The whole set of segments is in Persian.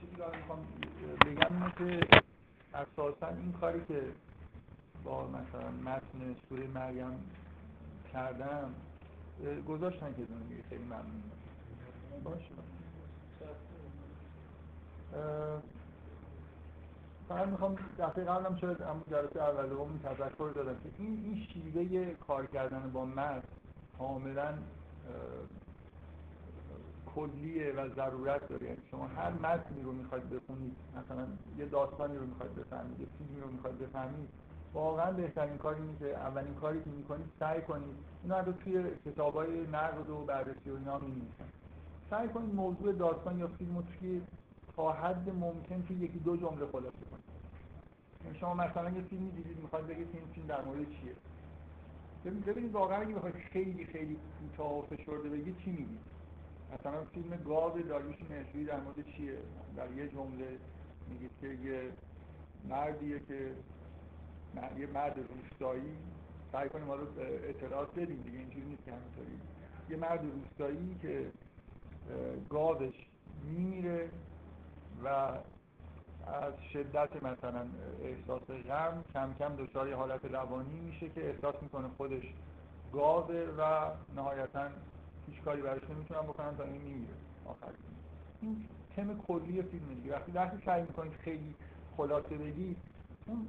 چیزی بگم اینه که اساسا این کاری که با مثلا متن سوره مریم کردم گذاشتن که دونه خیلی ممنون. باشه. فقط می‌خوام دفعه قبلم شاید اما جلسه اول دوم تذکر دادم که این این شیوه کار کردن با متن کاملا کلیه و ضرورت داره. یعنی شما هر متنی رو می‌خواید بخونید مثلا یه داستانی رو می‌خواید بفهمید یه فیلمی رو می‌خواید بفهمید واقعا بهترین کار اینه که اولین کاری که می‌کنید سعی کنید اینو حتی توی کتابای نقد و بررسی و اینا می‌نویسن سعی کنید موضوع داستان یا فیلم رو توی تا حد ممکن توی یکی دو جمله خلاصه کنید. یعنی شما مثلا یه فیلمی دیدید می‌خواید بگید این فیلم در مورد چیه؟ ببینید واقعا اگه بخواید خیلی خیلی کوتاه و فشرده بگید چی میگید؟ مثلا فیلم گاو داریوش مهرجویی در مورد چیه؟ در یه جمله میگید که یه مردیه که یه مرد روستایی سعی کنیم حالا اطلاعات بدیم دیگه اینجوری نیست که همینطوری. یه مرد روستایی که گاوش میمیره و از شدت مثلا احساس غم کم کم دچار حالت روانی میشه که احساس می‌کنه خودش گاوه و نهایتا هیچ کاری براش نمی‌تونن بکنن تا این میمیره. آخر این تم کلی فیلم دیگه. وقتی وقتی سعی می‌کنید خیلی خلاصه بگی اون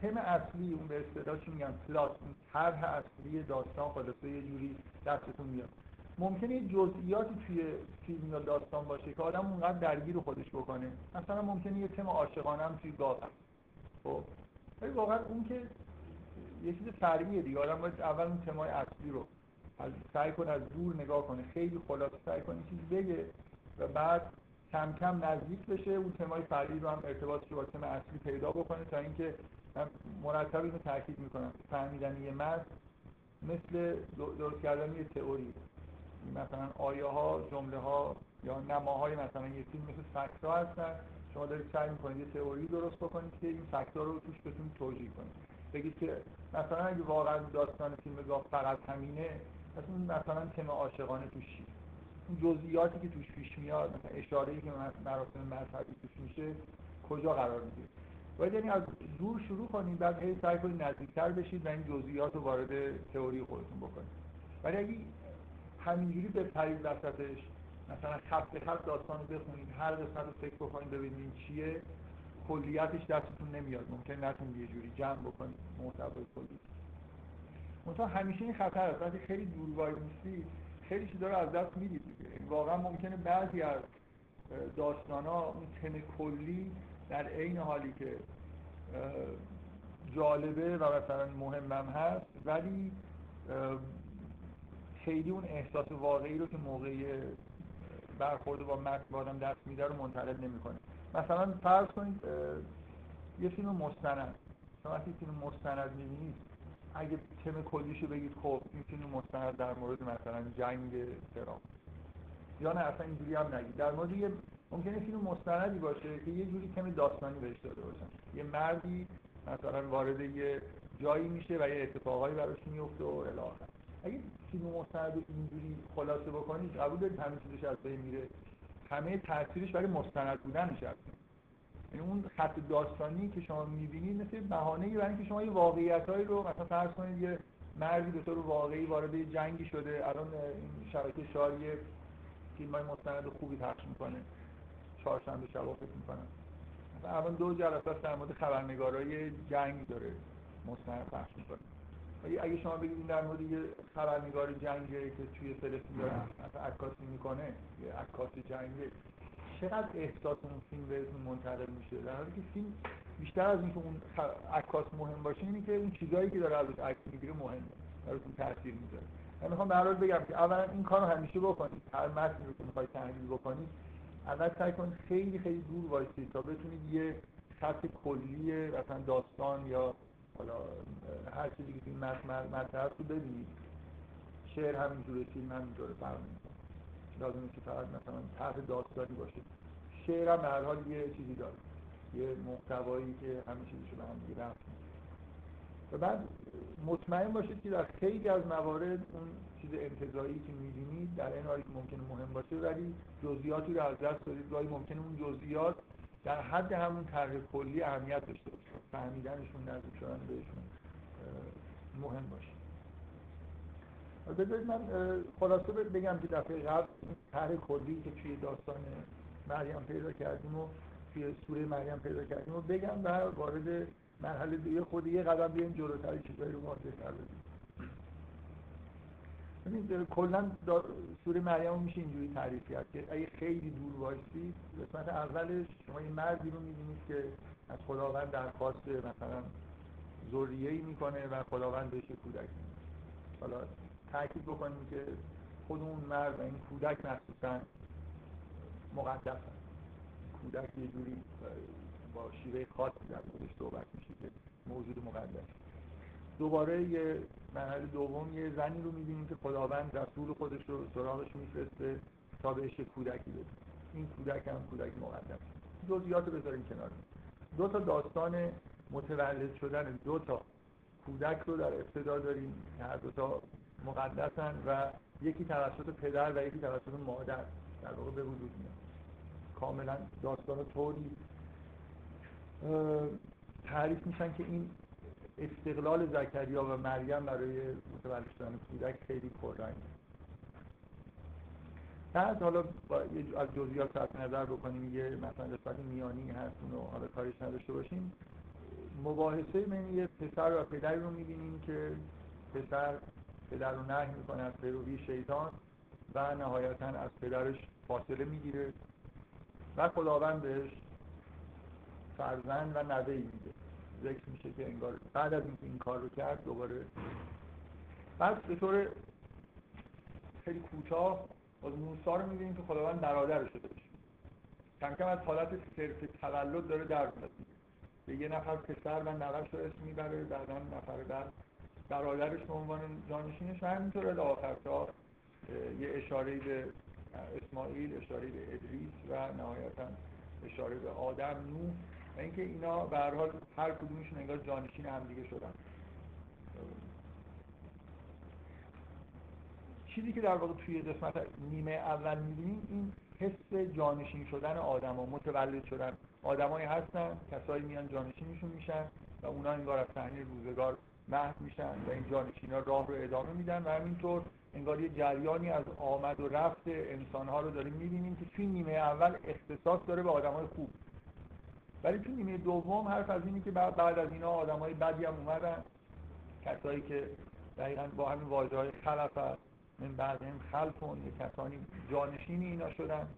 تم اصلی اون به اصطلاح چی میگن پلات طرح اصلی داستان خلاصه یه جوری دستتون میاد. ممکنه جزئیاتی توی فیلم یا داستان باشه که آدم اونقدر درگیر خودش بکنه. مثلا ممکنه یه تم عاشقانه هم توی گاو خب. ولی واقعا اون که یه چیز فرعیه دیگه. آدم باید اول اون تمای اصلی رو سعی کنه از دور نگاه کنه خیلی خلاصه سعی کنه چیزی بگه و بعد کم کم نزدیک بشه. اون تمای فرعی رو هم ارتباطش با تم اصلی پیدا بکنه تا اینکه من مرتب اینو تاکید می‌کنم. فهمیدن یه مرد مثل درست کردن یه تئوری. مثلا آیه ها جمله ها یا نماهای مثلا یه فیلم مثل فکتا هستن. شما دارید سعی می‌کنید یه تئوری درست بکنید که این فکتا رو توش بتونید توجیه کنید. بگید که مثلا اگه واقعا داستان فیلم گاه فقط همینه پس اون مثلا تم عاشقانه توش چیه اون جزئیاتی که توش پیش میاد مثلا اشاره‌ای که مراسم مذهبی توش میشه کجا قرار می‌گیره؟ باید یعنی از دور شروع کنید بعد هی سعی کنید نزدیکتر بشید و این جزئیات رو وارد تئوری خودتون بکنید ولی اگه همینجوری به پرید وسطش مثلا خط به خط داستان رو بخونید هر قسمت رو فکر بکنید ببینید چیه کلیتش دستتون نمیاد. ممکن نتونید یه جوری جمع بکنید محتوای کلی مثلا همیشه این خطر هست وقتی خیلی دور وای خیلی چیزا رو از دست می‌دید واقعا ممکنه بعضی از داستان ها اون تم کلی در عین حالی که جالبه و مثلا مهمم هست ولی خیلی اون احساس واقعی رو که موقعی برخورد با متن با آدم دست میده رو منتقل نمی‌کنه. مثلا فرض کنید یه فیلم مستند. شما وقتی فیلم مستند می‌بینید اگه تم کلیشو بگید خب این مستند در مورد مثلا جنگ ترام یا نه اصلا اینجوری هم نگید. در مورد یه ممکنه فیلم مستندی باشه که یه جوری کمی داستانی بهش داده باشن. یه مردی مثلا وارد یه جایی میشه و یه اتفاقایی براش میفته و الی اگه فیلم مستند اینجوری خلاصه بکنید قبول دارید همه چیزش از بین میره. همه تاثیرش برای مستند بودنش هست یعنی اون خط داستانی که شما می‌بینید مثل بهانه برای اینکه شما یه واقعیتایی رو مثلا فرض کنید یه مردی به طور واقعی وارد جنگی شده الان این شبکه شاری فیلم های مستند خوبی پخش می‌کنه چهارشنبه شبا فکر می‌کنم الان دو جلسه در مورد خبرنگارای جنگ داره مستند پخش می‌کنه. اگه شما بگید در مورد یه خبرنگار جنگه که توی فلسطین داره عکاسی می‌کنه یه عکاس جنگه چقدر احساس اون فیلم بهتون منتقل میشه؟ در حالی که فیلم بیشتر از اینکه اون عکاس مهم باشه اینه که اون چیزایی که داره ازش عکس می‌گیره مهمه براتون تاثیر می‌ذاره. من می‌خوام به بگم که اولا این کارو همیشه بکنید. هر متنی رو که می‌خواید تحلیل بکنید اول سعی کنید خیلی خیلی دور وایسید تا بتونید یه خط کلی مثلا داستان یا حالا هر چیزی که این متن متن رو ببینید. شعر همینجوره فیلم همینجوره فرق لازمه که فقط مثلا طرح داستانی باشه. شعر هم هر حال یه چیزی داره. یه محتوایی که همه چیزشو به هم دیگه و بعد مطمئن باشید که در خیلی از موارد اون چیز انتظایی که می‌بینید در این حالی که ممکنه مهم باشه ولی جزئیاتی رو از دست دارید گاهی ممکنه اون جزئیات در حد همون طرح کلی اهمیت داشته باشه. فهمیدنشون نزدیک شدن بهشون مهم باشه. بذارید من خلاصه بگم که دفعه قبل طرح کلی که توی داستان مریم پیدا کردیم و توی سوره مریم پیدا کردیم و بگم و وارد مرحله دیگه خود یه قدم بیایم جلوتر چیزایی رو واضح تر ببینید کلا سوره مریم میشه اینجوری تعریف کرد که اگه خیلی دور وایسید قسمت اولش شما این مردی رو می‌بینید که از خداوند درخواست مثلا ذریه ای می‌کنه و خداوند بهش کودک حالا تاکید بکنیم که خود اون مرد و این کودک مخصوصا مقدس هست. کودک یه جوری با شیوه خاصی در خودش صحبت میشه که موجود مقدس. دوباره یه مرحله دوم یه زنی رو می‌بینیم که خداوند رسول خودش رو سراغش میفرسته تا بهش کودکی بده. این کودک هم کودک مقدس. جزئیات رو بذاریم کنار. دو تا داستان متولد شدن دو تا کودک رو در ابتدا داریم. هر دو تا مقدسن و یکی توسط پدر و یکی توسط مادر در واقع به وجود میاد. کاملا داستان طوری تعریف میشن که این استقلال زکریا و مریم برای متولد شدن کودک خیلی پررنگ. بعد حالا با از جزئیات صرف نظر بکنیم یه مثلا قسمت میانی هست اونو حالا کارش نداشته باشیم. مباحثه بین یه پسر و پدری رو می‌بینیم که پسر پدر رو نهی می‌کنه از پیروی شیطان و نهایتا از پدرش فاصله می‌گیره و خداوند بهش فرزند و نوه میده. ذکر میشه که انگار بعد از اینکه این کار رو کرد دوباره بعد به طور خیلی کوتاه از موسا رو می‌بینیم که خداوند برادرش شده بشه کم کم از حالت صرف تولد داره در به یه نفر پسر و نوش رو اسم می‌بره بعدا نفر بعد برادرش به عنوان جانشینش و همینطور الی آخر تا یه اشاره به اسماعیل اشاره به ادریس و نهایتا اشاره به آدم نوح و اینکه اینا به هر حال هر کدومشون انگار جانشین هم دیگه شدن. چیزی که در واقع توی قسمت نیمه اول می‌بینیم این حس جانشین شدن آدم و متولد شدن. آدمایی هستن کسایی میان جانشینشون میشن و اونا انگار از صحنه روزگار محو میشن و این جانشین ها راه رو ادامه میدن و همینطور انگار یه جریانی از آمد و رفت انسان ها رو داریم می‌بینیم که توی نیمه اول اختصاص داره به آدم های خوب. ولی توی نیمه دوم حرف از اینی که بعد از اینا آدم های بدی هم اومدن. کسایی که دقیقا با همین واجه های خلف من بعد این خلفون یه کسانی جانشینی اینا شدن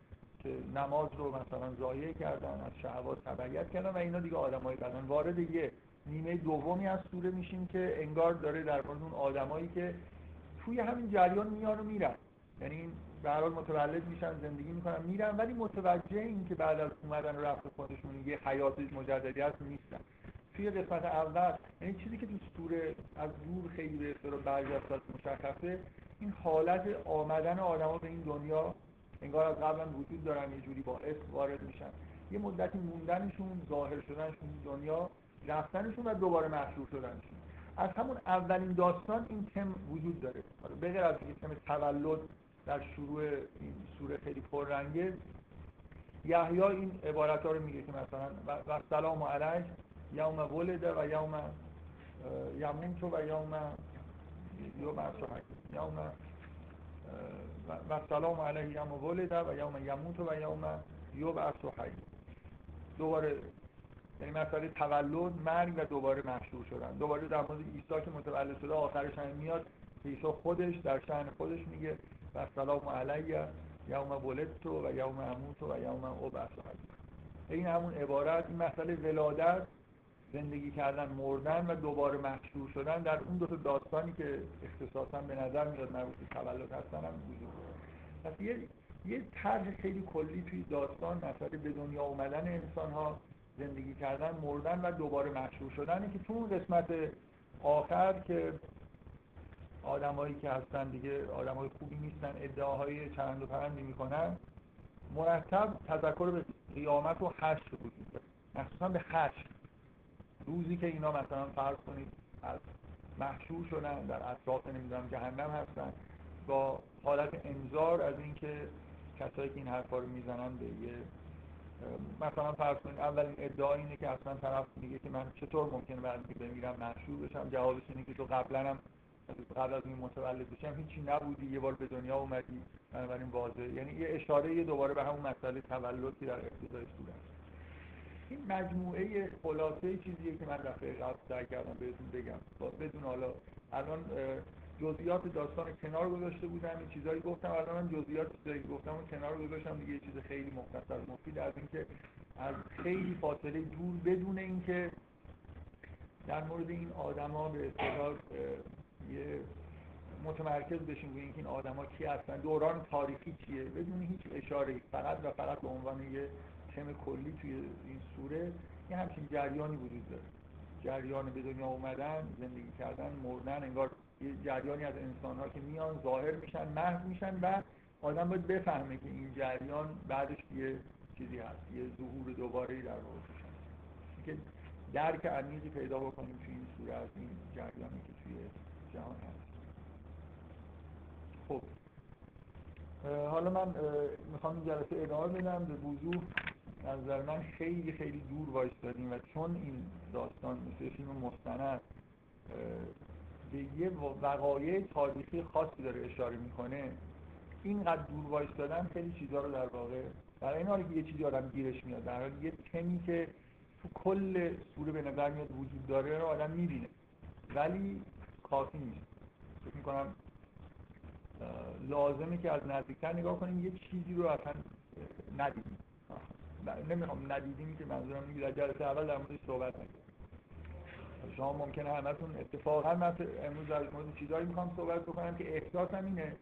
که نماز رو مثلا ضایع کردن از شهوات تبعیت کردن و اینا دیگه آدم های بدن. وارد یه نیمه دومی از سوره میشیم که انگار داره در مورد اون آدمایی که توی همین جریان میان و میرن. یعنی به حال متولد میشن زندگی می‌کنن میرن ولی متوجه این که بعد از اومدن و رفت خودشون یه حیات مجددی هست نیستن. توی قسمت اول یعنی چیزی که تو سوره از دور خیلی به اصطلاح برجسته مشخصه این حالت آمدن آدما به این دنیا انگار از قبلا وجود دارن یه جوری با اسم وارد میشن. یه مدتی موندنشون ظاهر شدنشون دنیا رفتنشون و دوباره مشهور شدنشون. از همون اولین داستان این تم وجود داره. بغیر از این تم تولد در شروع این سوره خیلی پررنگه یحیی این عبارت ها رو میگه که مثلا و سلام علیه یوم ولد و یوم یموت و یوم یوم یوم و سلام علیه یوم ولد و یوم یموت و یوم یوم حی. دوباره یعنی مسئله تولد مرگ و دوباره مشهور شدن. دوباره در مورد عیسی که متولد شده آخرش هم میاد. عیسی خودش در شأن خودش میگه و سلام علیه یوم ولدت و یوم اموت و یوم ابعث. این همون عبارت این مسئله ولادت زندگی کردن مردن و دوباره مشهور شدن در اون دو تا داستانی که اختصاصا به نظر میاد مربوط به تولد هستن هم وجود داره. یه یه طرح خیلی کلی توی داستان مسئله به دنیا اومدن انسان ها زندگی کردن مردن و دوباره مشهور شدن. که تو اون قسمت آخر که آدمایی که هستن دیگه آدمای خوبی نیستن ادعاهای چند و پرندی می‌کنن مرتب تذکر به قیامت و حشر وجود داره مخصوصا به حشر. روزی که اینا مثلا فرض کنید از محشور شدن در اطراف نمی‌دونم جهنم هستن با حالت انذار از اینکه کسایی که این حرفا رو می‌زنن به یه مثلا فرض کنید اولین ادعا اینه که اصلا طرف میگه که من چطور ممکنه بعد اینکه بمیرم محشور بشم؟ جوابش اینه که تو قبلا هم قبل از این متولد بشم. هیچی نبودی یه بار به دنیا اومدی. بنابراین واضحه. یعنی یه اشاره یه دوباره به همون مسئله تولد که در ابتدای سوره این مجموعه خلاصه چیزیه که من دفعه قبل سعی کردم بهتون بگم. بدون حالا الان جزئیات داستان کنار گذاشته بودم این چیزایی گفتم. الان من جزئیات چیزایی گفتم اون کنار گذاشتم. دیگه یه چیز خیلی مختصر مفید از اینکه از خیلی فاصله دور بدون اینکه در مورد این آدما به اصطلاح یه متمرکز بشیم روی اینکه این آدما کی هستن. دوران تاریخی چیه؟ بدون هیچ اشاره فقط و فقط به عنوان یه تم کلی توی این سوره یه همچین جریانی وجود داره. جریان به دنیا اومدن زندگی کردن مردن انگار یه جریانی از انسان ها که میان ظاهر میشن محو میشن و آدم باید بفهمه که این جریان بعدش یه چیزی هست یه ظهور دوباره در واقع که درک عمیقی پیدا بکنیم توی این سوره از این جریانی که توی جهان هست. خب. حالا من می‌خوام این جلسه ادامه بدم. به وضوح نظر من خیلی خیلی دور وایستادیم و چون این داستان مثل فیلم مستند به یه وقایع تاریخی خاصی داره اشاره می‌کنه اینقدر دور وایستادن خیلی چیزها رو در واقع برای این حالی که یه چیزی آدم گیرش میاد در حالی یه تمی که تو کل سوره به نظر میاد وجود داره رو آدم می‌بینه. ولی کافی نیست. فکر می‌کنم لازمه که از نزدیکتر نگاه کنیم یه چیزی رو اصلا ندیدیم. نمی‌خوام ندیدیم که منظورم اینه در جلسه اول در موردش صحبت نکردیم. شما ممکنه همتون اتفاقا من امروز در مورد چیزایی می‌خوام صحبت بکنم که احساسم اینه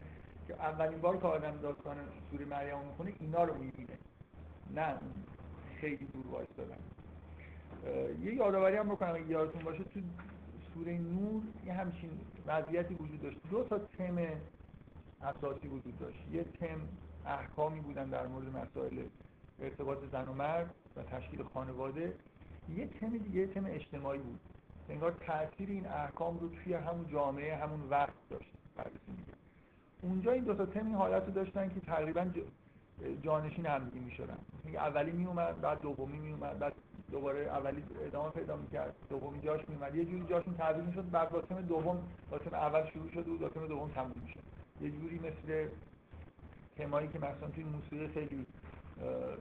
که اولین بار که آدم داستان سوره مریم می‌خونه اینا رو می‌بینه. نه خیلی دور وایستادن. یه یادآوری هم بکنم اگه یادتون باشه تو سوره نور یه همچین وضعیتی وجود داشت. دو تا تم اساسی وجود داشت. یه تم احکامی بودن در مورد مسائل ارتباط زن و مرد و تشکیل خانواده. یه تم دیگه تم اجتماعی بود. انگار تاثیر این احکام رو توی همون جامعه همون وقت داشت. اونجا این دو تا تم این حالت رو داشتن که تقریبا جانشین هم دیگه می‌شدن اولی می اومد بعد دومی می اومد بعد دوباره اولی ادامه پیدا می‌کرد. دومی جاش می اومد یه جوری جاشون تبدیل می‌شد بعد با تم دوم با تم اول شروع شد و با تم دوم تموم میشه یه جوری مثل تمایی که مثلا توی موسیقی خیلی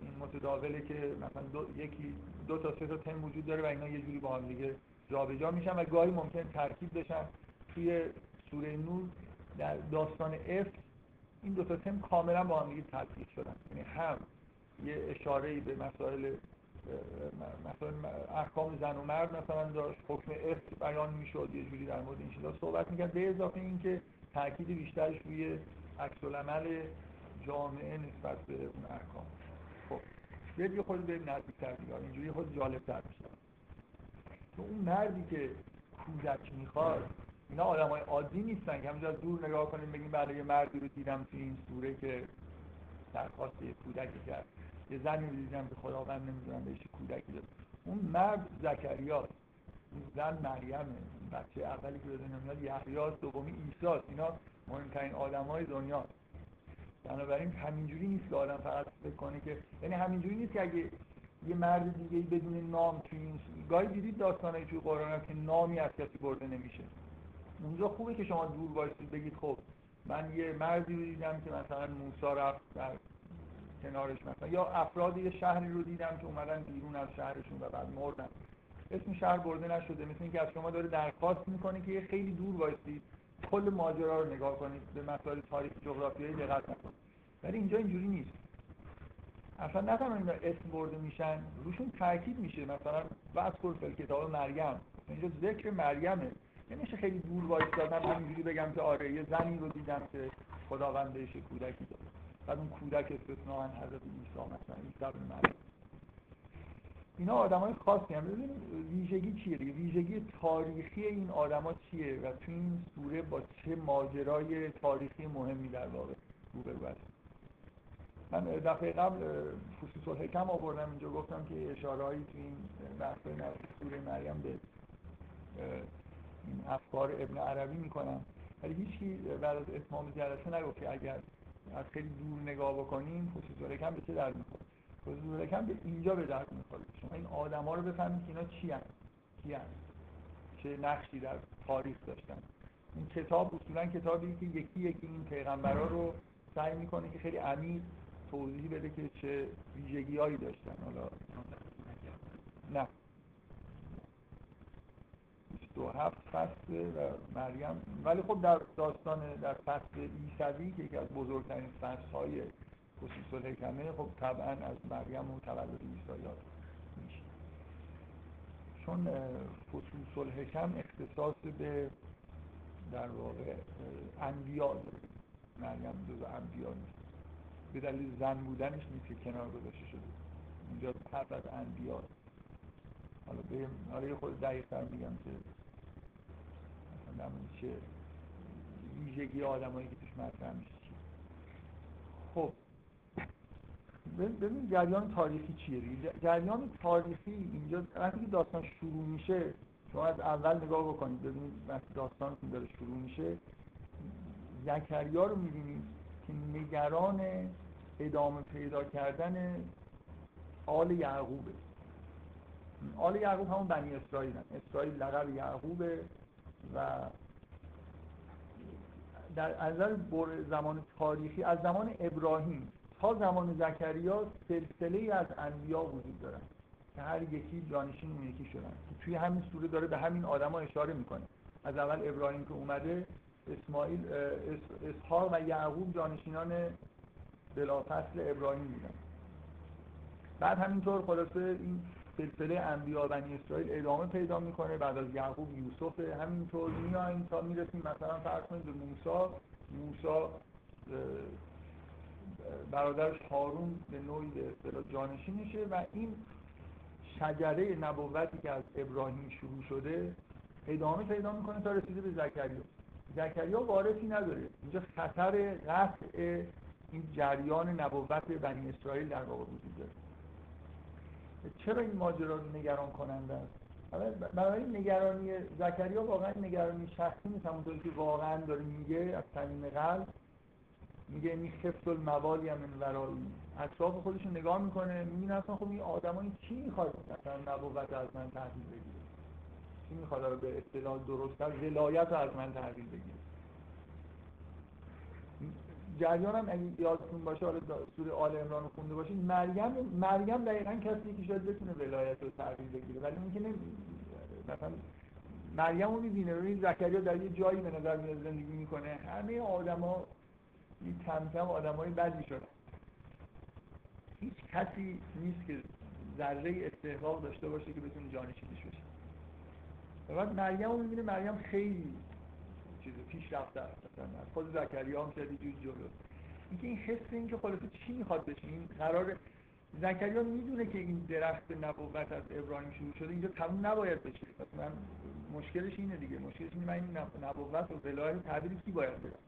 این متداوله که مثلا دو، یکی دو تا سه تا تم وجود داره و اینا یه جوری با هم دیگه جابجا میشن و گاهی ممکن ترکیب بشن. توی سوره نور در داستان اف این دو تا تم کاملا با هم دیگه تطبیق شدن. یعنی هم یه اشاره به مسائل مثلا احکام زن و مرد مثلا داشت حکم اف بیان می‌شد یه جوری در مورد این چیزا صحبت می‌کرد. به اضافه اینکه تاکید بیشترش روی عکس العمل جامعه نسبت به اون احکام. خب یه خود بریم نزدیکتر اینجوری خود جالبتر میشه. اون مردی که کودک می‌خواد اینا آدم های عادی نیستن که همینجا دور نگاه کنیم بگیم برای یه مردی رو دیدم تو این سوره که درخواست یه کودکی کرد. یه زنی رو دیدم که خداوند نمی‌دونم بهش کودکی داد. اون مرد زکریاست. اون زن مریمه. بچه اولی که به دنیا میاد یحیاست دومی عیسی اینا مهمترین آدم های دنیا بنابراین همینجوری نیست که آدم فقط فکر کنه که یعنی همینجوری نیست که اگه یه مرد دیگه بدون نام توی این گاهی دیدید داستانایی توی قرآن که نامی از کسی برده نمیشه. اونجا خوبه که شما دور باشید بگید خب من یه مردی رو دیدم که مثلا موسا رفت در کنارش مثلا یا افراد یه شهری رو دیدم که اومدن بیرون از شهرشون و بعد مردن. اسم شهر برده نشده مثل اینکه از شما داره درخواست می‌کنه که یه خیلی دور وایسید کل ماجرا رو نگاه کنید به مسائل تاریخ جغرافیایی دقت نکنید. ولی اینجا اینجوری نیست. اصلا تنها اینا اسم برده میشن. روشون تاکید میشه. مثلا بس فل کتاب مریم. اینجا ذکر مریمه. نمیشه خیلی دور وایستادم همینجوری بگم که آره یه زنی رو دیدم که خداوند بهش کودکی داد بعد اون کودک استثناء حضرت عیسی مثلا عیسی بن مریم. اینا آدمای خاصی هم. ببینید ویژگی چیه ویژگی تاریخی این آدما چیه؟ و تو این سوره با چه ماجرای تاریخی مهمی در واقع روبرو من دفعه قبل خصوص الحکم آوردم اینجا گفتم که اشاره هایی تو این بحث سوره مریم به افکار ابن عربی می‌کنن ولی هیچکی بعد از اتمام جلسه نگفت که اگر از خیلی دور نگاه بکنیم خصوص الحکم به چه درد می‌خوره؟ خصوص الحکم به اینجا به درد می‌خوره. شما این آدما رو بفهمید که اینا چی هست کی هست چه نقشی در تاریخ داشتن. این کتاب اصولا کتابی که یکی یکی این پیغمبرا رو سعی می‌کنه که خیلی عمیق توضیح بده که چه ویژگی هایی داشتن. حالا نه. دو هفت فصل و مریم. ولی خب در داستان در فصل ایسوی که یکی از بزرگترین فصل های خصوص الحکمه خب طبعا از مریم و تولد یاد میشه. چون خصوص الحکم اختصاص به در واقع انبیا مریم جز انبیا نیست. به دلیل زن بودنش نیست که کنار گذاشته شده. اینجا حرف از انبیا حالا به حالا خود دقیق تر میگم که مثلا چه ویژگی آدمایی که توش مطرح میشه خب. ببین جریان تاریخی چیه جریان تاریخی اینجا وقتی که داستان شروع میشه شما از اول نگاه بکنید ببینید وقتی داستانتون داره شروع میشه زکریا رو می‌بینید که نگران ادامه پیدا کردن آل یعقوبه. آل یعقوب همون بنی اسرائیل هم. اسرائیل لقب یعقوبه و در نظر زمان تاریخی از زمان ابراهیم تا زمان زکریا سلسله از انبیا وجود دارن که هر یکی جانشین اون یکی شدن. توی همین سوره داره به همین آدما اشاره می‌کنه. از اول ابراهیم که اومده اسماعیل اسحاق و یعقوب جانشینان بلافصل ابراهیم بودن. بعد همینطور خلاصه این سلسله انبیا بنی اسرائیل ادامه پیدا می‌کنه بعد از یعقوب یوسف. همینطور میایم تا می‌رسیم مثلا فرض کنید به موسی. موسی برادرش هارون به نوعی به جانشین میشه و این شجره نبوتی که از ابراهیم شروع شده ادامه پیدا می‌کنه تا رسیده به زکریا. زکریا وارثی نداره. اینجا خطر قطع این جریان نبوت بنی اسرائیل در واقع وجود داره. چرا این ماجرا نگران کننده است؟ برای نگرانی زکریا واقعا نگرانی شخصی نیست همونطوری که واقعا داره میگه از صمیم قلب میگه این خفت الموالی هم من ورایی. اطراف خودش نگاه می‌کنه می‌بینه اصلا خب این آدمایی چی می‌خواد مثلا نبوت از من تحویل بگیره؟ چی می‌خواد رو به اصطلاح درستتر ولایت رو از من تحویل بگیره؟ جریان هم اگه یادتون باشه حالا سوره آل عمران رو خونده باشید مریم مریم دقیقا کسی که شاید بتونه ولایت رو تحویل بگیره. ولی اینکه مثلا مریم رو می‌بینه. ببین زکریا در یه جایی به نظر میاد زندگی می‌کنه. همه آدما این کم کم آدمای بدی شدن. هیچ کسی نیست که ذره استحقاق داشته باشه که بتونه جانشینش بشه. بعد مریم رو می‌بینه. مریم خیلی چیز پیش رفته مثلا. خود زکریا هم شد جوری جلو. اینکه این حس این که خلاصه چی می‌خواد بشه این قرار زکریا می‌دونه که این درخت نبوت از ابراهیم شروع شده اینجا تموم نباید بشه. من مشکلش اینه دیگه. مشکلش اینه من این نبوت و ولایت تعبیر کی باید بدم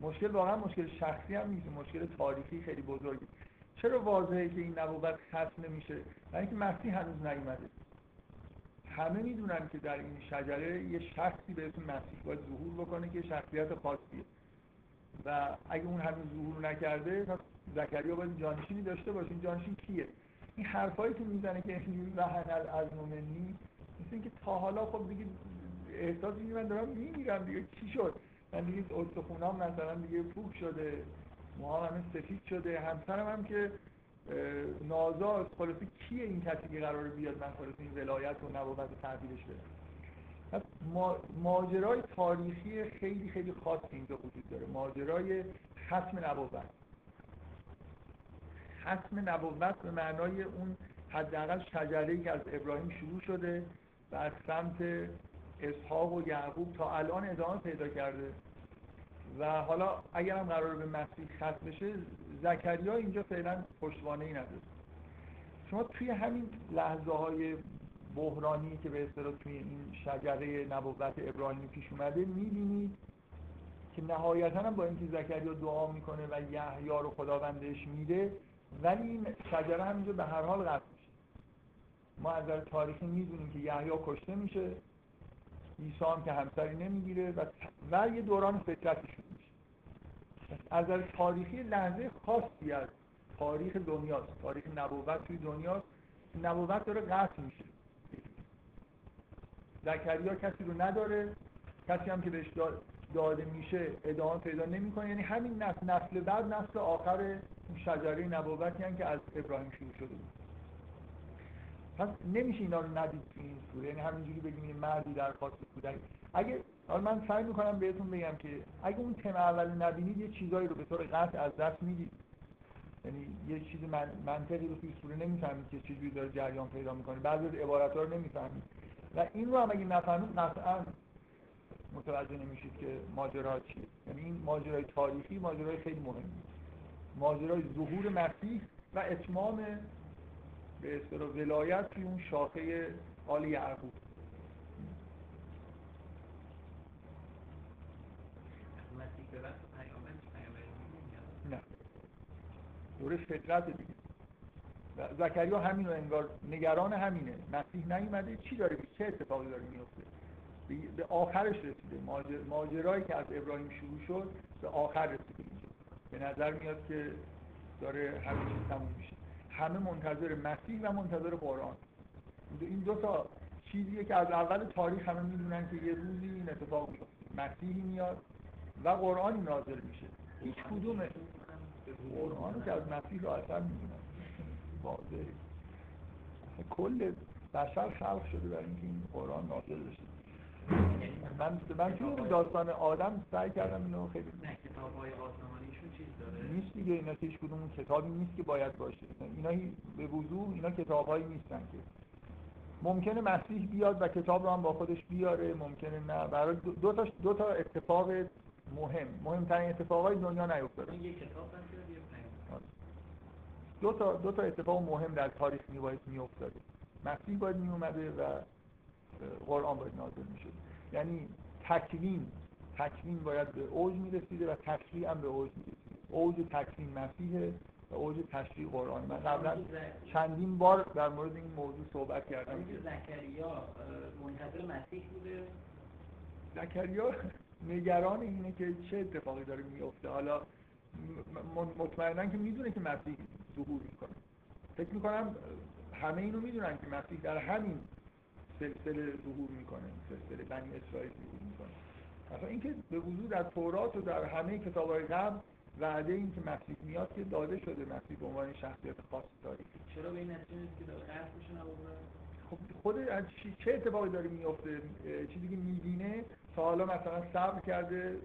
مشکل واقعا مشکل شخصی هم نیست مشکل تاریخی خیلی بزرگی چرا واضحه که این نبوت ختم نمیشه؟ برای اینکه مسیح هنوز نیومده. همه می‌دونن که در این شجره یه شخصی به اسم مسیح باید ظهور بکنه که شخصیت خاصیه. و اگه اون هنوز ظهور نکرده پس زکریا باید جانشینی داشته باشه. این جانشین کیه؟ این حرفایی که می‌زنه که وحن از منی مثل اینکه تا حالا خب دیگه احساس من دارم میمیرم دیگه. چی شد؟ من دیگه استخونام مثلا دیگه پوک شده موها همه سفید شده. همسرم هم که نازا خلاصه کیه این کسی که قرار بیاد من خلاصه این ولایت و نبوت تحویلش بدم ماجرای تاریخی خیلی خیلی خاص اینجا وجود داره. ماجرای ختم نبوت. ختم نبوت به معنای اون حداقل شجره که از ابراهیم شروع شده و از سمت اسحاق و یعقوب تا الان ادامه پیدا کرده. و حالا اگر هم قرار به مسیح ختم بشه زکریا اینجا فعلا پشتوانه ای نداره. شما توی همین لحظه های بحرانی که به اصطلاح توی این شجره نبوت ابراهیمی پیش اومده می‌بینید که نهایتا هم با اینکه زکریا دعا می‌کنه و یحیی رو خداوندش میده ولی این شجره همینجا به هر حال قطع میشه. ما از نظر تاریخی می‌دونیم که یحیی کشته میشه. عیسی هم که همسری نمی‌گیره و, و یه دوران فطرتی شروع میشه. از نظر تاریخی لحظه خاصی از تاریخ دنیاست. تاریخ نبوت توی دنیاست. نبوت داره قطع میشه. زکریا کسی رو نداره. کسی هم که بهش داده میشه ادامه پیدا نمی‌کنه. یعنی همین نسل نسل بعد نسل آخر شجره نبوتی که از ابراهیم شروع شده بود. پس نمیشه اینا رو ندید تو این سوره. یعنی همینجوری بگیم این مردی درخواست کودک اگه حالا من سعی می‌کنم بهتون بگم که اگه اون تم اول نبینید یه چیزایی رو به طور قطع از دست می‌دید. یعنی یه چیزی من منطقی رو توی سوره نمی‌فهمید که چجوری داره جریان پیدا می‌کنه. بعضی از عبارت ها رو نمی‌فهمید. و این رو هم اگه نفهمید قطعا متوجه نمیشید که ماجرا چیه. یعنی این ماجرای تاریخی ماجرای خیلی مهمی. ماجرای ظهور مسیح و اتمام به اصطلاح ولایت توی اون شاخه آل یعقوب. نه؟ دوره فطرت دیگه. زکریا همین رو انگار نگران همینه. مسیح نیومده چی داره چه اتفاقی داره میفته به آخرش رسیده. ماجرایی که از ابراهیم شروع شد به آخر رسیده. به نظر میاد که داره همه چیز تموم میشه. همه منتظر مسیح و منتظر قرآن. این دو تا چیزیه که از اول تاریخ همه می‌دونن که یه روزی این اتفاق میفته مسیحی میاد و قرآنی نازل میشه. هیچ کدومه. قرآن که از مسیح اثر می‌دونن. واضحه. کل بشر خلق شده برای اینکه این قرآن نازل بشه. من من توی داستان آدم سعی کردم اینو خیلی نه کتاب های آسمانیشون چیز داره. نیست دیگه اینا هیچ کدوم کتابی نیست که باید باشه. اینا به وضوح اینا کتابهایی نیستن که. ممکنه مسیح بیاد و کتاب رو هم با خودش بیاره ممکنه نه. برای دو تا دو تا اتفاق مهم. مهمترین اتفاقای دنیا نیفتاده. یه کتاب. دو تا دو تا اتفاق مهم در تاریخ میباید میافتاده. مسیح باید میومده و قرآن باید نازل می‌شد. یعنی تکوین تکوین باید به اوج می‌رسیده و تشریع هم به اوج می‌رسیده. اوج تکوین مسیحه و اوج تشریع قرآن. من قبلا چندین بار در مورد این موضوع صحبت کردم. زکریا منتظر مسیح بوده؟ زکریا نگران اینه که چه اتفاقی داره میفته حالا مطمئنا که می‌دونه که مسیح ظهور می‌کنه. فکر می‌کنم همه اینو می‌دونن که مسیح در همین سلسله ظهور می‌کنه سلسله بنی اسرائیل ظهور می‌کنه. مثلا اینکه به وضوع در تورات و در همه کتابهای قبل وعده این که مسیح میاد که داده شده مسیح به عنوان شخصیت خاص تاریخی چرا به این نتیجه که خب خود از چه اتفاقی داره میفته چیزی که می‌بینه تا حالا مثلا صبر کرده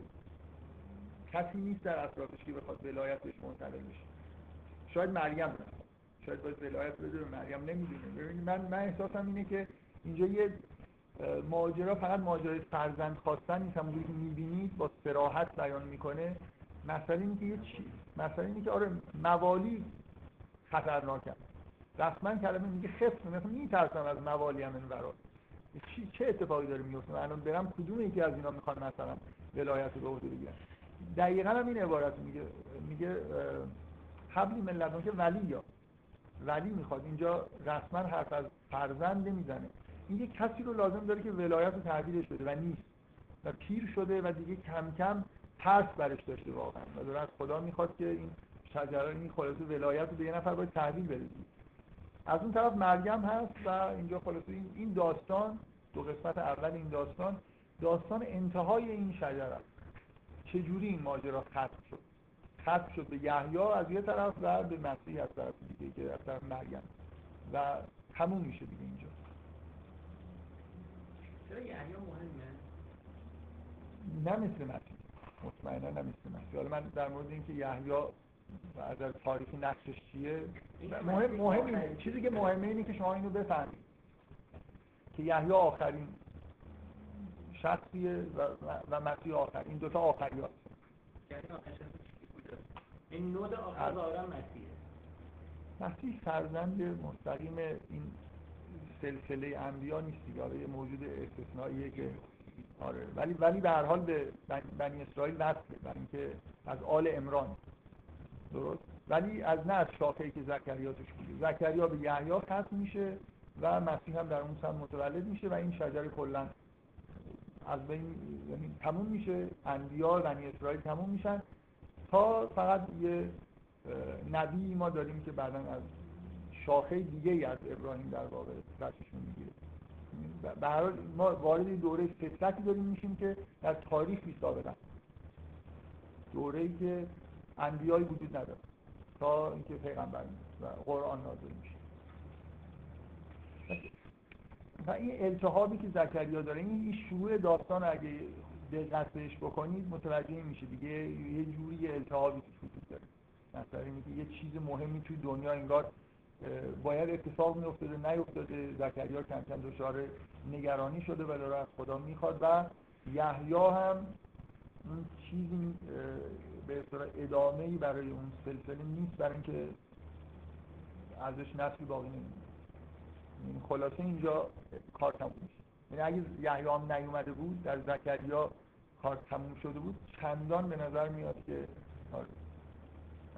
کسی نیست در اطرافش که بخواد ولایت بهش منتقل بشه. شاید مریم نه. شاید باید ولایت بده به مریم نمی‌دونه. ببینید من من احساسم اینه که اینجا یه ماجرا فقط ماجرای فرزند خواستن نیست. همونجوری که می‌بینید با سراحت بیان می‌کنه. مثلا اینه که یه چی مثلا اینه که آره موالی خطرناکه رسما کلمه میگه خفت مثلا میترسم از موالی هم این برای چی چه اتفاقی داره میفته من الان برم کدوم یکی از اینا می‌خوان مثلا ولایت رو به عهده بگیرن؟ دقیقا هم این عبارت میگه میگه حبلی من که ولی یا. ولی می‌خواد. اینجا رسما حرف از فرزند نمی‌زنه این یه کسی رو لازم داره که ولایت رو تحویلش بده و نیست. و پیر شده و دیگه کم کم ترس برش داشته واقعا. و داره از خدا می‌خواد که این شجره این خلاصه ولایت رو به یه نفر باید تحویل بده. از اون طرف مریم هست و اینجا خلاصه این داستان دو قسمت اول این داستان داستان انتهای این شجره. است چجوری این ماجرا ختم شد؟ ختم شد به یحیی از یه طرف و به مسیح از طرف دیگه که از طرف مریم و تموم میشه دیگه اینجا. چرا یحیی مهمه؟ نه مثل مسیح. مطمئنا مثل مسیح حالا من در مورد اینکه یحیی از تاریخی نقشش چیه؟ مهم مهم چیزی که مهمه اینه که شما اینو بفهمید. که یحیی آخرین شخصیه و, و مسیح آخر این دوتا آخری هست. یعنی این نود آخر ظاهرا مسیحه. مسیح فرزند مستقیم این سلسله انبیا نیست دیگه. آره یه موجود استثنائیه که آره. ولی ولی به هر حال به بنی اسرائیل وصله برای اینکه از آل عمران. درست؟ ولی از نه از شاخه‌ای که زکریا توش بوده. زکریا به یحیی ختم میشه و مسیح هم در اون سم متولد میشه و این شجره کلا از بین یعنی تموم میشه. انبیا بنی اسرائیل تموم میشن. تا فقط یه نبی ما داریم که بعدا از شاخه دیگه ای از ابراهیم در واقع بچشون می‌گیره. هر ما وارد دوره فطرتی داریم میشیم که در تاریخ بی سابقه. دوره ای که انبیایی وجود نداره تا اینکه پیغمبر و قرآن نازل میشه. و این التهابی که زکریا داره این شروع داستان اگه دقت بهش بکنید متوجه میشه دیگه. یه جوری التهابی وجود داره. مثلا اینکه یه چیز مهمی توی دنیا انگار باید اتفاق میافتاده نیفتاده زکریا کم کم دچار نگرانی شده و داره از خدا می‌خواد و یحیی هم اون چیزی به اصطلاح ادامه برای اون سلسله نیست برای اینکه ازش نسلی باقی نمیمونه این خلاصه اینجا کار تموم میشه یعنی اگه یحیی هم نیومده بود در زکریا کار تموم شده بود چندان به نظر میاد که آره.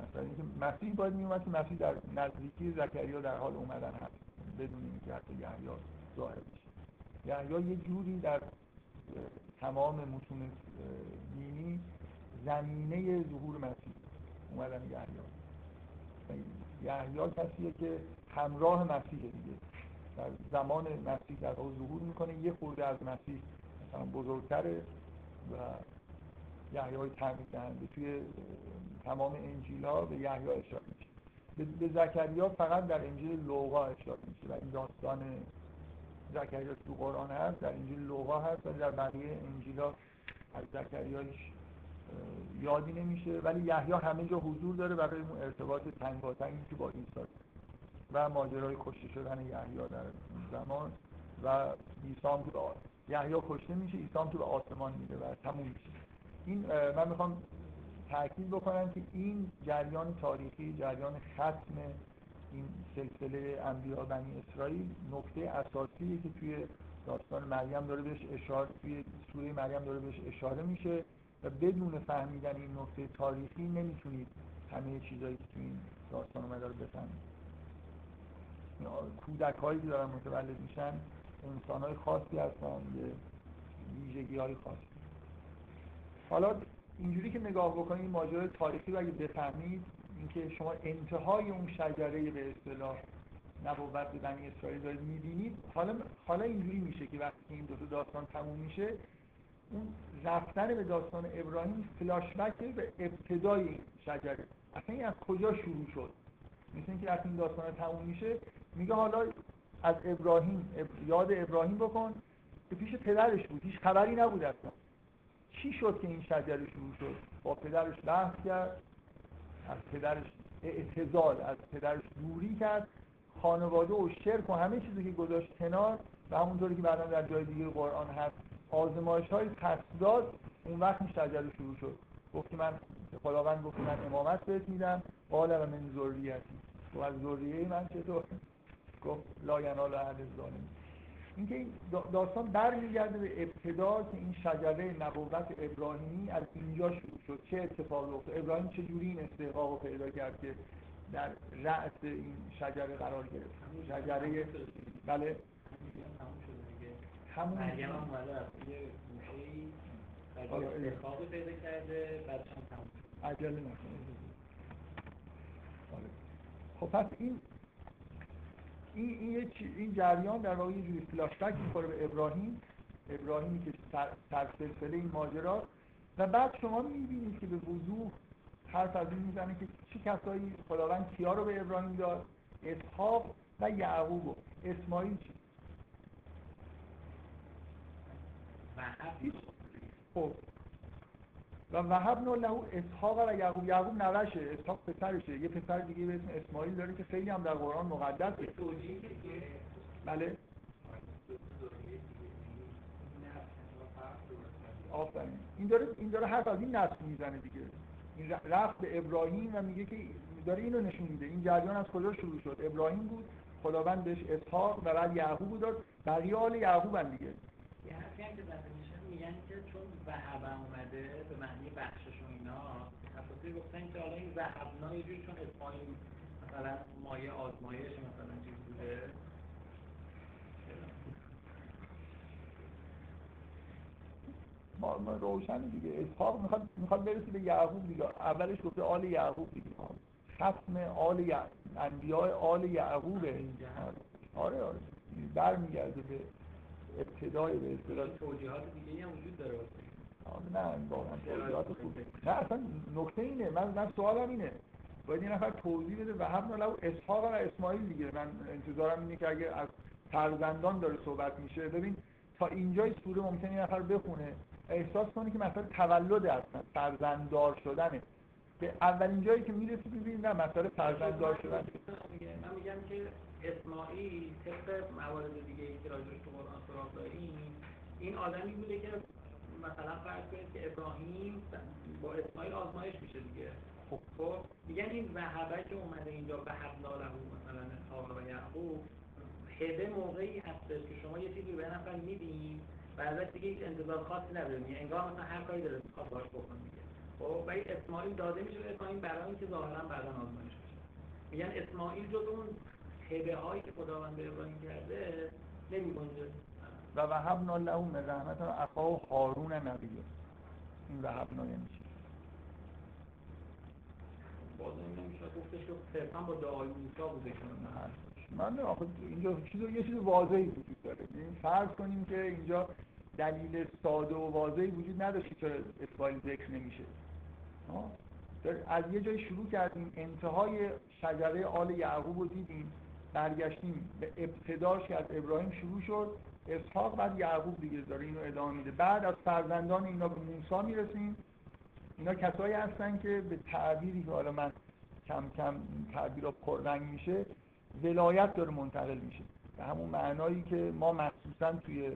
مثلا اینکه مسیح باید میومد که مسیح در نزدیکی زکریا در حال اومدن هست. بدون اینکه حتی یحیی ظاهر بشه. یحیی یه جوری در تمام متون دینی زمینه ظهور مسیح اومدن یحیی. یحیی کسیه که همراه مسیح دیگه. در زمان مسیح در ظهور می‌کنه. یه خورده از مسیح مثلا بزرگتره و یحیی های تعمید دهنده توی تمام انجیل ها به یحیی اشاره میشه به زکریا فقط در انجیل لوقا اشاره میشه و این داستان زکریا تو قرآن هست در انجیل لوقا هست و در بقیه انجیل ها از زکریایش یادی نمیشه. ولی یحیی همه جا حضور داره برای اون ارتباط تنگاتنگی که با عیسی. و ماجرای کشته شدن یحیی در زمان و عیسی تو یحیی کشته میشه عیسی تو به آسمان میره و تموم میشه. این من می‌خوام تاکید بکنم که این جریان تاریخی جریان ختم این سلسله انبیا بنی اسرائیل نکته اساسیه که توی داستان مریم داره بهش اشاره توی سوره مریم داره بهش اشاره میشه و بدون فهمیدن این نکته تاریخی نمی‌تونید همه چیزایی که توی این داستان اومده رو بفهمید. کودک هایی که دارن متولد میشن انسان های خاصی هستن یه ویژگی های خاصی. حالا اینجوری که نگاه بکنید ماجرای تاریخی رو اگه بفهمید اینکه شما انتهای اون شجره به اصطلاح نبوت بنی اسرائیل دارید می‌بینید حالا حالا اینجوری میشه که وقتی این دو داستان تموم میشه اون رفتن به داستان ابراهیم فلاشبک به ابتدای شجره. اصلا این از کجا شروع شد؟ مثل اینکه وقتی این داستان تموم میشه میگه حالا از ابراهیم یاد ابراهیم بکن که پیش پدرش بود. هیچ خبری نبود اصلا. چی شد که این شجره شروع شد؟ با پدرش بحث کرد از پدرش اعتزال از پدرش دوری کرد خانواده و شرک و همه چیزی که گذاشت کنار و همونطوری که بعدا در جای دیگه قرآن هست آزمایش های داد اون وقت این شجره شروع شد. گفت من خداوند گفت من امامت بهت میدم. قال و من ذریتی. و از ذریه من چطور؟ گفت لا ینال اهل ظالم اینکه این داستان برمیگرده به ابتدا که این شجره نبوت ابراهیمی از اینجا شروع شد. چه اتفاقی افتاد؟ ابراهیم چه جوری این استحقاق رو پیدا کرد که در رأس این شجره قرار گرفت؟ شجره بله. همون مریم اومده از یه گوشه‌ای استحقاق پیدا کرده بعدش هم تموم عجله نکنه. خب پس این این این, این جریان در واقع یه جوری فلاشبک می‌خوره به ابراهیم. ابراهیمی که سر سلسله این ماجرا. و بعد شما می‌بینید که به وضوح حرف از این می‌زنه که چه کسایی خداوند کیا رو به ابراهیم داد؟ اسحاق و یعقوب. اسماعیل چی؟ خب. و وهب له اسحاق و یعقوب. یعقوب نوشه اسحاق پسرشه. یه پسر دیگه به اسم اسماعیل داره که خیلی هم در قرآن مقدسه. بله. آفرین. این داره این داره حرف از این نسل می‌زنه دیگه. این رفت به ابراهیم و میگه که داره اینو نشون میده. این جریان از کجا شروع شد؟ ابراهیم بود خداوند بهش اسحاق و بعد یعقوب داد. بقیه آل یعقوب دیگه. هم که میگن که چون وهب اومده به معنی بخشش و اینا تفاصیل گفتن که حالا این وهبنا یه جوری چون اسماعیل مثلا مایه آزمایش مثلا چیز بوده. روشن دیگه. اسحاق می‌خواد می‌خواد برسه به یعقوب دیگه. اولش گفته آل یعقوب دیگه. ختم آل یعقوب انبیاء آل یعقوبه. آره آره. برمیگرده به ابتدای به اصطلاح توجیهات دیگه هم وجود داره. نه واقعا توضیحات خوبه. نه اصلا نکته اینه من من سوالم اینه. باید یه نفر توضیح بده و هم لو اسحاق و اسماعیل دیگه. من انتظارم اینه که اگه از فرزندان داره صحبت میشه ببین تا اینجای سوره ممکنه یه نفر بخونه. احساس کنه که مثلا تولد هستن فرزنددار شدنه. به اولین جایی که می‌رسی ببینید نه مسئله فرزنددار شدن. من میگم که اسماعیل طبق موارد دیگه ای که راجعش تو قرآن سراغ داریم این آدمی بوده که مثلا فرض کنید که ابراهیم با اسماعیل آزمایش میشه دیگه. خب, خب، میگن این وهبه که اومده اینجا به حبنا له مثلا اسحاق و یعقوب هده موقعی هستش که شما یه چیزی به نفر میدین و ازش دیگه هیچ انتظار خاصی نداره میگه انگار مثلا هر کاری داره می‌خواد باش بکن دیگه. خب ولی اسماعیل داده میشه به اسماعیل برای اینکه ظاهرا بعدا آزمایش بشه. میگن اسماعیل جز اون هبه هایی که خداوند به ابراهیم کرده نمیگنجه. و وهبنا له من رحمت اخاه هارون نبیه این وهبنا یعنی چی؟ باز نمیشه. گفتش که صرفا با دعای موسی بوده من آخه اینجا چیز یه چیز واضحی وجود داره. این فرض کنیم که اینجا دلیل ساده و واضحی وجود نداشت که اسرائیل ذکر نمیشه. از یه جای شروع کردیم. انتهای شجره آل یعقوب رو دیدیم. برگشتیم به ابتداش که از ابراهیم شروع شد. اسحاق بعد یعقوب دیگه داره اینو ادامه میده. بعد از فرزندان اینا به موسی می‌رسیم. اینا کسایی هستن که به تعبیری که حالا من کم کم تعبیر رو پررنگ میشه ولایت داره منتقل میشه. به همون معنایی که ما مخصوصا توی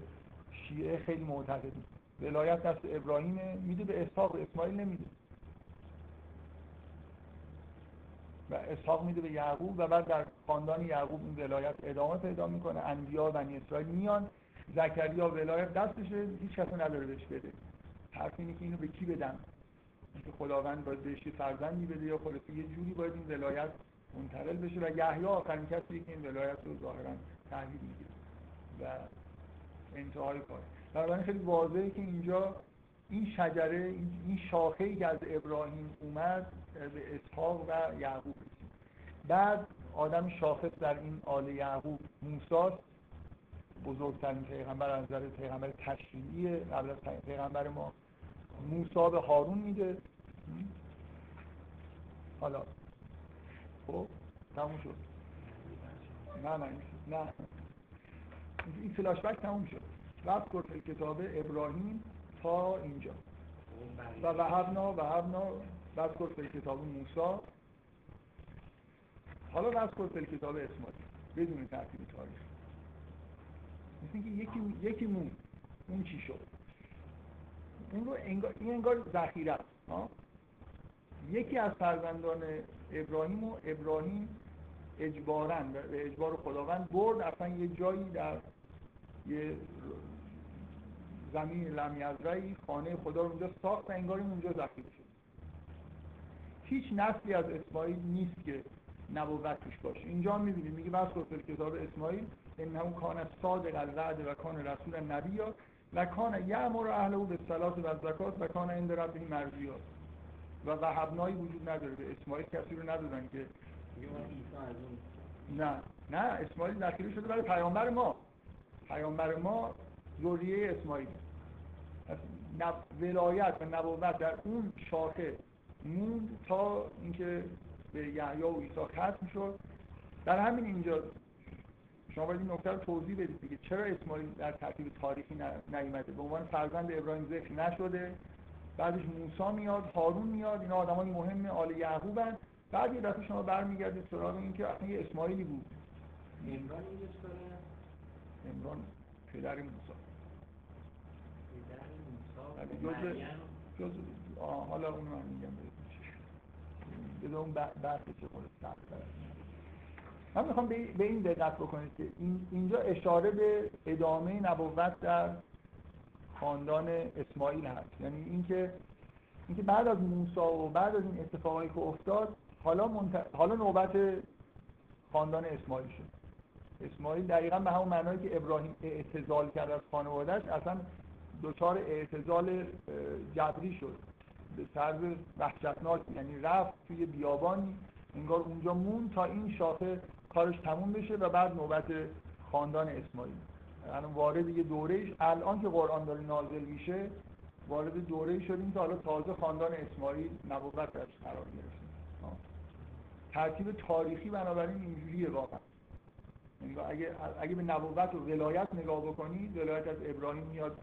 شیعه خیلی معتقدیم. ولایت دست ابراهیم میده به اسحاق اسماعیل نمیده. و اسحاق میده به یعقوب و بعد در خاندان یعقوب این ولایت ادامه پیدا می‌کنه. انبیا و بنی اسرائیل میان. زکریا ولایت دستشه هیچ کسی نداره بهش بده. حرف اینه که اینو به کی بدم؟ اینکه خداوند باید بهش فرزندی بده یا خلاصه یه جوری باید این ولایت منتقل بشه. و یحیی آخرین کسی که این ولایت رو ظاهرا تحویل می‌گیره. و انتهای کار. بنابراین خیلی واضحه که اینجا این شجره این شاخه ای که از ابراهیم اومد به اسحاق و یعقوب بعد آدم شاخص در این آل یعقوب موسی بزرگترین پیغمبر از نظر پیغمبر تشریعی قبل از پیغمبر ما. موسی به هارون میده. حالا. خب تموم شد. نه نه نه. این فلاش بک تموم شد. رفت کرد کتاب ابراهیم. تا اینجا. و وهبنا وهبنا بس کرد کتاب موسی. حالا بس کرد کتاب اسماعیل بدون ترتیب تاریخ. مثل اینکه یکی یکی مون. اون چی شد؟ اون رو انگار این انگار ذخیره است یکی از فرزندان ابراهیم و ابراهیم اجبارن به اجبار خداوند برد اصلا یه جایی در یه زمین لمیزرعی خانه خدا رو اونجا ساخت و انگار اونجا ذخیره شد. هیچ نسلی از اسماعیل نیست که نبوت توش باشه. اینجا می‌بینید میگه بس کتاب اسماعیل انه کان صادق الوعد و کان رسول نبی و کان یعمر اهله به صلات و زکات و کان عند ربه مرضیات و وهبنایی وجود نداره. به اسماعیل کسی رو ندادن که. نه. نه اسماعیل داخلی شده برای پیامبر ما. پیامبر ما ذریه اسماعیل. ولایت و نبوت در اون شاخه موند تا اینکه به یحیی و عیسی ختم شد. در همین اینجا شما باید این نکته رو توضیح بدید دیگه. چرا اسماعیل در ترتیب تاریخی نیومده؟ به عنوان فرزند ابراهیم ذکر نشده. بعدش موسی میاد هارون میاد. اینا آدمای مهم آل یعقوبن. بعد یه دفعه شما برمیگردید سراغ این که اصلا یه اسماعیلی بود. عمران عمران پدر موسی. جز حالا اون من میگم بده اون بحث چه خود من می‌خوام به این دقت بکنید که اینجا اشاره به ادامه نبوت در خاندان اسماعیل هست یعنی اینکه اینکه بعد از موسی و بعد از این اتفاقایی که افتاد حالا منت... حالا نوبت خاندان اسماعیل شد اسماعیل دقیقا به همون معنایی که ابراهیم اعتزال کرد از خانوادهش اصلا دچار اعتزال جبری شد. به طرز وحشتناک یعنی رفت توی بیابانی انگار اونجا مون تا این شاخه کارش تموم بشه و بعد نوبت خاندان اسماعیل. یعنی وارد یه دوره الان که قرآن داره نازل میشه وارد دوره شدیم که حالا تازه خاندان اسماعیل نبوت درش قرار گرفته. ترتیب تاریخی بنابراین اینجوریه واقعا. اگه اگه به نبوت و ولایت نگاه بکنید ولایت از ابراهیم میاد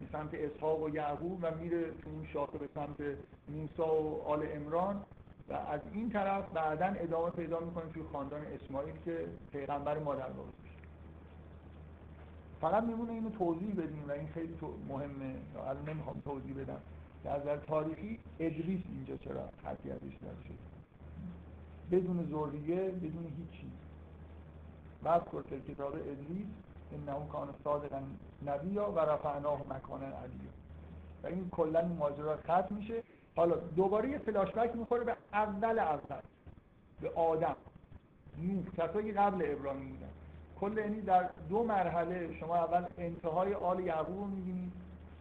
به سمت اسحاق و یعقوب و میره تو این شاخه به سمت موسی و آل امران و از این طرف بعدا ادامه پیدا می‌کنه توی خاندان اسماعیل که پیغمبر مادر میشه. فقط میمونه اینو توضیح بدیم و این خیلی مهمه. الان نمی‌خوام توضیح بدم. که از تاریخی ادریس اینجا چرا حرفی ازش شد بدون ذریه بدون هیچی. بعد کرد کتاب ادریس انه کان صادقا نبیا و رفعناه علی. و این کلا این ماجرا ختم میشه. حالا دوباره یه فلاشبک می‌خوره به اول اول. به آدم. نوح کسایی قبل ابراهیم بودن. کل یعنی در دو مرحله شما اول انتهای آل یعقوب رو می‌بینید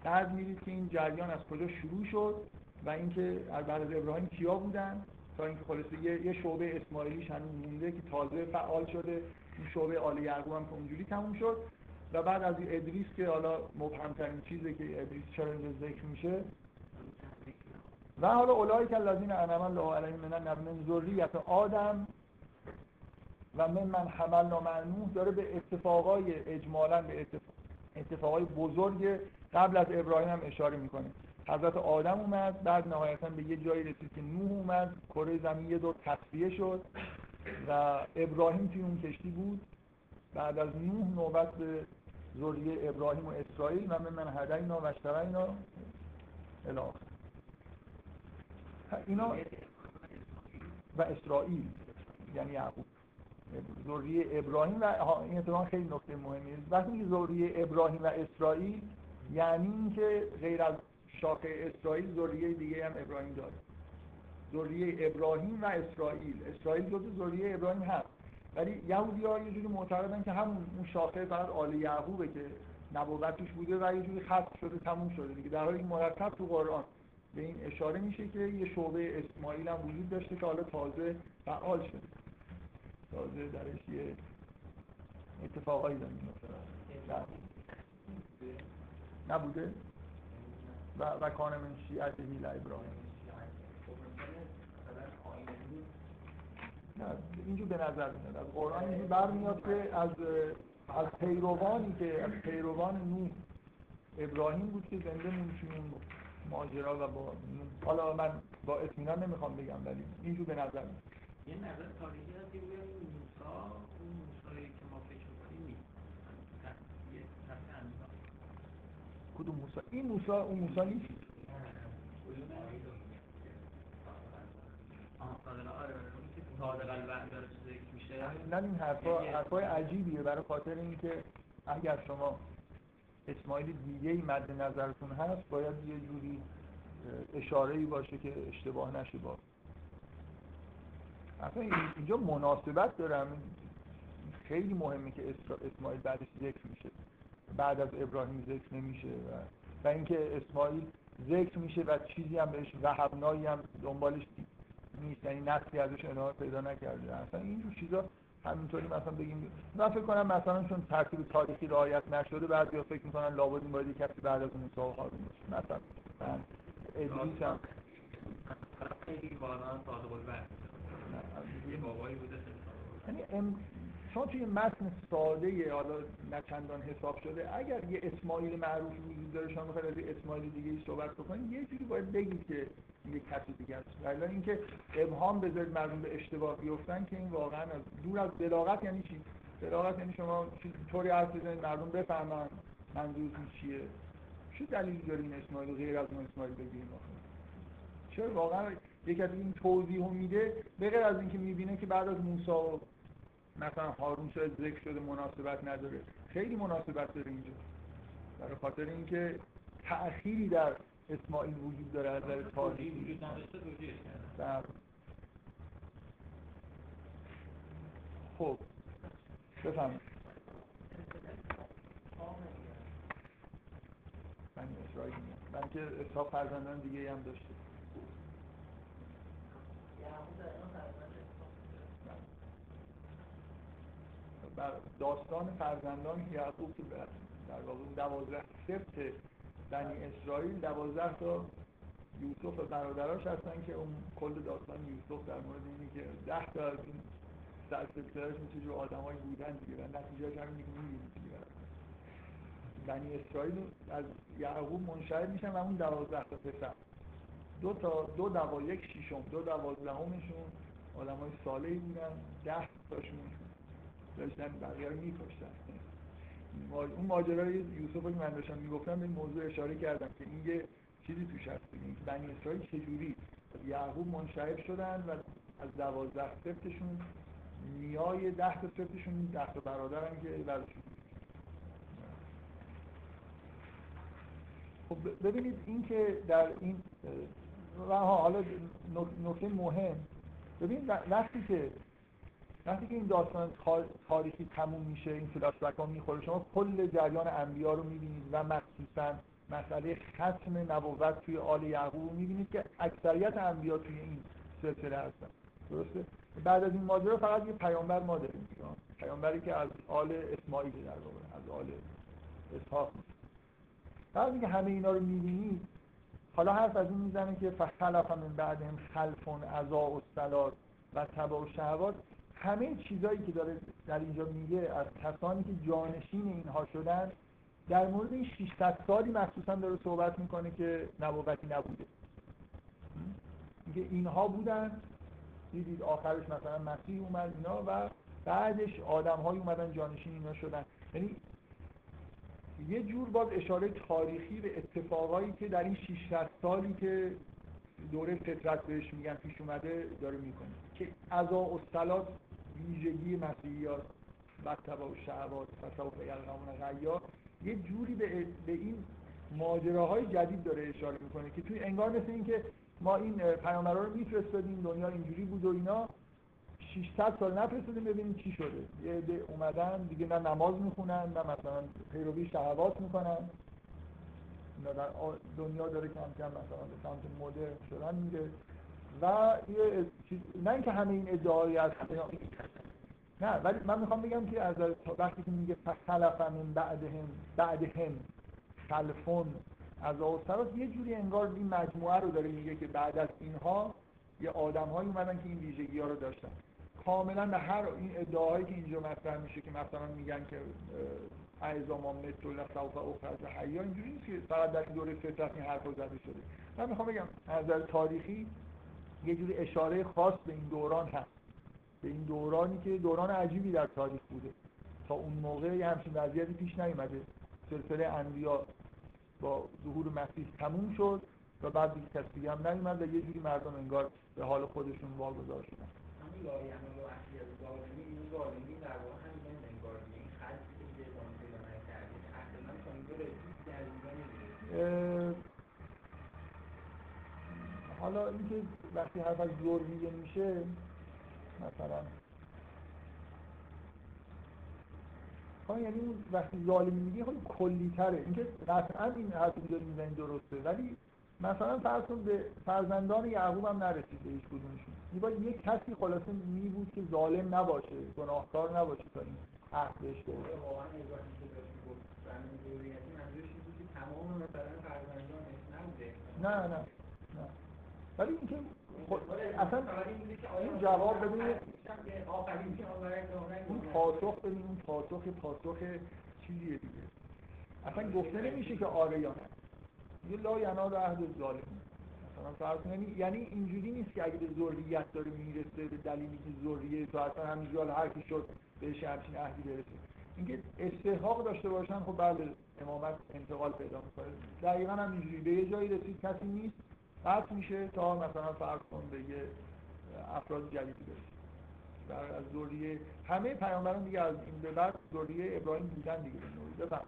بعد می‌دید که این جریان از کجا شروع شد و اینکه بعد از ابراهیم کیا بودن تا اینکه خلاصه یه, شعبه اسماعیلیش هنوز مونده که تازه فعال شده. این شعبه آل یعقوب هم که اونجوری تموم شد. و بعد از ادریس که حالا مبهمترین چیزی که ادریس چرا ذکر میشه. و حالا اولای که الذین انعم الله علیهم من من ذریت آدم و من من حمل نامعنوح داره به اتفاقای اجمالا به اتفاقای بزرگ قبل از ابراهیم هم اشاره می‌کنه. حضرت آدم اومد بعد نهایتا به یه جایی رسید که نوح اومد. کره زمین یه دور تصفیه شد. و ابراهیم توی اون کشتی بود. بعد از نوح نوبت به ذریه ابراهیم و اسرائیل و من هدینا و اشترینا الاخر اینا و اسرائیل یعنی یعقوب. ذریه ابراهیم و این اتفاقا خیلی نکته مهمیه وقتی که ذریه ابراهیم و اسرائیل یعنی اینکه غیر از شاخه اسرائیل ذریه دیگه هم ابراهیم داره. ذریه ابراهیم و اسرائیل. اسرائیل جزء ذریه ابراهیم هست. ولی یهودی ها یه جوری معتقدن که همون اون شاخه فقط آل یعقوبه که نبوتش بوده و یه جوری خط شده تموم شده دیگه. در حالی که مرتب تو قرآن به این اشاره میشه که یه شعبه اسماعیل هم وجود داشته که حالا تازه فعال شده. تازه درش یه اتفاقایی داریم نبوده و, و کان من شیعت هیل ابراهیم. نه اینجور به نظر میاد. از قرآن اینجور برمیاد که از از پیروانی که از پیروان نوح ابراهیم بود که زنده موند ماجرا و با حالا من با اطمینان نمی‌خوام بگم ولی اینجور به نظر میاد. یه نظر تاریخی هست که بگم موسا اون موسایی که ما فکر می‌کنیم نیست. کدوم موسا؟ این موسا اون موسا نیست؟ نه این حرفا حرفای عجیبیه. برای خاطر اینکه اگر شما اسماعیل دیگه ای مد نظرتون هست باید یه جوری اشاره ای باشه که اشتباه نشه با اصلا اینجا مناسبت دارم. خیلی مهمه که اسماعیل بعدش ذکر میشه. بعد از ابراهیم ذکر نمیشه و, و اینکه اسماعیل ذکر میشه و چیزی هم بهش وهبنایی هم دنبالش نیست یعنی نسلی ازش ادامه پیدا نکرده. اصلا اینجور چیزا همینطوری مثلا بگیم. من فکر کنم مثلا چون ترتیب تاریخی رعایت نشده بعضیا فکر می‌کنن لابد این باید کسی بعد از اون و هارون باشه. مثلا من ادریس هم خیلی واقعا صادق یه بابایی بوده یعنی چون توی متن ساده حالا نه چندان حساب شده اگر یه اسماعیل معروف وجود داره شما می‌خواید از اسماعیل دیگه ای صحبت بکنید یه جوری باید بگید که یه کسی دیگه است. ولی اینکه ابهام بذارید مردم به اشتباه بیفتن که این واقعا از دور از بلاغت یعنی چی؟ بلاغت یعنی شما طوری حرف بزنید مردم بفهمن منظورتون چیه. چه دلیلی داره این اسماعیل غیر از اون اسماعیل بگیریم چرا واقعا یک از این توضیح میده به غیر از اینکه می‌بینه که بعد از موسی مثلا هارون شاید ذکر شده مناسبت نداره. خیلی مناسبت داره اینجا. برای خاطر اینکه تأخیری در اسماعیل وجود داره از نظر تاریخی. وجود نداشته خب. بفهمید بنی اسرائیل من که اسحاق فرزندان دیگه هم داشته بر داستان فرزندان یعقوب که در واقع دوازده سبت بنی اسرائیل دوازده تا یوسف و برادراش هستن که اون کل داستان یوسف در مورد اینه که ده تا از این سلسله‌اش مثل جو آدمایی بودن دیگه و نتیجهش همین دیگه می‌بینید دیگه. بنی اسرائیل از یعقوب منشأ میشن و اون دوازده تا پسر. دو تا دو دوا یک شیشم دو دوازدهمشون آدمای صالحی بودن ده تاشون داشتن بقیه رو میکشتن. اون ماجرای یوسف که من داشتم می‌گفتم به این موضوع اشاره کردم که این یه چیزی توش هست. این بنی اسرائیل چجوری یعقوب منشعب شدن و از دوازده سبتشون نیای ده تا سبتشون ده تا برادرن که ورشون خب ببینید این که در این و حالا نکته مهم. ببینید وقتی که وقتی که این داستان تاریخی تموم میشه این فلاش ها می‌خوره شما کل جریان انبیا رو می‌بینید و مخصوصا مسئله ختم نبوت توی آل یعقوب می‌بینید که اکثریت انبیا توی این سلسله هستن. درسته؟ بعد از این ماجرا فقط یه پیامبر ما داریم. پیامبری که از آل اسماعیل در واقع از آل اسحاق وقتی که همه اینا رو می‌بینید. حالا حرف از این می‌زنه که فخلف من بعدهم خلفون عزا و سلات و تبا و شهوات. همه چیزایی که داره در اینجا میگه از کسانی که جانشین اینها شدن در مورد این 600 سالی مخصوصا داره صحبت می‌کنه که نبوتی نبوده. میگه اینها بودن دیدید آخرش مثلا مسیح اومد اینا و بعدش آدم های اومدن جانشین اینا شدن. یعنی یه جور باز اشاره تاریخی به اتفاقایی که در این 600 سالی که دوره فطرت بهش میگن پیش اومده داره می‌کنه. که عزا و ویژگی مسیحیات و تبا و شهوات و سوف یلقمون غیا یه جوری به, به این ماجراهای جدید داره اشاره می‌کنه که توی انگار مثل این که ما این پیامبرا رو میفرستادیم دنیا اینجوری بود و اینا 600 سال نفرستادیم ببینیم چی شده. یه عده اومدن دیگه نه نماز می‌خونن نه مثلا پیروی شهوات می‌کنن. در دنیا داره کم کم مثلا به سمت مدرن شدن میره. و یه چیز نه اینکه همه این ادعایی از نه ولی من می‌خوام بگم که از وقتی که میگه فخلف من بعدهم بعدهم خلفون از آستراس یه جوری انگار این مجموعه رو داره میگه که بعد از اینها یه آدم هایی اومدن که این ویژگی ها رو داشتن. کاملا به هر این ادعاهایی که اینجا مطرح میشه که مثلا میگن که اعزا ما متر و سوف اخرج حیا اینجوری نیست که فقط در دوره فطرت این حرفا زده شده. من می‌خوام بگم از نظر تاریخی یه جوری اشاره خاص به این دوران هست. به این دورانی که دوران عجیبی در تاریخ بوده. تا اون موقع یه همچین وضعیتی پیش نیومده. سلسله انبیا با ظهور مسیح تموم شد و بعد دیگه کسی دیگه هم نیومد و یه جوری مردم انگار به حال خودشون واگذار شدن. همین حالا اینکه وقتی حرف از ذریه میشه مثلا. ها یعنی اون وقتی ظالمی میگه خیلی کلی تره اینکه قطعا این حرفی که داری می‌زنی درسته ولی مثلا فرض به فرزندان یعقوب هم نرسید به هیچ کدومشون. باید یک کسی خلاصه می بود که ظالم نباشه گناهکار نباشه تا این حق بهش بده. واقعا تمام مثلا فرزندانش نه نه نه. ولی اینکه اصلا این جواب ببینید این پاسخ ببینید اون پاسخ پاسخ چیزیه دیگه. اصلا گفته نمیشه که آره یا نه. یه لا ینال عهد ظالم مثلا فرض یعنی یعنی اینجوری نیست که اگه به ذریت داره می‌رسه به دلیلی که ذریه تو اصلا همینجوری هر کی شد بهش همچین عهدی برسه. اینکه استحقاق داشته باشن خب بله امامت انتقال پیدا می‌کنه. دقیقا هم اینجوری به یه جایی رسید کسی نیست قطع میشه تا مثلا فرض کن به یه افراد جدیدی برسه. در از ذریه همه پیامبران دیگه از این به بعد ذریه ابراهیم بودن دیگه. به نوعی بفهم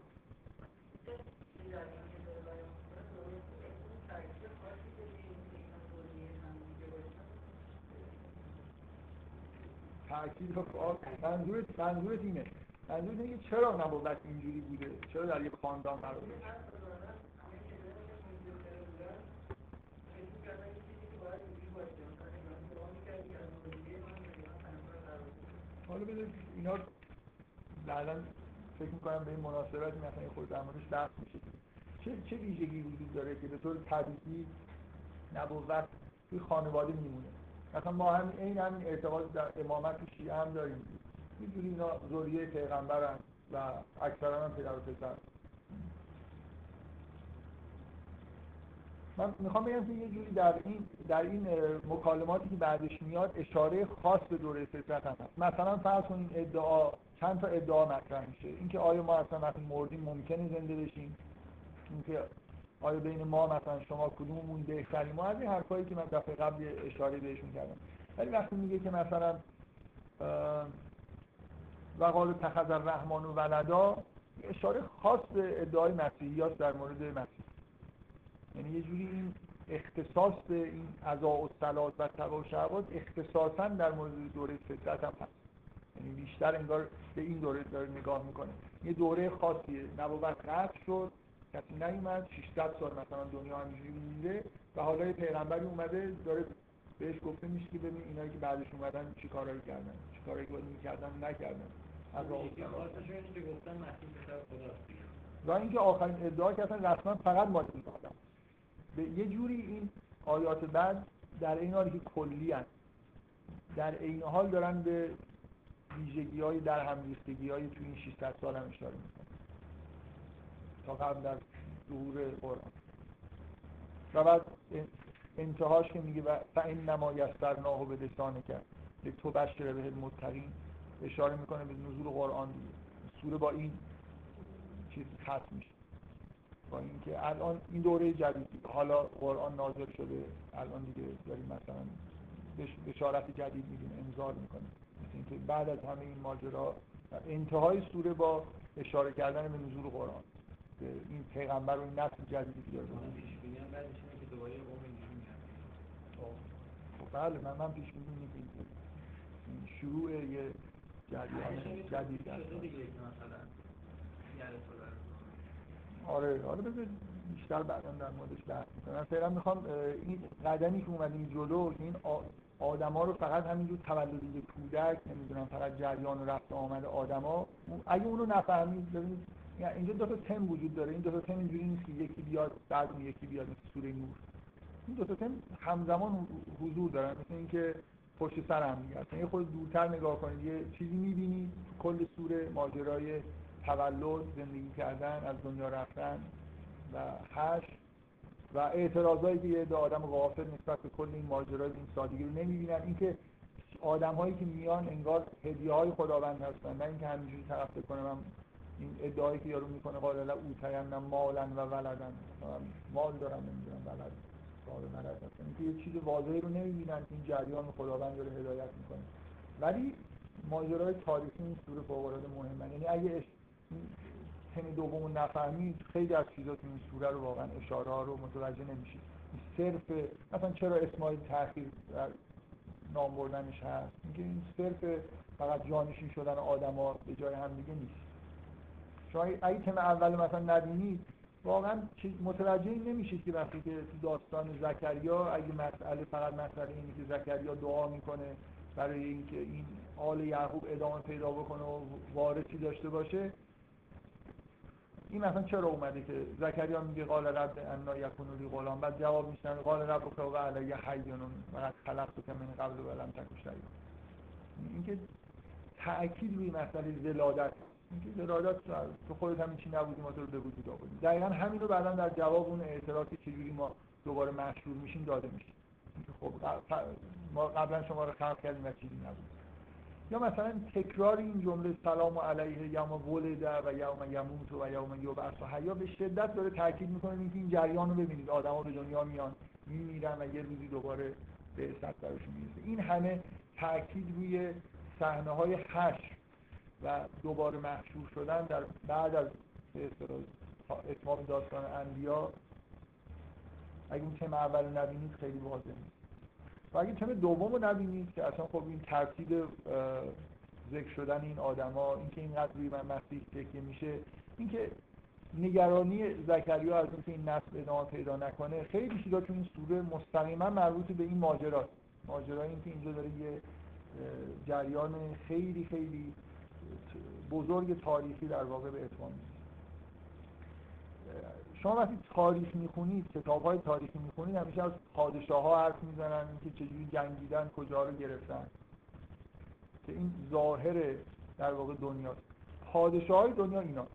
تاکید منظورت منظورت اینه. منظورت اینه که چرا نبوت اینجوری بوده؟ چرا در یه خاندان قرار داشت حالا بذارید اینا بعدا فکر می‌کنم به این مناسبت مثلا خود در موردش میشه. چه چه ویژگی وجود داره که به طور طبیعی نبوت توی خانواده میمونه؟ مثلا ما هم این همین اعتقاد در امامت و شیعه هم داریم. می‌دونی اینا ذریه پیغمبرن و اکثرا هم پدر و پسر. من می‌خوام بگم که یه جوری در این در این مکالماتی که بعدش میاد اشاره خاص به دوره فطرت هم هست. مثلا فرض کنید ادعا چند تا ادعا مطرح میشه. اینکه آیا ما اصلا وقتی مردیم ممکنه زنده بشیم؟ اینکه آیا بین ما مثلا شما کدوممون بهتریم؟ ما از این حرفایی که من دفعه قبل اشاره بهشون کردم. ولی وقتی میگه که مثلا و قال تخذ الرحمن و ولدا اشاره خاص به ادعای مسیحیات در مورد مسیح. یعنی یه جوری این اختصاص به این عزا و سلات و تقا و شهوات اختصاصا در مورد دوره فطرت هم هست. یعنی بیشتر انگار به این دوره داره نگاه می‌کنه. یه دوره خاصیه. نبوت قطع شد کسی نیومد 600 سال مثلا دنیا همینجوری مونده و حالا یه پیغمبری اومده داره بهش گفته میشه که ببین اینایی که بعدش اومدن چی کارایی کردن؟ چی کارایی که می‌کردن؟ نکردن. از و اینکه آخرین ادعا که اصلا رسما فقط مادی آدم. به یه جوری این آیات بعد در این حالی که کلی هست. در این حال دارن به ویژگی های در هم ریختگی های توی این 600 سال هم اشاره می‌کنن. تا قبل در ظهور قرآن. و بعد انتهاش که میگه و این نما یسترناه به لسانه کرد تو بشره به المتقین اشاره می‌کنه به نزول قرآن دیگه. سوره با این چیز ختم میشه. با اینکه الان این دوره جدید حالا قرآن نازل شده الان دیگه داریم مثلا بشارت جدید میدیم انذار می‌کنیم. مثل اینکه بعد از همه این ماجرا انتهای سوره با اشاره کردن به نزول قرآن به این پیغمبر و این نسل جدیدی که داره خب بله من من پیش بینی که شروع یه جریان جدید آره آره بذار بیشتر بعدا در موردش بحث من فعلا می‌خوام این قدمی که اومدیم جلو این آدما رو فقط همینجور تولدی کودک نمی‌دونم فقط جریان و رفت آمد آدما اگه اونو نفهمید ببینید یعنی اینجا دو تا تم وجود داره. این دو تا تم اینجوری نیست که یکی بیاد بعد اون یکی بیاد مثل سوره نور. این دو تا تم همزمان حضور دارن مثل اینکه پشت سر هم دیگه یه خود دورتر نگاه کنید یه چیزی می‌بینید کل سوره ماجرای تولد زندگی کردن از دنیا رفتن و هش و اعتراضایی که یه آدم غافل نسبت به کل این ماجرای این سادگی رو نمی‌بینن. اینکه آدم هایی که میان انگار هدیه های خداوند هستن نه اینکه همینجوری طرف کنه من این ادعایی که یارو می‌کنه قال لا اوتین مالن و ولدن. مال دارم نمی‌دونم ولد صاحب مرد هستن. اینکه یه چیز واضحی رو نمی‌بینن این جریان خداوند داره هدایت می‌کنه. ولی ماجرای تاریخی این سوره فوق العاده مهمه. یعنی اگه تم دوم نفهمید خیلی از چیزا تو این سوره رو واقعا اشاره ها رو متوجه نمیشید. صرف مثلا چرا اسماعیل تاخیر در نام بردنش هست؟ میگه این صرف فقط جانشین شدن آدما به جای هم دیگه نیست. شما اگه تم اول مثلا نبینید واقعا متوجه نمیشید که وقتی که تو داستان زکریا اگه مسئله فقط مسئله اینه که زکریا دعا می‌کنه برای اینکه این آل یعقوب ادامه پیدا بکنه و وارثی داشته باشه این مثلا چرا اومده که زکریا میگه قال رب انا یکون لی غلام؟ بعد جواب میشن قال رب که و علی حیون فقط خلقت که من قبل و لم تکن شیئا اینکه تأکید روی مسئله ولادت. اینکه ولادت تو خودت هم چی نبودی ما تو رو به وجود آوردیم دقیقا همین رو بعدا در جواب اون اعتراضی چجوری ما دوباره مشهور میشیم داده میشه خب ما قبلا شما رو خلق کردیم و چیزی نبود. یا مثلا تکرار این جمله سلام علیه یوم ولد و یوم یموت و یوم یبعث حیا به شدت داره تاکید می‌کنه اینکه این جریان رو ببینید. آدما به دنیا میان میمیرن و یه روزی دوباره به سطح براشون می‌رسه. این همه تاکید روی صحنه های حشر و دوباره محشور شدن در بعد از اتمام داستان انبیا اگه اون تم اول نبینید خیلی واضح نیست. و اگه تم دوم رو نبینید که اصلا خب این ترتیب ذکر شدن این آدما اینکه اینقدر روی من مسیح تکیه میشه اینکه نگرانی زکریا از اینکه این نسل ادامه پیدا نکنه خیلی چیزا تو این سوره مستقیما مربوط به این ماجراست. ماجرا اینکه اینجا داره یه جریان خیلی خیلی بزرگ تاریخی در واقع به اتمام شما وقتی تاریخ می‌خونید کتاب های تاریخی می‌خونید همیشه از پادشاه ها حرف می‌زنن که چجوری جنگیدن کجا رو گرفتن. که این ظاهر در واقع دنیاست. پادشاه های دنیا اینا.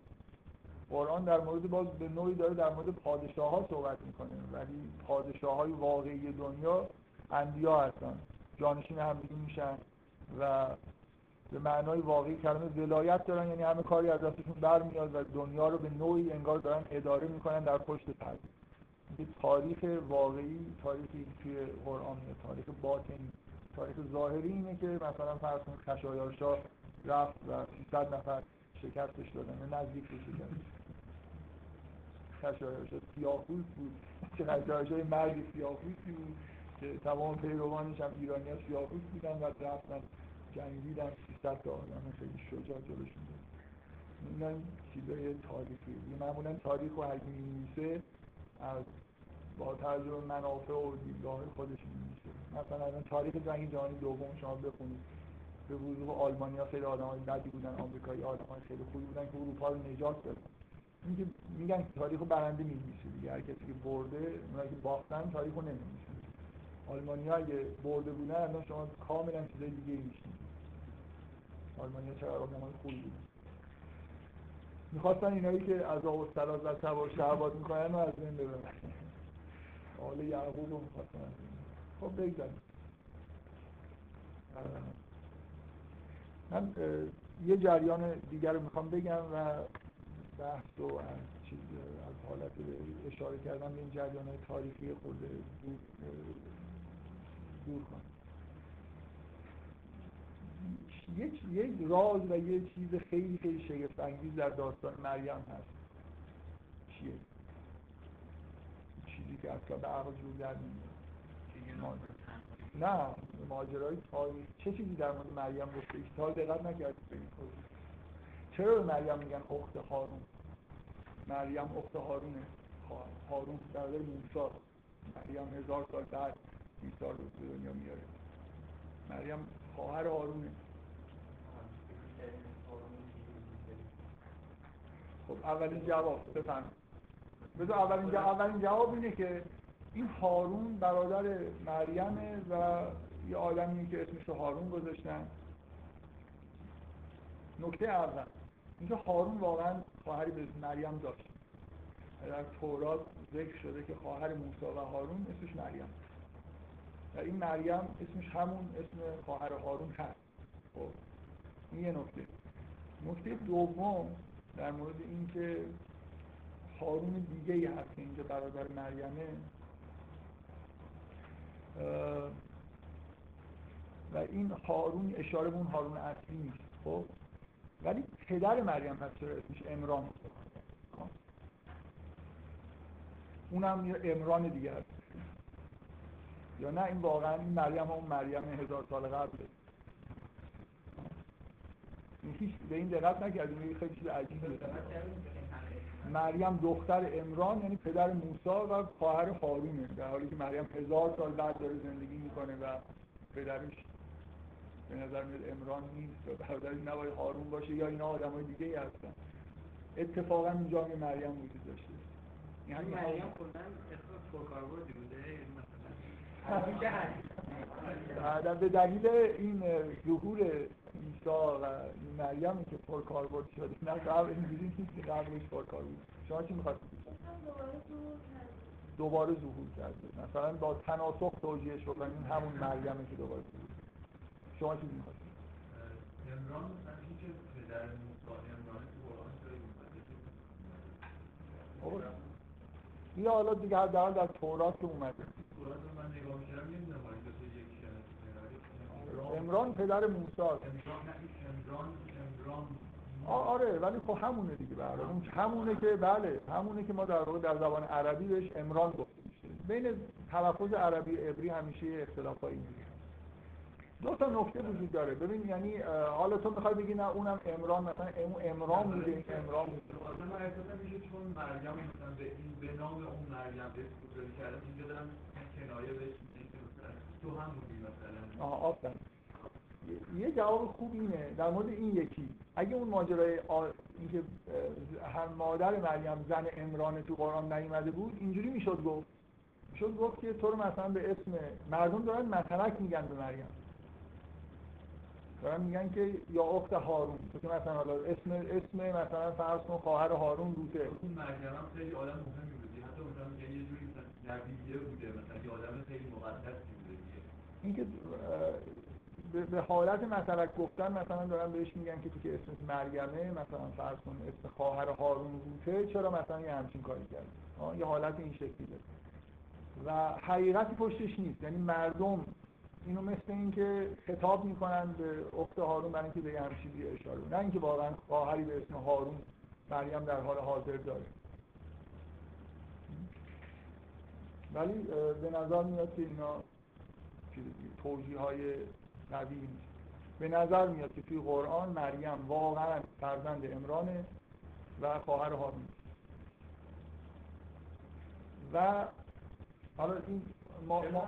قرآن در مورد باز به نوعی داره در مورد پادشاه ها صحبت می‌کنه. ولی پادشاه های واقعی دنیا انبیا هستن. جانشین همدیگه میشن و به معنای واقعی کلمه ولایت دارن یعنی همه کاری از دستشون برمیاد و دنیا رو به نوعی انگار دارن اداره می‌کنن در پشت پرده تاریخ واقعی تاریخی توی قرآن تاریخ باطنی تاریخ ظاهری اینه که مثلا فرض کنید خشایارشا رفت و 300 نفر شکستش دادن یا نزدیک به شکست خشایارشا سیاه‌پوست بود. چه خشایارشا مردی سیاه‌پوستی بود که تمام پیروانش هم ایرانی ها سیاه‌پوست بودن و رفتن جنگیدن. 300 تا آدم خیلی شجاع جلوشون بود این چیزای تاریخی. معمولا تاریخ و هرکی می‌نویسه از با توجه منافع و دیدگاه خودش می‌نویسه. مثلا الان تاریخ جنگ جهانی دوم شما بخونید. به وضوح آلمانیا خیلی آدمای بدی بودن آمریکایی آدمای خیلی خوبی بودن که اروپا رو نجات دادن. اینکه میگن تاریخ برنده می‌نویسه دیگه. هر کسی که برده اونایی که باختن تاریخ رو نمی‌نویسن. آلمانیا اگه برده بودن الان شما کاملا چیزای دیگه می‌شنید آلمانیا چقدر آدمای خوبی بودن می‌خواستن اینایی که از آب و سلاز و سوار شهباد می‌کنن و از بین ببرن. آل یعقوب رو می‌خواستن خب بگذاریم. من یه جریان دیگر رو می‌خوام بگم و بحث رو از چیز از حالت اشاره کردم. به این جریان های تاریخی خود دور کنم. یک یک راز و یه چیز خیلی خیلی شگفت انگیز در داستان مریم هست. چیه؟ چیزی که اصلا به عقل جور در نه ماجرای تاریخ. چه چیزی در مورد مریم گفته ایش تا دقت نکردید به این چرا به مریم میگن اخت هارون؟ مریم اخت هارونه. هارون برادر موسی. مریم هزار سال بعد عیسی رو به دنیا میاره. مریم خواهر هارونه. خب اولین جواب بفهم بذار اولین جواب اولین جواب اینه که این هارون برادر مریمه و یه آدمی که اسمش رو هارون گذاشتن. نکته اول اینکه هارون واقعا خواهری به مریم داشت. در تورات ذکر شده که خواهر موسی و هارون اسمش مریم. و این مریم اسمش همون اسم خواهر هارون هست. خب این یه نکته. نکته دوم در مورد اینکه هارون دیگه ای هست که اینجا برادر مریمه. و این هارون اشاره به اون هارون اصلی نیست خب؟ ولی پدر مریم هست چرا اسمش امران؟ خب؟ اونم یه امران دیگه هست. یا نه این واقعا این مریم اون مریم هزار سال قبله. هیچ به این دقت نکردیم این خیلی چیز عجیبه. مریم دختر امران یعنی پدر موسی و خواهر هارونه در حالی که مریم هزار سال بعد داره زندگی می‌کنه و پدرش به نظر میاد امران نیست و برادرش نباید هارون باشه یا اینا آدم های دیگه ای هستن. اتفاقا اینجا هم مریم وجود داشته. یعنی مریم کلا اسم پرکاربردی بوده بعدا به دلیل این ظهور عیسی و مریم که پرکاربرد شده. نه قبل اینجوری نیست که قبلش پرکار بود شما چی می‌خواستید دوباره ظهور کرده مثلا با تناسخ توجیه شد این همون مریمه که دوباره ظهور شما چی می‌خواستید امران که پدر موسی یا حالا دیگه حداقل در تورات که اومده. تورات من نگاه می‌کردم نمی‌دونم امران پدر موسی است. آره ولی خب همونه دیگه برای اون همونه که بله همونه که ما در واقع در زبان عربی بهش امران گفته میشه. بین تلفظ عربی عبری همیشه اختلافایی دیگه دو تا نکته وجود داره. ببین یعنی حالا تو می‌خوای بگی نه اونم امران مثلا امران بوده این امران بوده. من احساسا میشه چون مریم مثلا به این به نام اون مریم به اسم کردن اینجا دارم کنایه بهش تو هم بودی مثلا؟ آها آفرین. یه جواب خوب اینه. در مورد این یکی. اگه اون ماجرای آ... اینکه هم مادر مریم زن امران تو قرآن نیومده بود اینجوری می‌شد گفت. می‌شد گفت که تو رو مثلا به اسم مردم دارن مثلک میگن به مریم. دارن میگن که یا اخت هارون. تو که مثلا حالا اسم اسم مثلا فرض کن خواهر هارون روته اون مریم خیلی آدم مهمی بودی حتی مثلا یه جوری نبیه بوده. مثلا یه آدم خیلی بوده دیگه اینکه به حالت مثلا گفتن مثلا دارن بهش میگن که تو که اسمت مریمه مثلا فرض کن اسم خواهر هارون روته چرا مثلا یه همچین کاری کرد یه حالت این شکلی داره. و حقیقتی پشتش نیست. یعنی مردم اینو مثل اینکه خطاب می‌کنن به اخت هارون برای اینکه به همچین اشاره نه اینکه واقعا خواهری به اسم هارون مریم در حال حاضر داره. ولی به نظر میاد که اینا توجیه های قوی نیست به نظر میاد که توی قرآن مریم واقعا فرزند امرانه و خواهر هارون. و حالا این ما, ما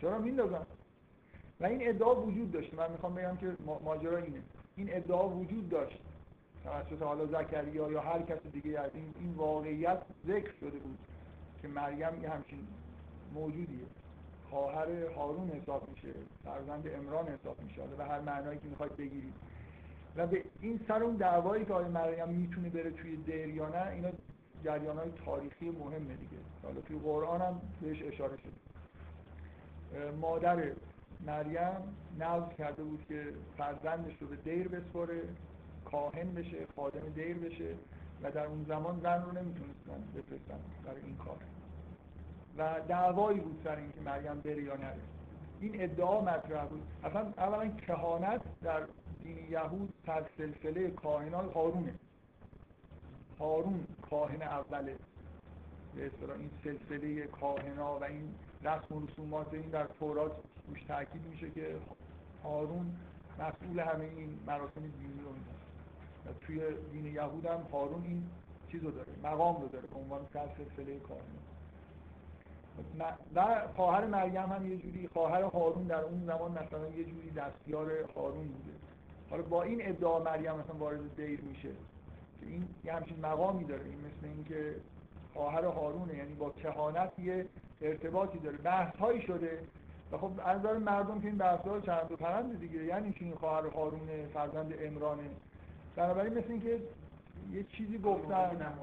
چرا میندازن و این ادعا وجود داشت من می‌خوام بگم که ماجرا اینه. این ادعا وجود داشت. توسط حالا زکریا یا هر کس دیگه از این این واقعیت ذکر شده بود که مریم یه همچین موجودیه. خواهر هارون حساب میشه فرزند امران حساب میشه و هر معنایی که می‌خواید بگیرید. و به این سر اون دعوایی که آقای مریم می‌تونه بره توی دیر یا نه اینا جریان های تاریخی مهمه دیگه. حالا توی قرآن هم بهش اشاره شد مادر مریم نظر کرده بود که فرزندش رو به دیر بسپره کاهن بشه خادم دیر بشه و در اون زمان زن رو نمی‌تونستن بفرستن برای این کار. و دعوایی بود سر اینکه مریم بره یا نره. این ادعا مطرح بود. اصلا اولا کهانت در دین یهود سر سلسله کاهنان هارونه. هارون کاهن اوله. به این سلسله کاهنا و این رسم و رسومات این در تورات روش تاکید میشه که هارون مسئول همه این مراسم دینی رو و توی دین یهود هم هارون این چیز رو داره مقام رو داره به عنوان سلسله کاهنا. و خواهر مریم هم یه جوری خواهر هارون در اون زمان مثلا یه جوری دستیار هارون بوده. حالا با این ادعا مریم مثلا وارد دیر میشه. که این یه همچین مقامی داره. این مثل اینکه خواهر هارونه. یعنی با کهانت یه ارتباطی داره. بحث هایی شده. و خب از نظر مردم که این بحث ها چند و پرند دیگه. یعنی این خواهر هارونه فرزند امرانه بنابراین مثل اینکه یه چیزی گفتن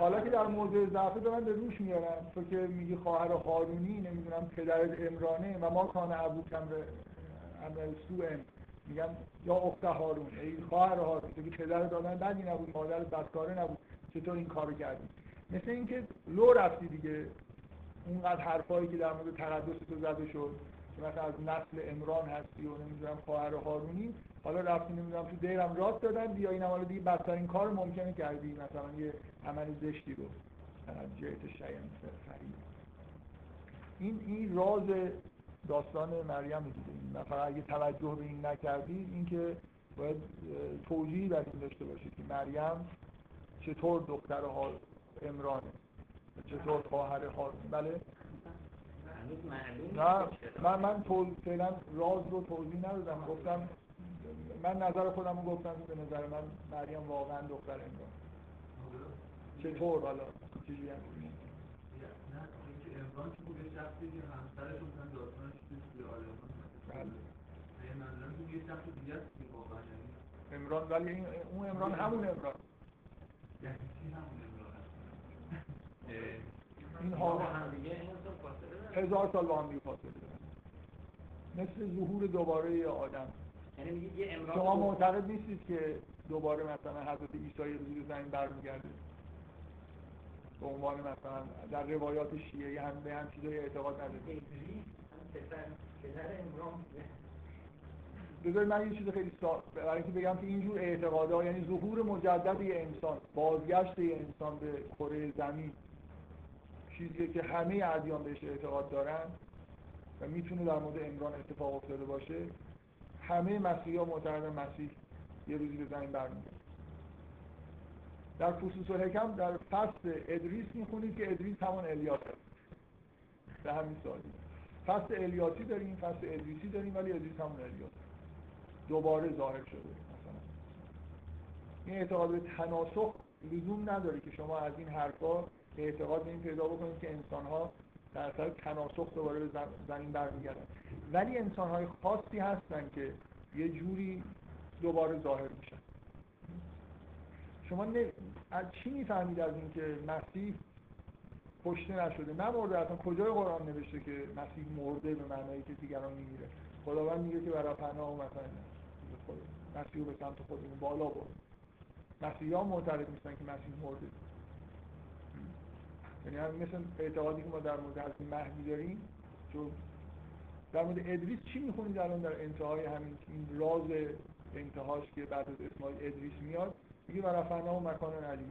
حالا که در موضع ضعف دارن به روش میارن. تو که میگی خواهر هارونی نمی‌دونم پدرت امرانه و ما کان ابو کم عمل سوء. میگن یا اخت هارون. ای خواهر هارون تو که پدر دادن بدی نبود مادر بدکاره نبود. چطور این کارو کردی؟ مثل اینکه لو رفتی دیگه. اونقدر حرفایی که در مورد تقدس تو زده شد. مثلا از نسل امران هستی و نمی‌دونم خواهر هارونی. حالا رفتی نمی‌دونم تو دیرم راست دادن بیا این حالا دیگه بدترین کار ممکنه کردی مثلا یه عمل زشتی رو. جهت شیعن این این راز داستان مریم دیگه فقط اگه توجه به این نکردی اینکه باید توجیهی بر این داشته باشید که مریم چطور دختر امرانه چطور خواهر هارون بله نه من من فعلا راز رو توضیح ندادم. گفتم من نظر خودم رو گفتم به نظر من مریم واقعا دختر امران چطور حالا؟ چیزی هم نه اینکه امران که بود شخصی که همسرش مثلا داستانش توی آلمان بله. منظورم یه شخص دیگه است که واقعا امران ولی اون امران همون امران یعنی چی همون امران این ها هزار سال با هم دیگه فاصله مثل ظهور دوباره آدم. یعنی شما معتقد نیستید که دوباره مثلا حضرت عیسی روی زمین برمیگرده؟ به عنوان مثلا در روایات شیعه هم به هم چیزای اعتقاد ندارید. بذارید من یه چیز خیلی سا... برای اینکه بگم که اینجور اعتقادها یعنی ظهور مجدد یه انسان بازگشت یه انسان به کره زمین چیزی که همه ادیان بهش اعتقاد دارن و می‌تونه در مورد امران اتفاق افتاده باشه همه مسیحی ها معتقدن مسیح یه روزی به زمین برمیگرده. در فصوص الحکم در فصل ادریس می‌خونید که ادریس همون الیاس هست به همین سالی فصل الیاسی داریم فصل ادریسی داریم ولی ادریس همون الیاس دوباره ظاهر شده مثلا. این اعتقاد به تناسخ لزوم نداره که شما از این حرفا اعتقاد به این پیدا بکنید که انسان ها در اثر تناسخ دوباره به زمین برمیگردن. ولی انسان های خاصی هستن که یه جوری دوباره ظاهر میشن. شما نه... از چی می‌فهمید از اینکه مسیح کشته نشده؟ نمرده اصلا کجای قرآن نوشته که مسیح مرده به معنایی که دیگران میمیره؟ خداوند میگه که برای پناه و مثلا مسیح رو به سمت خودمون بالا برد. مسیحی ها معترض نیستن که مسیح مرده. یعنی هم مثل اعتقادی که ما در مورد حضرت مهدی داریم چون در مورد ادریس چی می‌خونید الان در انتهای همین این راز انتهاش که بعد از اسماعیل ادریس میاد؟ میگه و رفعنا و مکان علیه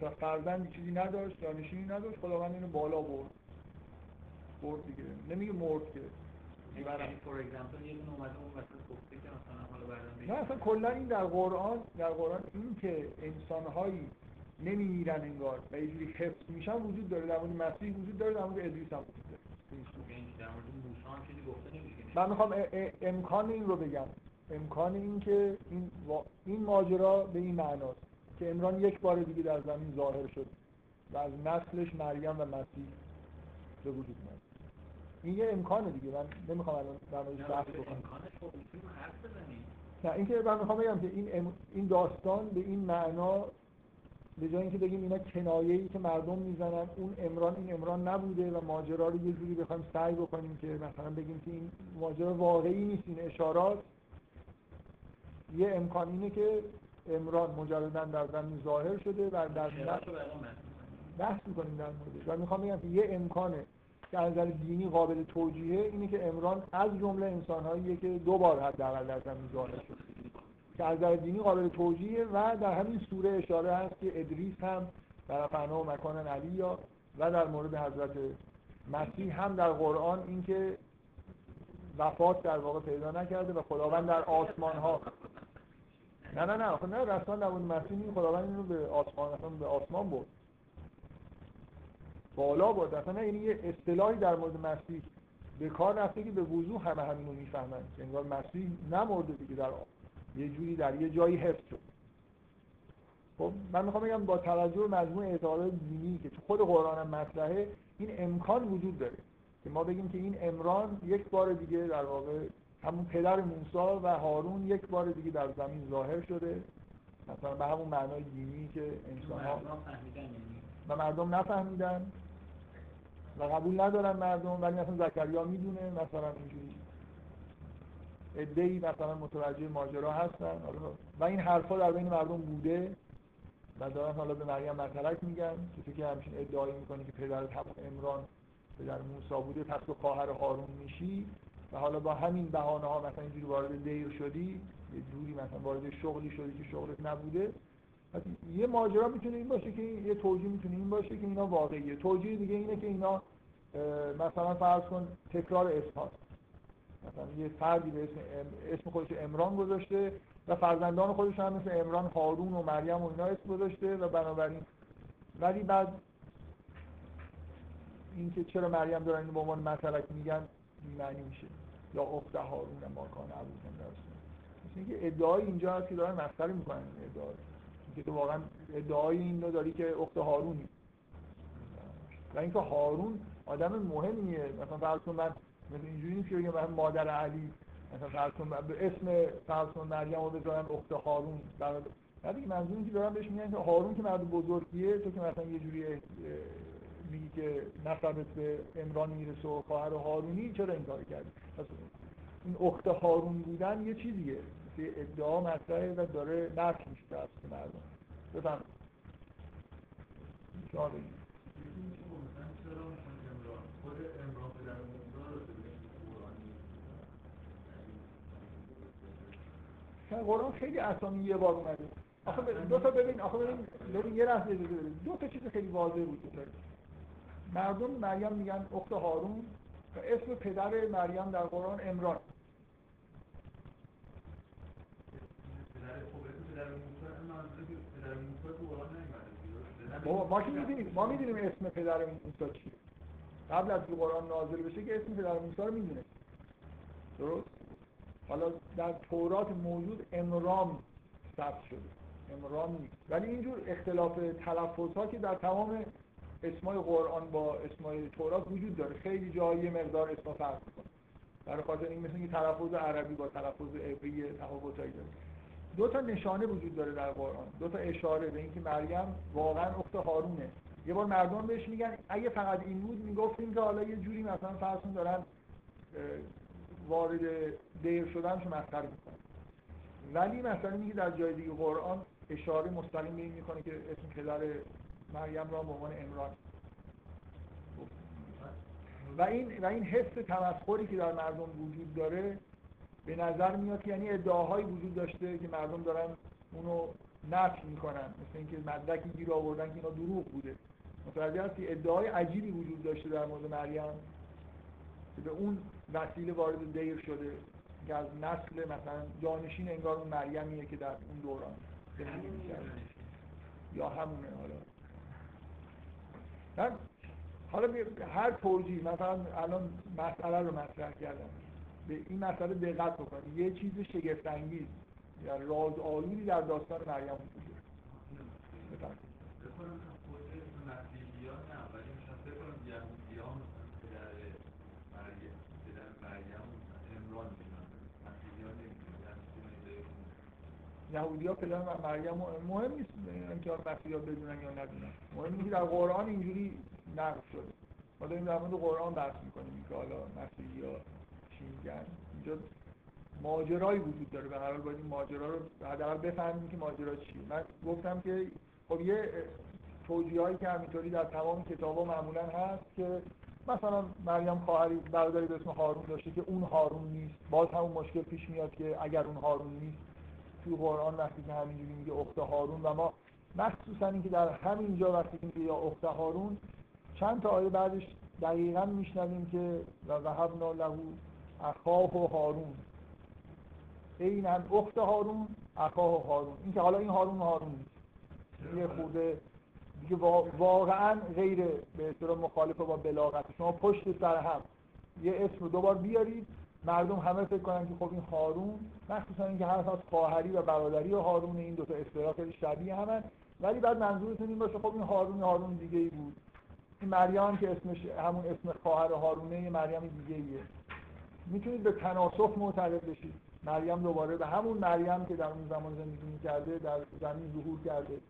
سه فرزند چیزی نداشت جانشینی نداشت خداوند اینو بالا برد. برد دیگه. نمیگه مرد که. یعنی فور اگزمپل یه دونه اومده اون وسط گفته که مثلا حالا نه اصلا کلا این در قرآن در قرآن این که انسانهایی نمیمیرن انگار و یه جوری حفظ میشن وجود داره. در مورد مسیح وجود داره در مورد ادریس هم وجود داره. یعنی من می‌خوام امکان این رو بگم. امکان این که این, این ماجرا به این معناست که امران یک بار دیگه در زمین ظاهر شد و از نسلش مریم و مسیح به وجود میاد این یه امکانه دیگه. من نمی‌خوام الان در موردش بحث بکنم. خب نه اینکه من می‌خوام بگم که این ام... این داستان به این معنا به جای اینکه بگیم اینا کنایه ای که مردم می‌زنن اون امران این امران نبوده و ماجرا رو یه جوری بخوایم سعی بکنیم که مثلا بگیم که این ماجرا واقعی نیست این اشارات. یه امکان اینه که امران مجردا در زمین ظاهر شده و در بحث می‌کنیم در موردش و می‌خوام بگم که یه امکانه که از نظر دینی قابل توجیهه اینه که امران از جمله انسانهاییه که دو بار حداقل در زمین ظاهر شده. که از دینی قابل توجیهه و در همین سوره اشاره هست که ادریس هم در فنا و مکان علی و در مورد حضرت مسیح هم در قرآن اینکه وفات در واقع پیدا نکرده و خداوند در آسمان ها نه نه نه آخه نه رسما در مسیح این خداوند اینو به آسمان اصلا به آسمان برد. بالا برد اصلا نه یعنی یه اصطلاحی در مورد مسیح به کار رفته که به وضوح همه همینو می‌فهمن. انگار مسیح نمرده دیگه در یه جوری در یه جایی حفظ شد خب من می‌خوام بگم با توجه به مجموع اعتقادات دینی که تو خود قرآن هم مطرحه این امکان وجود داره که ما بگیم که این امران یک بار دیگه در واقع همون پدر موسی و هارون یک بار دیگه در زمین ظاهر شده مثلا به همون معنای دینی که انسان ها یعنی. و مردم نفهمیدن و قبول ندارن مردم ولی مثلا زکریا می‌دونه مثلا اینجوری ادهی مثلا متوجه ماجرا هستن. و این حرفا در بین مردم بوده. و دارن حالا به مریم مطلق میگن که که همچین ادعایی می‌کنه که پدرت همون امران پدر موسی بوده پس تو خواهر هارون میشی. و حالا با همین بهانه ها مثلا اینجوری وارد دیر شدی یه جوری مثلا وارد شغلی شدی که شغلت نبوده. یه ماجرا می‌تونه این باشه که یه توجیه می‌تونه این باشه که اینا واقعیه. توجیه دیگه اینه که اینا مثلا فرض کن تکرار هست مثلا یه فردی به اسم اسم خودش امران گذاشته و فرزندان خودش هم مثل امران هارون و مریم و اینا اسم گذاشته و بنابراین ولی بعد اینکه چرا مریم دارن اینو به عنوان مسلک میگن معنی میشه. یا اخت هارون ماکان ابو مثل اینکه ادعای اینجا هست که دارن مسخره می‌کنن این ادعا که تو واقعا ادعای این رو داری که اخت هارونی. و اینکه هارون آدم مهمیه. مثلا فرض کن من مثل اینجوری نیست که بگم مادر علی مثلا فرض به اسم فرض کن مریم رو بذارن اخت هارون. نه دیگه منظور که دارن بهش میگن که هارون که مرد بزرگیه تو که مثلا یه جوری میگی که نسبت به امران می‌رسه و خواهر هارونی چرا این کار کردی این اخت هارون بودن یه چیزیه. مثل ادعا مطرحه و داره نفت میشه که مردم. بفهم شما بگید قرآن خیلی اسامی یه بار اومده. آخه دو تا ببین آخه ببین ببین یه لحظه ببین دو تا چیز خیلی واضح بود مردم مریم میگن اخت هارون و اسم پدر مریم در قرآن امران ما که می‌دونیم ما می‌دونیم اسم پدر موسی چیه. قبل از که قرآن نازل بشه که اسم پدر موسی رو می‌دونه درست؟ حالا در تورات موجود امرام ثبت شده. امرام نیست. ولی اینجور اختلاف تلفظ ها که در تمام اسمای قرآن با اسمای تورات وجود داره. خیلی جایی مقدار اسما فرق می‌کنه. برای خاطر این مثل تلفظ عربی با تلفظ عبری تفاوتایی داره. دو تا نشانه وجود داره در قرآن. دو تا اشاره به اینکه مریم واقعا اخت هارونه. یه بار مردم بهش میگن اگه فقط این بود می‌گفتیم که حالا یه جوری مثلا فرضون دارن وارد دیر شدنشو مسخره می‌کنن ولی مثلا میگه در جای دیگه قرآن اشاره مستقیم به این می‌کنه که اسم پدر مریم را به عنوان امران و این و این حس تمسخری که در مردم وجود داره به نظر میاد که یعنی ادعاهایی وجود داشته که مردم دارن اونو نفی می‌کنن. مثل اینکه مدرکی گیر آوردن که اینا دروغ بوده. متوجه هستی؟ ادعای عجیبی وجود داشته در مورد مریم. که به اون وسیله وارد دیر شده. که از نسل مثلا جانشین انگار اون مریمیه که در اون دوران زندگی می‌کرده یا همونه حالا. حالا هر توجیه مثلا الان مسئله رو مطرح کردم. به این مسئله دقت بکنید. یه چیز شگفت انگیز یا راز آلودی در داستان مریم وجود یهودی ها پدر مریم مهم نیست. اینکه مسیحی ها بدونن یا ندونن. مهم که در قرآن اینجوری نقل شده. ما داریم در مورد قرآن بحث می‌کنیم که حالا مسیحی ها چی میگن. اینجا ماجرایی وجود داره. به هر حال باید این ماجرا رو حداقل بفهمیم که ماجرا چیه. من گفتم که خب یه توجیه هایی که همینطوری در تمام کتابا معمولا هست که مثلا مریم خواهری برادری به اسم هارون داشته که اون هارون نیست. باز همون مشکل پیش میاد که اگر اون هارون نیست توی قرآن وقتی که همینجوری میگه اخت هارون و ما مخصوصا اینکه در همینجا وقتی که میگه یا اخت هارون چند تا آیه بعدش دقیقا میشنویم که و وهبنا له اخاه و هارون. این هم اخت هارون اخاه و هارون. این که حالا این هارون هارون نیست. یه خورده دیگه واقعا غیر به اصطلاح مخالفه با بلاغت. شما پشت سر هم یه اسم رو دوبار بیارید. مردم همه فکر کنن که خب این هارون مخصوصا اینکه هر از خواهری و برادری و هارون این دو تا اصطلاح خیلی شبیه همن. ولی بعد منظورتون این باشه خب این هارون هارون دیگه ای بود. این مریم که اسمش همون اسم خواهر هارونه یه مریم دیگه ایه می‌تونید به تناسخ معتقد بشید. مریم دوباره به همون مریم که در اون زمان زندگی می‌کرده در زمین ظهور کرده.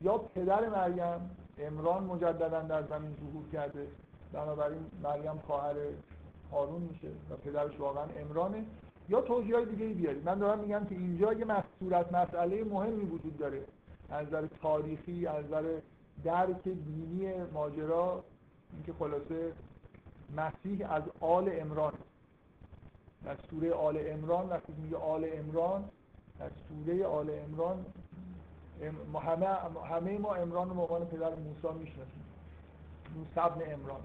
یا پدر مریم امران مجددا در زمین ظهور کرده. بنابراین مریم خواهر هارون میشه و پدرش واقعا امرانه یا توضیح های دیگه بیارید من دارم میگم که اینجا یه صورت مسئله مهمی وجود داره. از نظر تاریخی از نظر درک دینی ماجرا اینکه خلاصه مسیح از آل امران در سوره آل امران وقتی میگه آل امران در سوره آل امران همه همه ما امران رو به پدر موسی می‌شناسیم. موسی ابن امران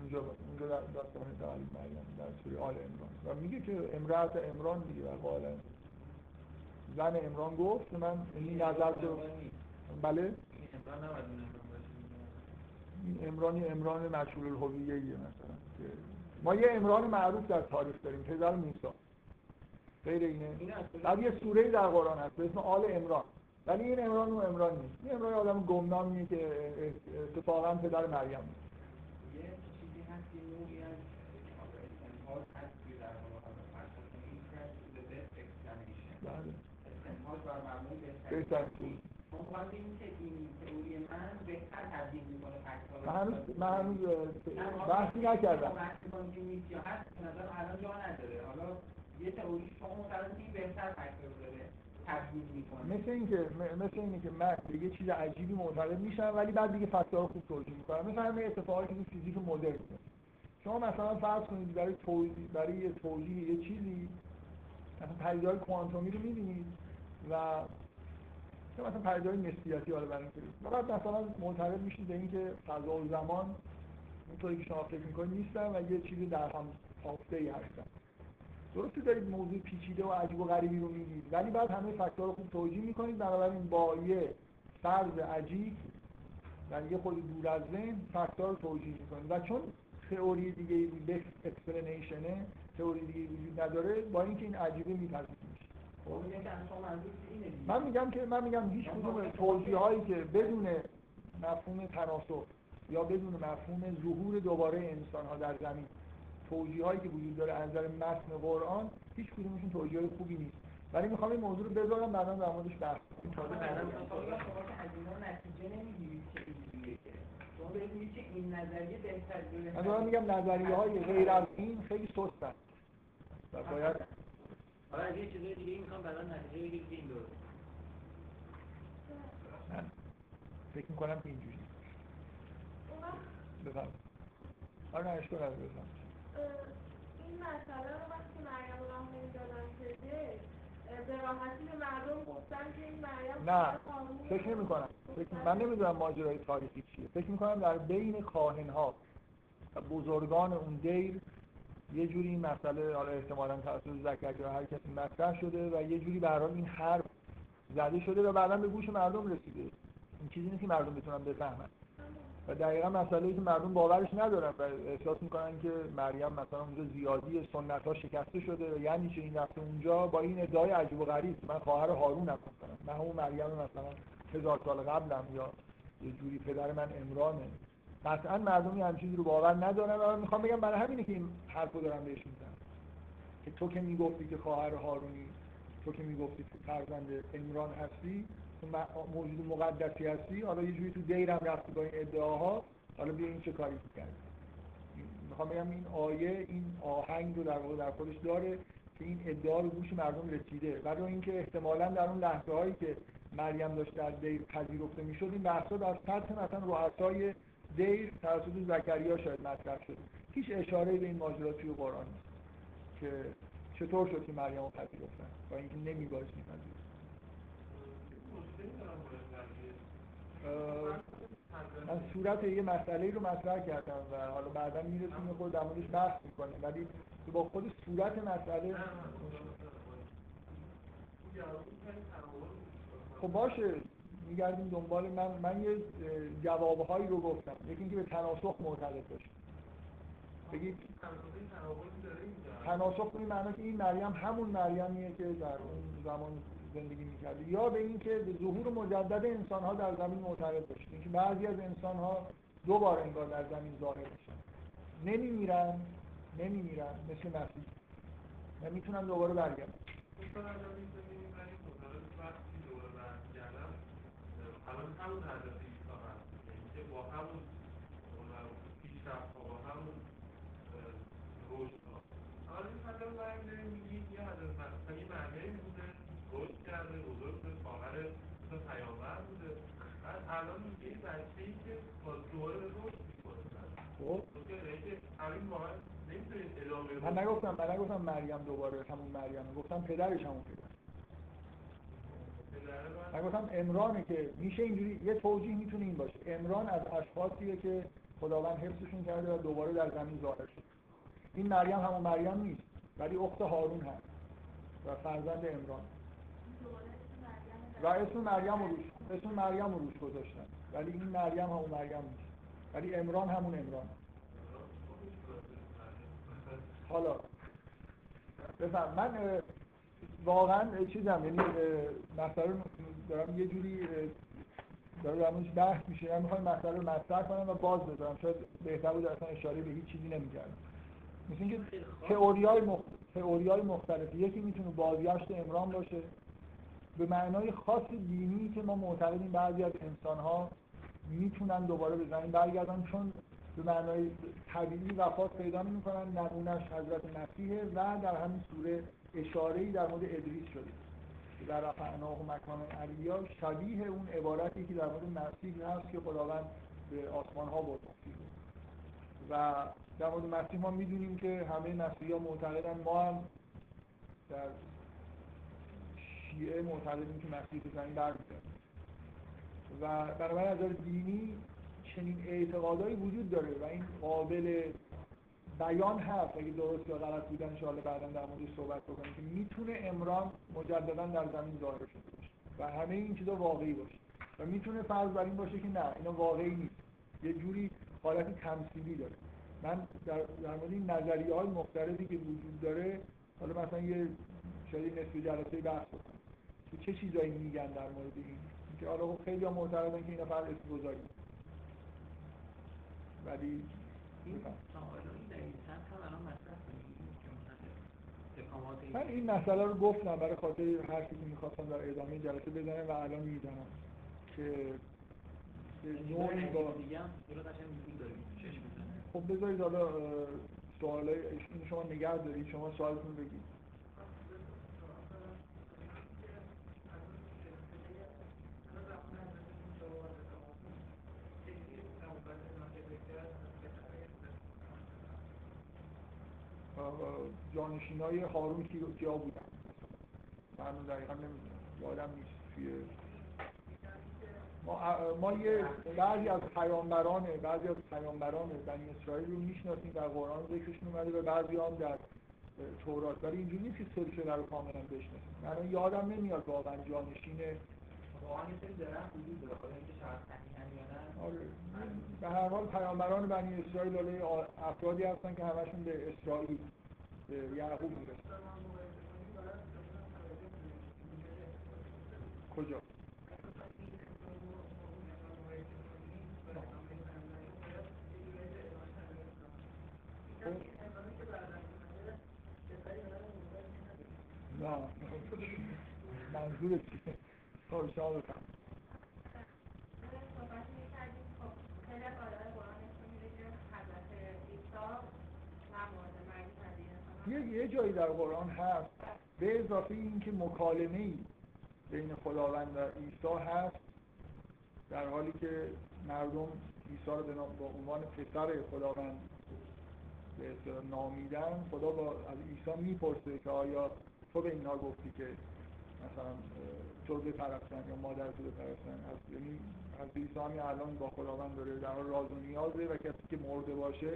اونجا اونجا داستان تعالی مریم در سوره آل امران و میگه که امرات امران دیگه و قال زن امران گفت که من این نظر رو بله؟ این امرانی امران مشهور الهویه مثلا ما یه امران معروف در تاریخ داریم پدر موسی. غیر اینه. بعد یه سوره در قرآن هست به اسم آل امران ولی این امران و امران نیست. این امران آدم گمنامیه که اتفاقا پدر مریم نیست. هنوز بحثی نکردم یه این بهتر مثل اینکه مثل اینه که من به یه چیز عجیبی معتقد میشم ولی بعد دیگه فاکتورها خوب توجیه می‌کنم مثلا همه اتفاقی که فیزیک مدرن شما مثلا فرض کنید برای توضیح برای یه توضیح یه چیزی مثلا پدیده‌های کوانتومی رو می‌بینید و مثلا پدیده‌های نسبیتی حالا برای بعد مثلا معتقد میشید به اینکه فضا و زمان اونطوری که شما فکر می‌کنید نیستن و یه چیزی در هم ای هستن. درسته دارید موضوع پیچیده و عجیب و غریبی رو میگید ولی بعد همه fact ا رو خوب توجیه می‌کنید. بنابراین با یه فرض عجیب در یه خورده دور از ذهن fact ها رو توجیه می‌کنیم و چون تئوری دیگه best explanation ه تئوری دیگه وجود نداره با اینکه این عجیبه میپذیریم خب. من میگم که من میگم هیچ کدوم توضیح هایی که بدون مفهوم تناسخ یا بدون مفهوم ظهور دوباره انسان ها در زمین توجیه هایی که وجود داره از نظر متن قرآن هیچ کدومشون توجیه های خوبی نیست. ولی می‌خوام این موضوع رو بذارم بعدا در موردش بحث کنم تازه بعدا نتیجه نمی‌گیرید که این نظریه بهتر من میگم نظریه. های غیر از این خیلی سستن و باید حالا از یه چیزای دیگه می‌خوام بعدا نتیجه بگیرید که این درست من فکر می‌کنم که اینجوری بفهم آره نه اشکال نداره بفهم این مسئله رو وقتی مریم راه نمی‌دادن شده به راحتی به مردم گفتن که این مریم نه فکر نمی کنم فکر من نمی‌دونم ماجرای تاریخی چیه. فکر می‌کنم در بین کاهن ها و بزرگان اون دیر یه جوری این مسئله حالا احتمالاً توسط زکریا هر کسی مطرح شده و یه جوری به این حرف زده شده و بعدا به گوش مردم رسیده. این چیزی نیست که مردم بتونن بفهمن. و دقیقا مسئله که مردم باورش ندارن و احساس می‌کنن که مریم مثلا اونجا زیادی سنت ها شکسته شده و یعنی چه این رفته اونجا با این ادعای عجیب و غریب من خواهر هارونم مثلا من همون مریم مثلا هزار سال قبلم یا یه جوری پدر من امرانه قطعا مردمی همین چیزی رو باور ندارن و می‌خوام بگم برای همینه که این حرفو دارم بهش می‌زنم. که تو که می‌گفتی که خواهر هارونی تو که می‌گفتی که فرزند عمران هستی موجود مقدسی هستی حالا یه جوری تو دیرم رفتی با این ادعاها حالا بیا این چه کاری کردی می‌خوام بگم این آیه این آهنگ رو در واقع در خودش داره که این ادعا رو گوش مردم رسیده. ولی اینکه احتمالا در اون لحظه هایی که مریم داشت در دیر پذیرفته می‌شد این بحثا در سطح مثلا رؤسای دیر توسط زکریا شاید مطرح شده هیچ اشاره به این ماجرا توی قرآن نیست که چطور شد که مریم رو پذیرفتن با اینکه نمیبایست میپذیرفت من صورت یه مسئله رو مطرح کردم و حالا بعدا می‌رسیم خود در موردش بحث می‌کنیم. ولی تو با خود صورت مسئله خب باشه. میگردیم دنبال من. من یه جوابهایی رو گفتم. یکی اینکه به تناسخ معتقد باشیم. بگید تناسخ به این معنا که این مریم همون مریمیه که در اون زمان زندگی می‌کرده. یا به اینکه به ظهور مجدد انسان ها در زمین معتقد باشید اینکه بعضی از انسان ها دو انگار در زمین ظاهر میشن. نمیمیرن نمیمیرن مثل مسیح. و می‌تونن دوباره برگردن الان همون هدف ایسا هست یعنی که با همون پیشرفت با همون رشد ها حالا این مثلا برمی داریم میگید یه هدف مثلا یه معنی بوده رشد کرده بزرگ خواهر مثل پیامبر بوده. بعد الان میگه یه بچه ای که با دوره رشد می‌کنه خب. که که همین واقعا نمی‌تونید ادامه من نگفتم من نگفتم مریم دوباره همون مریم. گفتم پدرش همون پدر. من گفتم امرانه که میشه اینجوری یه توجیه می‌تونه این باشه. امران از اشخاصیه که خداوند حفظشون کرده و دوباره در زمین ظاهر شد این مریم همون مریم نیست ولی اخت هارون هست و فرزند امران و اسم مریم رو روش اسم مریم رو روش گذاشتن. ولی این مریم همون مریم نیست. ولی امران همون امران حالا بفهم من واقعا چیزم یعنی مسئله رو دارم یه جوری داره در موردش بحث میشه. من می‌خوام مسئله رو مطرح کنم و باز بذارم. شاید بهتر بود اصلا اشاره به هیچ چیزی نمی‌کردم. مثل اینکه تئوریای مخ... تئوریای مختلفی یکی می‌تونه بازگشت امران باشه. به معنای خاص دینی که ما معتقدیم بعضی از انسان‌ها می‌تونن دوباره به زمین برگردن چون به معنای طبیعی وفات پیدا می‌کنن نمونهش حضرت مسیحه و در همین سوره اشاره‌ای در مورد ادریس شده که در رفعناه و مکان علیا شبیه اون عبارتی که در مورد مسیح هست که خداوند به آسمان ها برد. و در مورد مسیح ما می‌دونیم که همه مسیحی ها معتقدن ما هم در شیعه معتقدیم که مسیح به زمین برمیگرده و بنابراین از دینی چنین اعتقادایی وجود داره و این قابل بیان هست. اگه درست یا غلط بودن انشاءالله بعدا در موردش صحبت بکنیم که می‌تونه امران مجددا در زمین ظاهر شده باشه و همه این چیزا واقعی باشه. و می‌تونه فرض بر این باشه که نه اینا واقعی نیست. یه جوری حالت تمثیلی داره. من در, در مورد این نظریه های مختلفی که وجود داره حالا مثلا یه شاید نصف جلسه بحث بکنم. که چه چیزایی میگن در مورد این؟ که حالا خب خیلی ها معتقدن که اینا فقط اسم گذاری ولی این سوال این دلیل چند هم الان مطرح کنیم که مثلا اقامات این من این مسئله رو گفتم برای خاطر حرفی که می‌خواستم در ادامه جلسه بزنم و الان می‌زنم که به نوعی با خب بذارید حالا سوالای این شما نگه دارید شما سوالتون بگید. جانشین های هارون کی کیا بودن. من دقیقا یادم نیست توی ما, ما یه بعضی از پیامبران بعضی از پیامبران بنی اسرائیل رو می‌شناسیم. در قرآن ذکرشون اومده و بعضی هم در تورات. ولی اینجوری نیست که سلسله رو کاملا بشناسیم. من یادم نمیاد واقعا جانشین سری آره. به هر حال پیامبران بنی اسرائیل افرادی هستن که همشون به اسرائیل به یعقوب می‌رسن کجا نه منظور چیه خب شما بفهم صحبت می‌کردیم خب خیلی از آیات قرآن نشون میده که حضرت عیسی در مورد مرگ طبیعی یه, جایی در قرآن هست به اضافه این که مکالمه ای بین خداوند و عیسی هست در حالی که مردم عیسی رو به با عنوان پسر خداوند به نامیدن خدا با از عیسی می‌پرسه که آیا تو به اینها گفتی که مثلا تو بپرستن یا مادر تو بپرستن؟ از یعنی از عیسی همین الان با خداوند داره در حال راز و نیازه و کسی که مرده باشه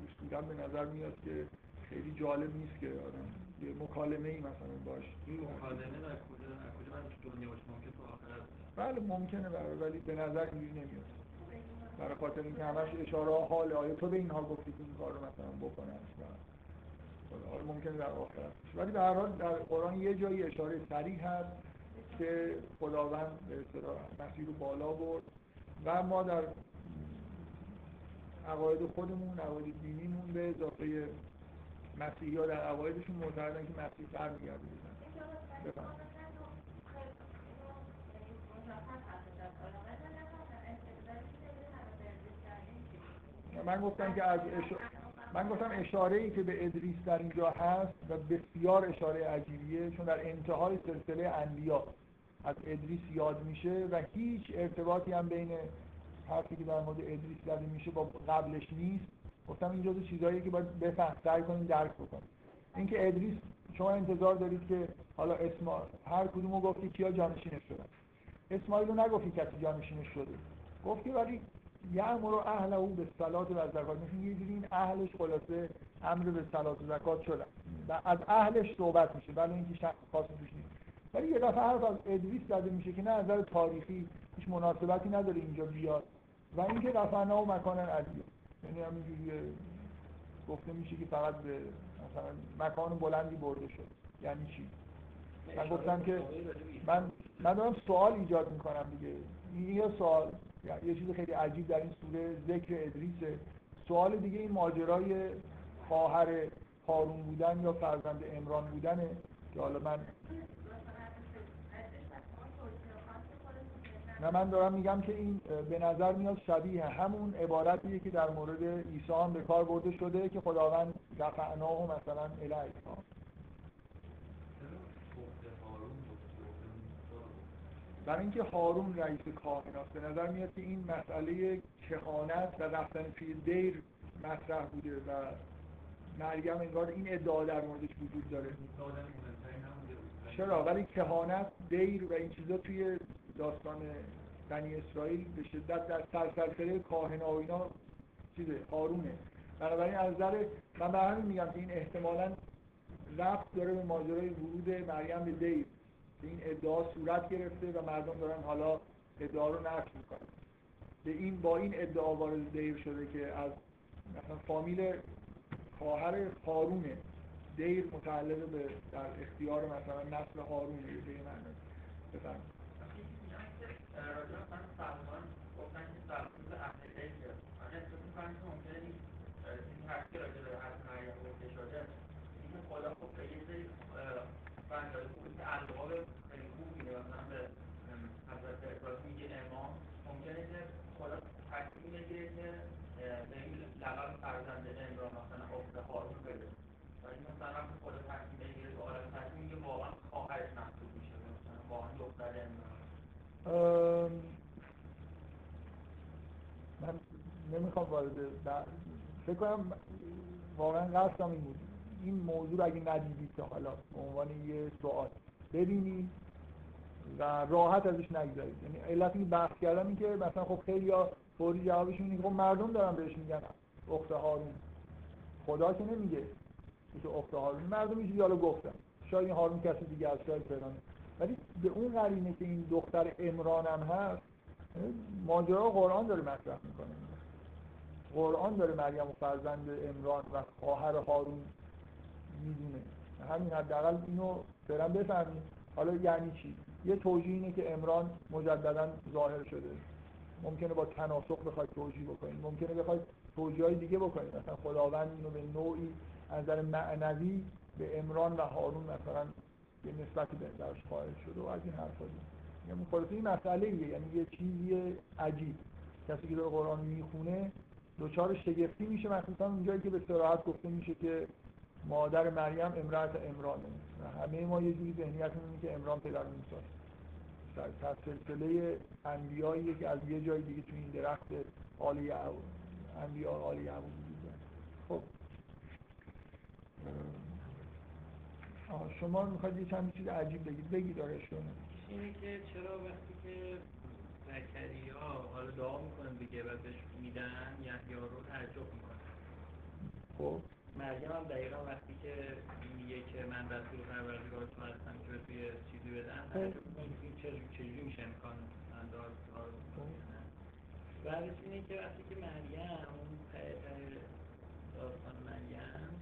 دوست به نظر میاد که خیلی جالب نیست که آدم یه مکالمه ای مثلا باش این مکالمه در کجا در کجا من تو دنیا باشه؟ ممکن تو آخرت بله ممکنه برای ولی به نظر اینجوری نمیاد. برای خاطر اینکه همش اشاره حال آیا تو به اینها گفتی که این کار رو مثلا بکنن؟ حالا ممکنه در آخرت. ولی به هر حال در قرآن یه جایی اشاره صریح هست که خداوند به مسیح رو بالا برد و ما در عقاید خودمون عقاید دینیمون به اضافه مسیحی ها در عقایدشون معتقدن که مسیح برمیگرده من گفتم که از اش... من گفتم اشاره ای که به ادریس در اینجا هست و بسیار اشاره عجیبیه چون در انتهای سلسله انبیا از ادریس یاد میشه و هیچ ارتباطی هم بین حرفی که در مورد ادریس زده میشه با قبلش نیست. گفتم این جزو چیزهایی که باید بفهم سعی کنیم درک بکنیم. اینکه ادریس شما انتظار دارید که حالا اسم هر کدوم رو گفتی کیا جانشینش شدن؟ اسماعیل رو نگفتی کسی جانشینش شده؟ گفتی ولی یعمر اهل او به صلات و زکات مثل یه جوری این اهلش خلاصه امر به صلات و زکات شدن. و از اهلش صحبت میشه. ولی اینکه شخص خاصی توش نیست. ولی یه دفعه حرف از ادریس زده میشه که نه نظر تاریخی هیچ مناسبتی نداره اینجا بیاد. و اینکه رفعنا و مکان علیه یعنی همینجوری گفته میشه که فقط به مثلا مکان بلندی برده شد. یعنی چی؟ من گفتم که من من دارم سوال ایجاد می‌کنم دیگه. این یه سوال. یعنی یه چیز خیلی عجیب در این سوره. ذکر ادریسه سوال دیگه این ماجرای خواهر هارون بودن یا فرزند عمران بودنه که حالا من نه من دارم میگم که این به نظر میاد شبیه همون عبارتیه که در مورد عیسی هم به کار برده شده که خداوند رفعناه مثلا الیه. برای اینکه هارون رئیس کاهناست به نظر میاد که این مسئله کهانت و رفتن توی دیر مطرح بوده و مریم انگار این ادعا در موردش وجود داره. چرا؟ ولی کهانت دیر و این چیزا توی داستان بنی اسرائیل به شدت در سرسلسله کاهنا و اینا چیزه هارونه بنابراین از نظر من به همین میگم که این احتمالا رفت داره به ماجرای ورود مریم به دیر. که این ادعا صورت گرفته و مردم دارن حالا ادعا رو نفی می‌کنه به این با این ادعا وارد دیر شده که از مثلا فامیل خواهر هارونه دیر متعلق به در اختیار مثلا نسل هارونه به معنی. بفرمایید راجع مثلا سلمان گفتن که سلمان به اهل غیبه من احساس می‌کنم این که به خدا خب به القاب خیلی مثلا به امام. ممکنه که به این لقب مثلا بده. این مثلا خدا تصمیم بگیره که عالم تصمیم محسوب میشه مثلا ام، من نمی‌خوام وارد ب- فکر کنم واقعا قصدم این بود. این موضوع رو اگه ندیدید تا حالا به عنوان یه سوال ببینید و راحت ازش نگذارید یعنی علت این بحث کردن این که مثلا خب خیلی فوری جوابشون اینه خب مردم دارن بهش میگن اخت هارون. خدا که نمیگه که اخت هارون. مردم اینجوری حالا گفتن. شاید این هارون کسی دیگه از شاید فلان. ولی به اون قرینه که این دختر امران هم هست ماجرا قرآن داره مطرح می‌کنه. قرآن داره مریم و فرزند امران و خواهر هارون می‌دونه. همین حداقل اینو فعلا بفهمید حالا یعنی چی؟ یه توجیه اینه که امران مجددا ظاهر شده. ممکنه با تناسخ بخواید توجیه بکنید. ممکنه بخواید توجیه های دیگه بکنید. مثلا خداوند اینو به نوعی از نظر معنوی به امران و هارون مثلا یه نسبتی درش قائل شده و از این حرفا. یعنی خلاصه این مسئله ایه یعنی یه چیزی عجیب. کسی که داره قرآن می‌خونه دچار شگفتی میشه مخصوصا اونجایی که به صراحت گفته میشه که مادر مریم امرأت امرانه و همه ما یه جوری ذهنیتمون اینه که امران پدر موسی. در سلسله انبیایی که از یه جای دیگه تو این درخت یعقوب انبیا آل یعقوب. خب شما می‌خواید یه چند چیز عجیب بگید بگید نداره. اینه که چرا وقتی که زکریا حالا دعا می‌کنه دیگه و بهش میدن یحیی رو تعجب می‌کنه خب. مریم هم دقیقا وقتی که میگه که من رسول پروردگار تو هستم که به توی چیزی بدن این چجوری میشه امکان دار بعدش اینه که وقتی که مریم اون ته داستان مریم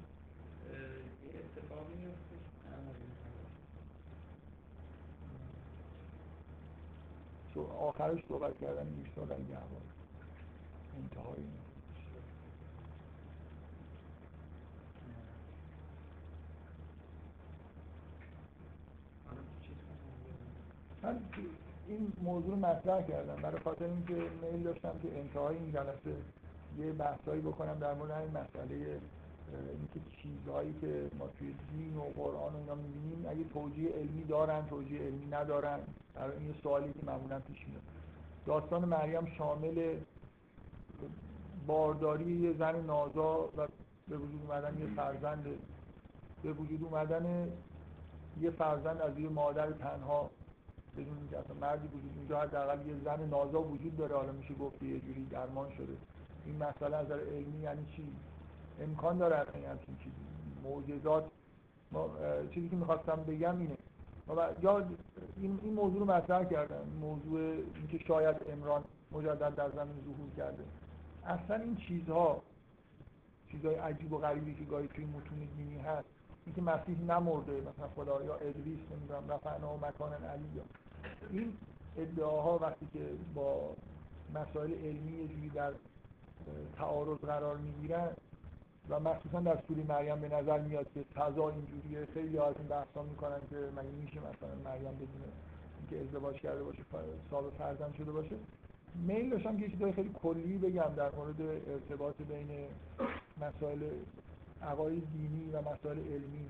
یه اتفاقی میفته تو آخرش صحبت کردن عیسی علیه السلام انتهای این. حالا چیز کنم. من این موضوع رو مطرح کردم برای خاطر اینکه میل داشتم که انتهای این جلسه یه بحثایی بکنم در مورد این مسئله اینکه چیزهایی که ما توی دین و قرآن و اینا می‌بینیم اگه توجیه علمی دارن توجیه علمی ندارن. در این سوالی که معمولا پیش میاد. داستان مریم شامل بارداری یه زن نازا و به وجود اومدن یه فرزند. به وجود اومدن یه فرزند از یه مادر تنها. بدون اینکه اصلا مردی وجود اونجا حداقل یه زن نازا وجود داره. حالا میشه گفت یه جوری درمان شده. این مسئله از علمی یعنی چی؟ امکان داره اصلا همچین چیزی. معجزات ما چیزی که می‌خواستم بگم اینه. ب- یا این, این موضوع رو مطرح کردم. موضوع اینکه شاید امران مجدد در زمین ظهور کرده. اصلا این چیزها چیزهای عجیب و غریبی که گاهی توی متون دینی هست اینکه مسیح نمرده مثلا خدا یا ادریس نمی‌دونم رفعنا و مکان علی این ادعاها وقتی که با مسائل علمی یه جوری در تعارض قرار می‌گیرن و مخصوصا در سوره مریم به نظر میاد که فضا اینجوریه. خیلی از این بحثا می‌کنن که مگه میشه مثلا مریم بدون اینکه ازدواج کرده باشه صاحب فرزند شده باشه. میل داشتم که چیزای خیلی کلی بگم در مورد ارتباط بین مسائل عقاید دینی و مسائل علمی.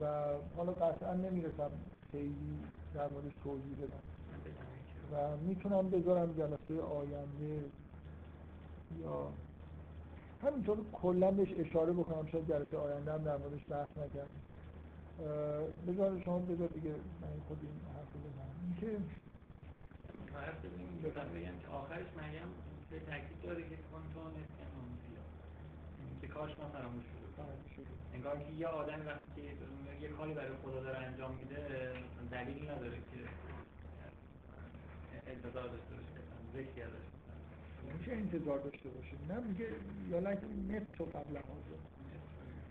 و حالا قطعا نمی‌رسم خیلی در مورد توضیح بدم. و می‌تونم بذارم جلسه آینده یا همینطور کلا بهش اشاره بکنم شاید جلسه آینده هم در موردش بحث نکردم اه، بذار شما بذار دیگه من خود این حرف بزنم. اینکه آخرش مریم به تاکید داره که کنتون یعنی که کاش ما فراموش شده. انگار که یه آدم وقتی که یه کاری برای خدا داره انجام میده دلیلی نداره که انتظار داشته باشه ذکری ازش میشه انتظار داشته باشه. نه میگه یا لک نت تو قبل حاضر.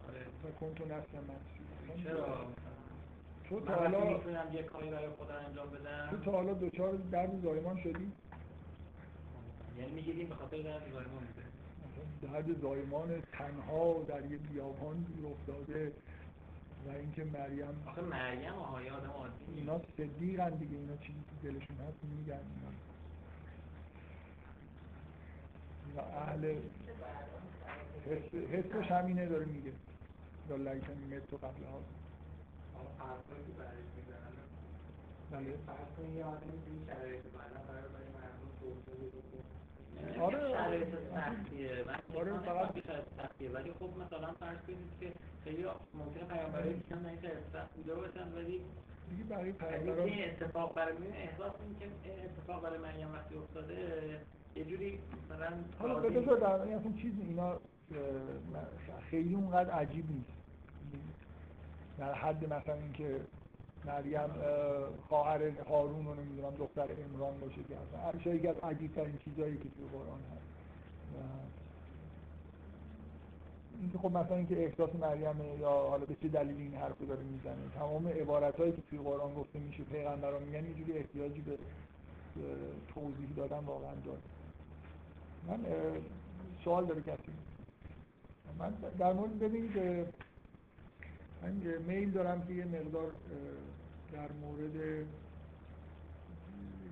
آره. و کنتو نسل منسی چرا؟ تو من تا حالا می‌تونم یه کاری برای خودم انجام تو بدم تا حالا دوچار درد زایمان شدی؟ یعنی میگیدیم به خاطر در دیوارمان بوده درد زایمان تنها در یه بیابان دور افتاده و اینکه مریم آخه مریم آهای آدم عادی. اینا صدیقن دیگه اینا چیزی که دلشون هست میگن اینا اینا اهل حس حسش همینه داره میگه. یا لیکن مت و قبل ها. بله. آره. سختیه آره، فقط- سختیه ولی خب مثلا فرض کنید که خیلی ممکنه پیامبرایی که هم این بوده باشن ولی دیگه برای یعنی پیامبران این اتفاق برای من احساس این که اتفاق برای مریم وقتی افتاده یه جوری مثلا حالا بذار در این اصلا چیز اینا خیلی اونقدر عجیب نیست. در حد مثلا اینکه مریم اه، خواهر هارون رو نمی‌دونم دختر عمران باشه که اصلا یکی از عجیب ترین چیزهایی که توی قرآن هست. اینکه خب مثلا اینکه احساس مریمه یا حالا به چه دلیلی این حرف رو داره می‌زنه تمام عبارت که توی قرآن گفته میشه پیغمبران میگن یه جوری احتیاجی به توضیح دادن واقعا داره. من سوال داره کسی. من در مورد ببینید من میل دارم که یه مقدار در مورد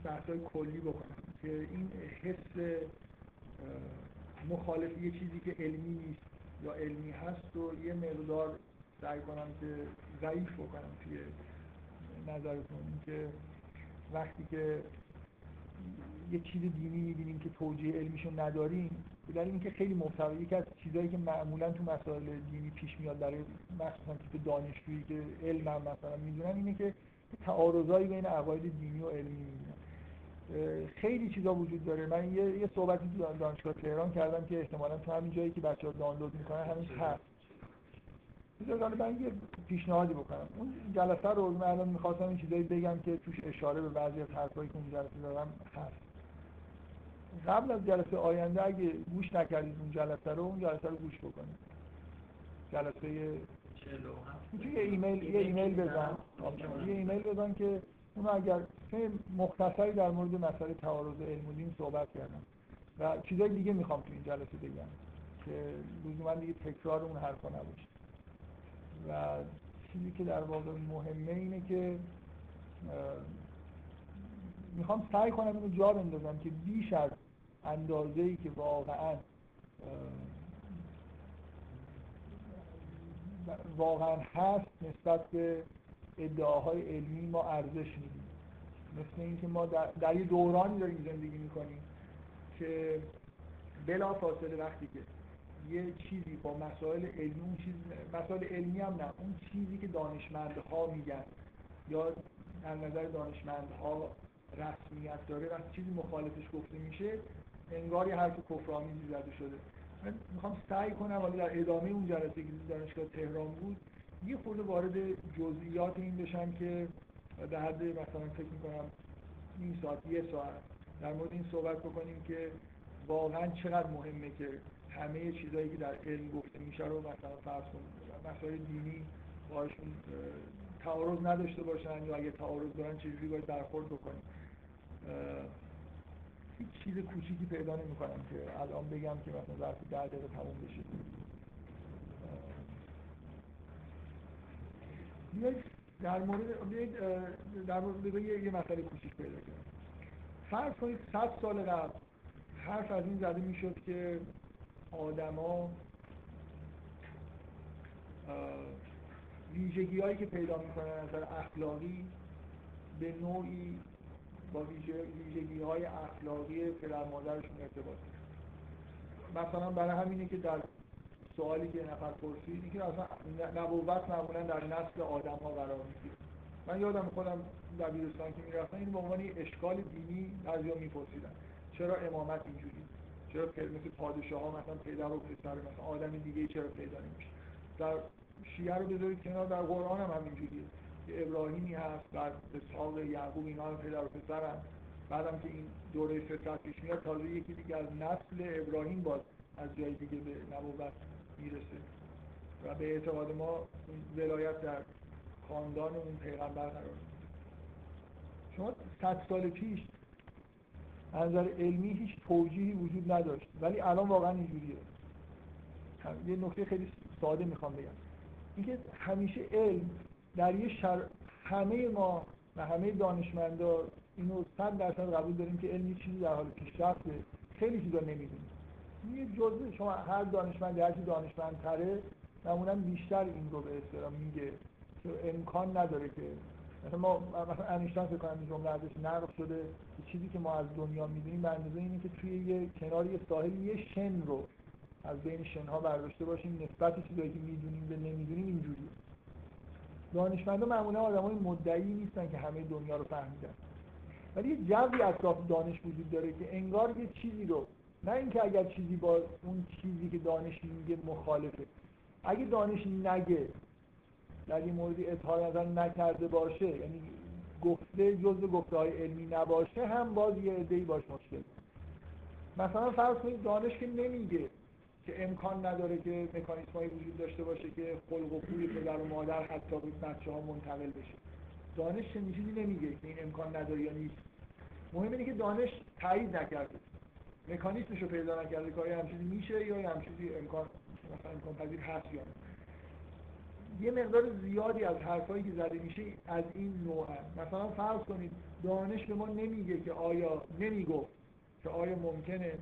بحثای کلی بکنم. که این حس مخالف یه چیزی که علمی نیست. یا علمی هست و یه مقدار سعی کنم که ضعیف بکنم توی نظرتون. که وقتی که یه چیز دینی می‌بینیم که توجیه علمیشو نداریم به دلیل اینکه خیلی محتوی یکی از چیزهایی که معمولا تو مسائل دینی پیش میاد برای مخصوصا تیپ دانشجویی که علم هم مثلا می‌دونن اینه که تعارضایی بین عقاید دینی و علمی می‌بینن. خیلی چیزا وجود داره. من یه, یه صحبتی تو دانشگاه تهران کردم که احتمالا تو همین جایی که بچه‌ها دانلود می‌کنن همین هست. بذار من یه پیشنهادی بکنم. اون جلسه رو من الان می‌خواستم این چیزایی بگم که توش اشاره به بعضی از حرفایی که اون جلسه دارم هست. قبل از جلسه آینده اگه گوش نکردید اون جلسه رو اون جلسه رو گوش بکنید. جلسه یه ایمیل یه ایمیل بزن. یه ایمیل بزن که اونو اگر خیلی مختصری در مورد مسئله تعارض علم و دین صحبت کردم. و چیزای دیگه می‌خوام تو این جلسه بگم که لزوما دیگه تکرار اون حرفا نباشه. و چیزی که در واقع مهمه اینه که می‌خوام سعی کنم اینو جا بندازم که بیش از اندازه ای که واقعا واقعا هست نسبت به ادعاهای علمی ما ارزش میدیم. مثل اینکه ما در, در یه دورانی داریم زندگی می‌کنیم که بلا فاصله وقتی که یه چیزی با مسائل علمی اون چیز مسائل علمی هم نه اون چیزی که دانشمندها میگن یا در نظر دانشمندها رسمیت داره وقتی چیزی مخالفش گفته میشه انگار یه حرف کفرآمیزی زده شده. من می‌خوام سعی کنم ولی در ادامه اون جلسه که دانشگاه تهران بود یه خورده وارد جزئیات این بشم که در حد مثلا فکر می‌کنم این ساعت یه ساعت در مورد این صحبت بکنیم که واقعا چقدر مهمه که همه چیزهایی که در علم گفته میشه رو مثلا فرض کنیم. مسائل دینی باشون تعارض نداشته باشن یا اگه تعارض دارن چجوری باید برخورد بکنیم. هیچ چیز کوچیکی پیدا نمی کنم که الان بگم که مثلا ظرف ده دقیقه تموم بشه. بیایید در مورد در مورد یه مسئله کوچیک پیدا کنم فرض کنید صد سال قبل حرف از این زده می‌شد که آدما ویژگی هایی که پیدا می‌کنن از نظر اخلاقی به نوعی با ویژگی های اخلاقی پدر مادرشون ارتباط. مثلا برای همینه که در سوالی که نفر پرسید اینکه اصلا نبوت معمولا در نسل آدم ها قرار می‌گیره. من یادم خودم دبیرستان که می‌رفتم این به عنوان اشکال دینی بعضیا میپرسیدن. چرا امامت اینجوری؟ چرا مثل پادشاه ها مثلا پدر و پسر مثلا آدم دیگه چرا پیدا نمیشه؟ در شیعه رو بذارید کنار در قرآن هم همینجوریه. که ابراهیمی هست بعد اسحاق یعقوب اینا هم پدر و پسرن. بعدم که این دوره فطرت پیش میاد تازه یکی دیگه از نسل ابراهیم باز از جای دیگه به نبوت می‌رسه. و به اعتقاد ما ولایت در خاندان اون پیغمبر قرار شما صد سال پیش از نظر علمی هیچ توجیهی وجود نداشت ولی الان واقعا اینجوریه. یه نکته خیلی ساده می‌خوام بگم. اینکه همیشه علم در یه شر... همه ما و همه دانشمندا اینو صد درصد قبول داریم که علم چیزی در حال پیشرفته. خیلی چیزا نمی‌دونیم. یه جزء شما هر دانشمند هر چی دانشمندتره معمولا بیشتر این رو به اصطلاح میگه که امکان نداره که مثلا ما مثلا انیشتین فکر کنم این جمله ازش نقل شده که چیزی که ما از دنیا می‌دونیم به اندازه اینه که توی یه کنار یه ساحل یه شن رو از بین شنها برداشته باشیم نسبت چیزایی که می‌دونیم به نمی‌دونیم اینجوریه. دانشمندا معمولا آدمای مدعی نیستن که همه دنیا رو فهمیدن. ولی یه جوی اطراف دانش وجود داره که انگار یه چیزی رو نه اینکه اگر چیزی با اون چیزی که دانش میگه مخالفه. اگه دانش نگه در این موردی اظهار نظر نکرده باشه یعنی گفته جزء گفته های علمی نباشه هم باز یه عده‌ای باش مشکل. مثلا فرض کنید دانش که نمیگه که امکان نداره که مکانیسم وجود داشته باشه که خلق و خوی پدر و مادر حتی به بچه ها منتقل بشه. دانش چنین چیزی نمیگه که این امکان نداره یا نیست. مهم اینه که دانش تایید نکرده. مکانیسمش رو پیدا نکرده که آیا هم چیزی میشه یا هم چیزی امکان مثلا امکان پذیر هست یا یه مقدار زیادی از حرفایی که زده میشه از این نوع هست. مثلا فرض کنید دانش به ما نمیگه که آیا نمی‌گفت که آیا ممکنه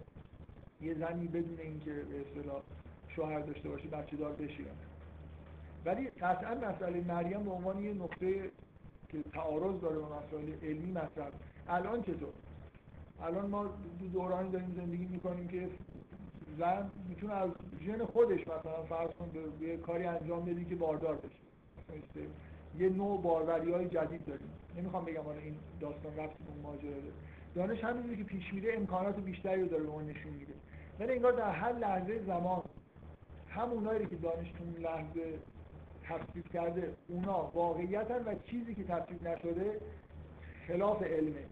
یه زنی بدون اینکه به اصطلاح شوهر داشته باشه بچه دار بشه ولی قطعا مسئله مریم به عنوان یه نقطه که تعارض داره با مسائل علمی مطرح. الان چطور؟ الان ما دو دورانی داریم زندگی می‌کنیم که زن می‌تونه از ژن خودش مثلا فرض کن به کاری انجام بدی که باردار بشه. یه نوع باروری های جدید داریم. نمی‌خوام بگم حالا این داستان رفت اون ماجرا. داره دانش همینجوری که پیش میره امکانات بیشتری رو داره به اون نشون میده. یعنی انگار در هر لحظه زمان همونایی که دانش تو لحظه تفسیر کرده اونا واقعیتن و چیزی که تفسیر نشده خلاف علمه.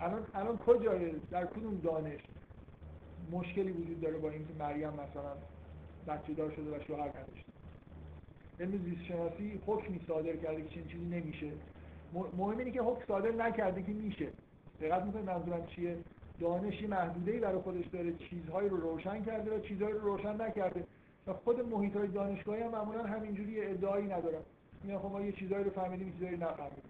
الان الان کجای در کدوم دانش مشکلی وجود داره با اینکه مریم مثلا بچه دار شده و شوهر نداشته؟ علم زیست شناسی حکمی صادر کرده که چنین چیزی نمیشه. مهم اینه که حکم صادر نکرده که میشه. دقت می‌کنید منظورم چیه؟ دانش محدوده برای خودش داره چیزهایی رو روشن کرده و چیزهایی رو روشن نکرده. و خود محیط های دانشگاهی هم معمولا همینجوری ادعایی ندارن. میگن خب ما یه چیزهایی رو فهمیدیم چیزهایی نفهمیدیم.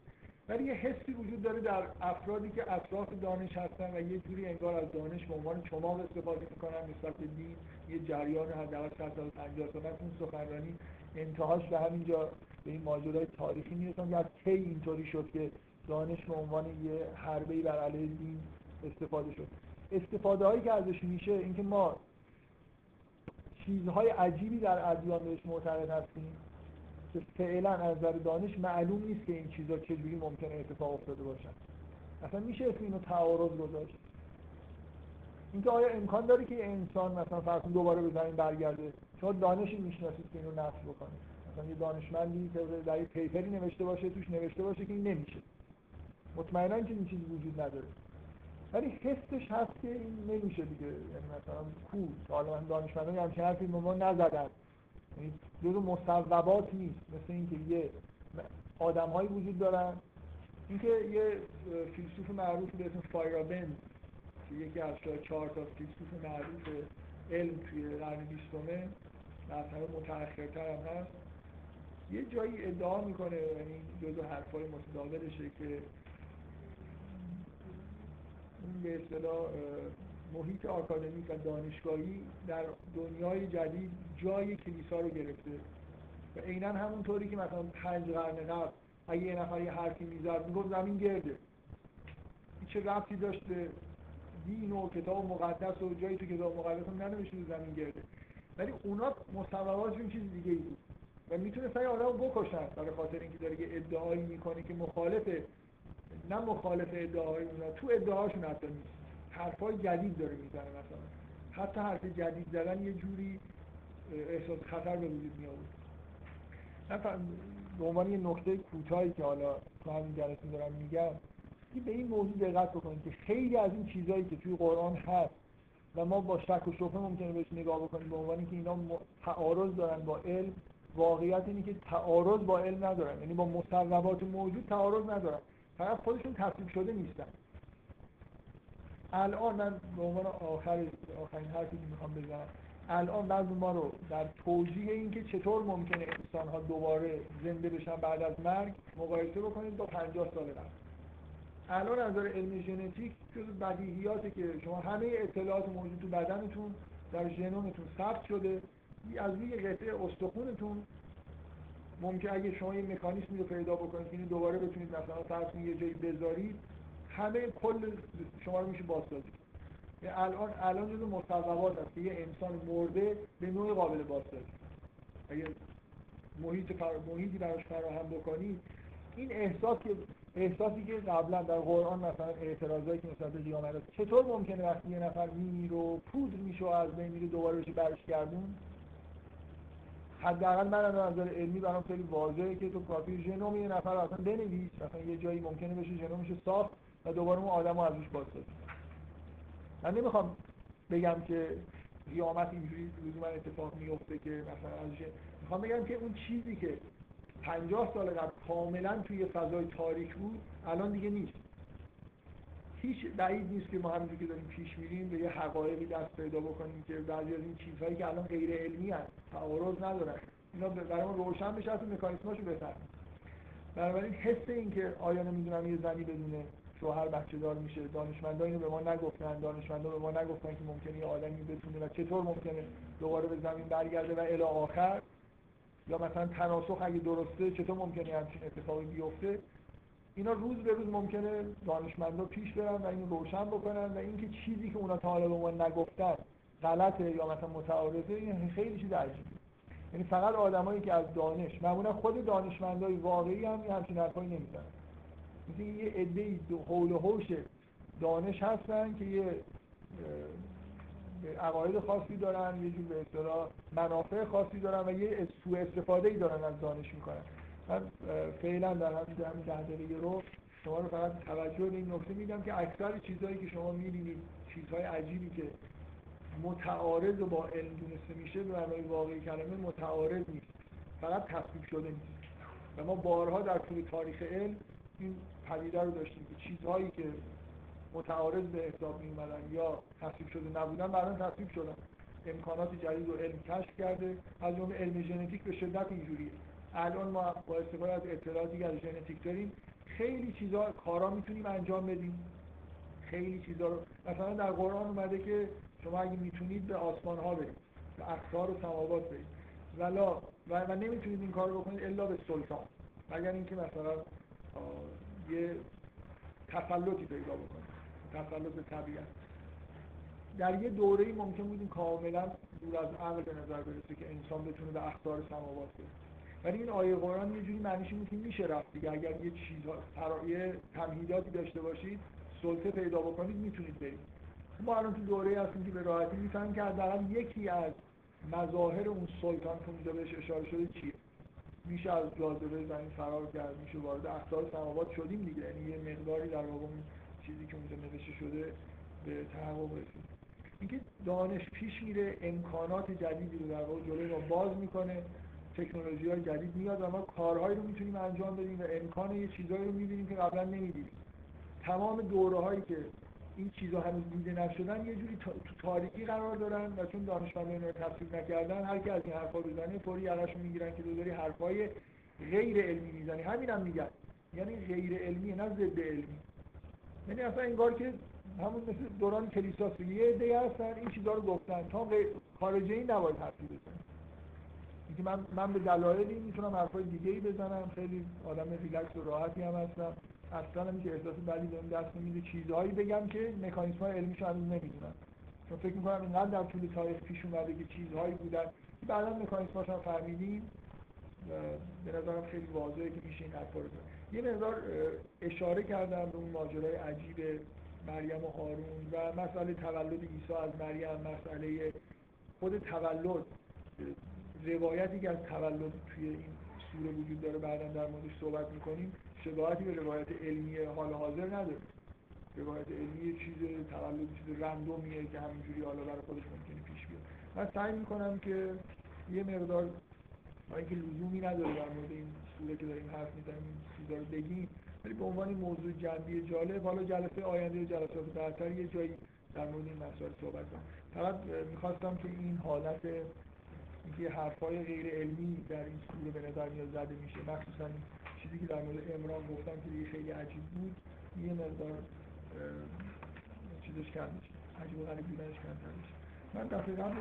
ولی یه حسی وجود داره در افرادی که اطراف دانش هستن و یه جوری انگار از دانش به عنوان چماق استفاده می‌کنن نسبت به دین یه جریان حداقل 100 سال 50 سال اون سخنرانی انتهاش به همینجا به این ماجرای تاریخی می‌رسن. از کی اینطوری شد که دانش به عنوان یه حربه‌ای بر علیه دین استفاده شد. استفاده هایی که ازش میشه اینکه ما چیزهای عجیبی در ادیان بهش معتقد هستیم. فعلا از نظر دانش معلوم نیست که این چیزها چجوری ممکنه اتفاق افتاده باشن. اصلا میشه اسم اینو تعارض گذاشت؟ اینکه آیا امکان داره که انسان مثلا فرض دوباره به زمین برگرده؟ شما دانشی می‌شناسید که اینو نفی بکنه. مثلا یه دانشمندی که در یه پیپری نوشته باشه توش نوشته باشه که این نمیشه. مطمئنا که این چیزی وجود نداره. ولی حسش هست که این نمیشه دیگه. یعنی مثلا کو حالا دانشمندان همچین حرفی به ما نزدن. جزو مصوبات نیست. مثل اینکه یه آدم هایی وجود دارن. اینکه یه فیلسوف معروف به اسم فایرابند که یکی از چهار تا فیلسوف معروف علم توی قرن بیستمه طرف متأخرتر هم هست یه جایی ادعا می‌کنه یعنی جزو حرفای متداولشه که این به اصطلاح محیط آکادمیک و دانشگاهی در دنیای جدید جای کلیسا رو گرفته. و عینا همونطوری که مثلا پنج قرن قبل اگه یه نفر یه حرفی می‌زد می‌گفت زمین گرده. چه ربطی داشته؟ دین و کتاب مقدس و جایی تو کتاب مقدس هم ننوشته زمین گرده. ولی اونا مصوباتشون چیز دیگه ای بود. و می‌تونستن یه آدم بکشن برای خاطر اینکه داره یه ادعایی می‌کنه که مخالف نه مخالف ادعاهای اونا تو ادعاشون حتی نیست. حرفای جدید داره می‌زنه مثلا. حتی حرف جدید زدن یه جوری احساس خطر به وجود می آورد به عنوان یه نکته کوتاهی که حالا تو همین جلسه دارم میگم به این موضوع دقت بکنید که خیلی از این چیزهایی که توی قرآن هست و ما با شک و شبهه ممکنه بهش نگاه بکنیم به عنوان که اینا تعارض دارن با علم. واقعیت اینه که تعارض با علم ندارن. یعنی با مصوبات موجود تعارض ندارن. فقط خودشون تصویب شده نیستن. الان من به عنوان آخر آخرین حرفی که می‌خوام بزنم. الان بعضی ما رو در توجیه اینکه چطور ممکنه انسان ها دوباره زنده بشن بعد از مرگ مقایسه بکنید با 50 سال قبل. الان از نظر علم ژنتیک جز بدیهیاته که شما همه اطلاعات موجود تو بدنتون در ژنومتون ثبت شده. از روی قطعه استخونتون ممکن اگه شما یه مکانیزمی رو پیدا بکنید که دوباره بتونید مثلا فرض یه جایی بذارید همه کل شما رو میشه بازسازی. الان الان جزو مصوبات هست که یه انسان مرده به نوع قابل بازسازی. اگه محیط فر... محیطی براش فراهم بکنید این احساس که احساسی که قبلا در قرآن مثلا اعتراضایی که مثلا به قیامت چطور ممکنه وقتی یه نفر میمیره و پودر میشه و از بین میره دوباره بشه برش گردون؟ حداقل من از نظر علمی برام خیلی واضحه که تو کافی ژنوم یه نفر اصلا بنویس. مثلا یه جایی ممکنه بشه ژنومش صاف و دوباره اون آدمو ازش بازسازی من نمی‌خوام بگم که قیامت اینجوری من اتفاق میفته که مثلا ازش می‌خوام بگم که اون چیزی که 50 سال قبل کاملا توی فضای تاریک بود الان دیگه نیست. هیچ بعید نیست که ما همونجور که داریم پیش میریم به یه حقایقی دست پیدا بکنیم که بعضی از این چیزهایی که الان غیر علمی هست تعارض ندارن. اینا برای ما روشن بشه از مکانیسماشو بفهمیم. بنابراین حس این که آیا نمی‌دونم یه زنی بدونه شوهر بچه دار میشه. دانشمندا اینو به ما نگفتن. دانشمندا به ما نگفتن که ممکنه یه آدمی بتونه و چطور ممکنه دوباره به زمین برگرده و الی آخر. یا مثلا تناسخ اگه درسته چطور ممکنه همچین اتفاقی بیفته؟ اینا روز به روز ممکنه دانشمندا پیش برن و اینو روشن بکنن و اینکه چیزی که اونا تا حالا به ما نگفتن غلطه یا مثلا متعارضه این خیلی چیز عجیبه. یعنی فقط آدمایی که از دانش معمولا خود دانشمندای واقعی هم همچین حرفایی نمی‌زنن. یه عده‌ای حول و حوش دانش هستن که یه عقاید خاصی دارن یه جور به اصطلاح منافع خاصی دارن و یه سوء استفاده ای دارن از دانش می‌کنن. من فعلا در همین همین ده رو شما رو فقط توجه به این نکته میدم که اکثر چیزهایی که شما می‌بینید چیزهای عجیبی که متعارض با علم دونسته میشه به معنای واقعی کلمه متعارض نیست. فقط تصویب شده نیست. و ما بارها در طول تاریخ علم این پدیده رو داشتیم که چیزهایی که متعارض به حساب می یا تصویب شده نبودن بعدا تصویب شدن. امکانات جدید رو علم کشف کرده. از جمله علم ژنتیک به شدت اینجوریه. الان ما با استفاده از اطلاعاتی که از ژنتیک داریم خیلی چیزا کارا می‌تونیم انجام بدیم. خیلی چیزا رو. مثلا در قرآن اومده که شما اگه می‌تونید به آسمان ها برید به اقصار و سماوات برید. ولا و, و نمی‌تونید این کار رو بکنید الا به سلطان. مگر اینکه مثلا یه تسلطی پیدا بکنید تسلط طبیعت در یه دوره ممکن بود کاملا دور از عقل به نظر برسه که انسان بتونه به اخبار سماوات برسه ولی این آیه قرآن یه جوری معنیش اینه که میشه رفت دیگه. اگر یه چیزها یه تمهیداتی داشته باشید سلطه پیدا بکنید می‌تونید برید. ما الان تو دوره هستیم که به راحتی می‌فهمیم که حداقل یکی از مظاهر اون سلطان که اونجا بهش اشاره شده چیه. میشه از جاذبه زمین فرار کرد میشه وارد اقطار سماوات شدیم دیگه. یعنی یه مقداری در واقع چیزی که اونجا نوشته شده به تحقق رسید. اینکه دانش پیش میره امکانات جدیدی رو در واقع جلوی ما باز می‌کنه تکنولوژی های جدید میاد و ما کارهایی رو می‌تونیم انجام بدیم و امکان یه چیزهایی رو می‌بینیم که قبلا نمی‌دیدیم. تمام دوره هایی که این چیزها هنوز دیده نشدن یه جوری تو تاریکی قرار دارن و چون دانشمندان اینا تفسیر نکردن هر کی از این حرفا بزنه فوری یقهشو می‌گیرن که داری حرفای غیر علمی می‌زنی. همین هم میگن. یعنی غیر علمی نه ضد علمی. یعنی اصلا انگار که همون مثل دوران کلیساست یه عده هستن این چیزها رو گفتن. تا خارجی این نباید حرفی بزنن. اینکه من من به دلایلی می‌تونم حرفای دیگه ای بزنم. خیلی آدم ریلکس و راحتی هم هستم. اصلا هم که احساس بدی بهم دست نمیده چیزهایی بگم که مکانیزم های علمیش هنوز نمی‌دونم چون فکر می‌کنم اینقدر در طول تاریخ پیش اومده که چیزهایی بودن. که بعدا مکانیزماش هم فهمیدیم. به نظرم خیلی واضحه که میشه این رو یه مقدار اشاره کردم به اون ماجرای عجیب مریم و هارون و مسئله تولد عیسی از مریم مسئله خود تولد. روایتی که از تولد توی این سوره وجود داره بعدا در موردش صحبت می‌کنیم. شباهتی به روایت علمی حال حاضر نداره. روایت علمی چیز تولد چیز رندومیه که همینجوری حالا برای خودش ممکنه پیش بیاد. من سعی می‌کنم که یه مقدار با اینکه لزومی نداره در مورد این سوره که داریم حرف می‌زنیم این چیزا رو بگیم ولی به عنوان موضوع جنبی جالب حالا جلسه آینده جلسات برتر یه جایی در مورد این مسائل صحبت کنم. فقط می‌خواستم که این حالت اینکه حرفای غیر علمی در این سوره به نظر میاد زده میشه مخصوصا چیزی که در مورد امران گفتم که دیگه خیلی عجیب بود. یه مقدار چیزش کم میشه عجیب و غریب بودنش کمتر میشه من دفعه قبل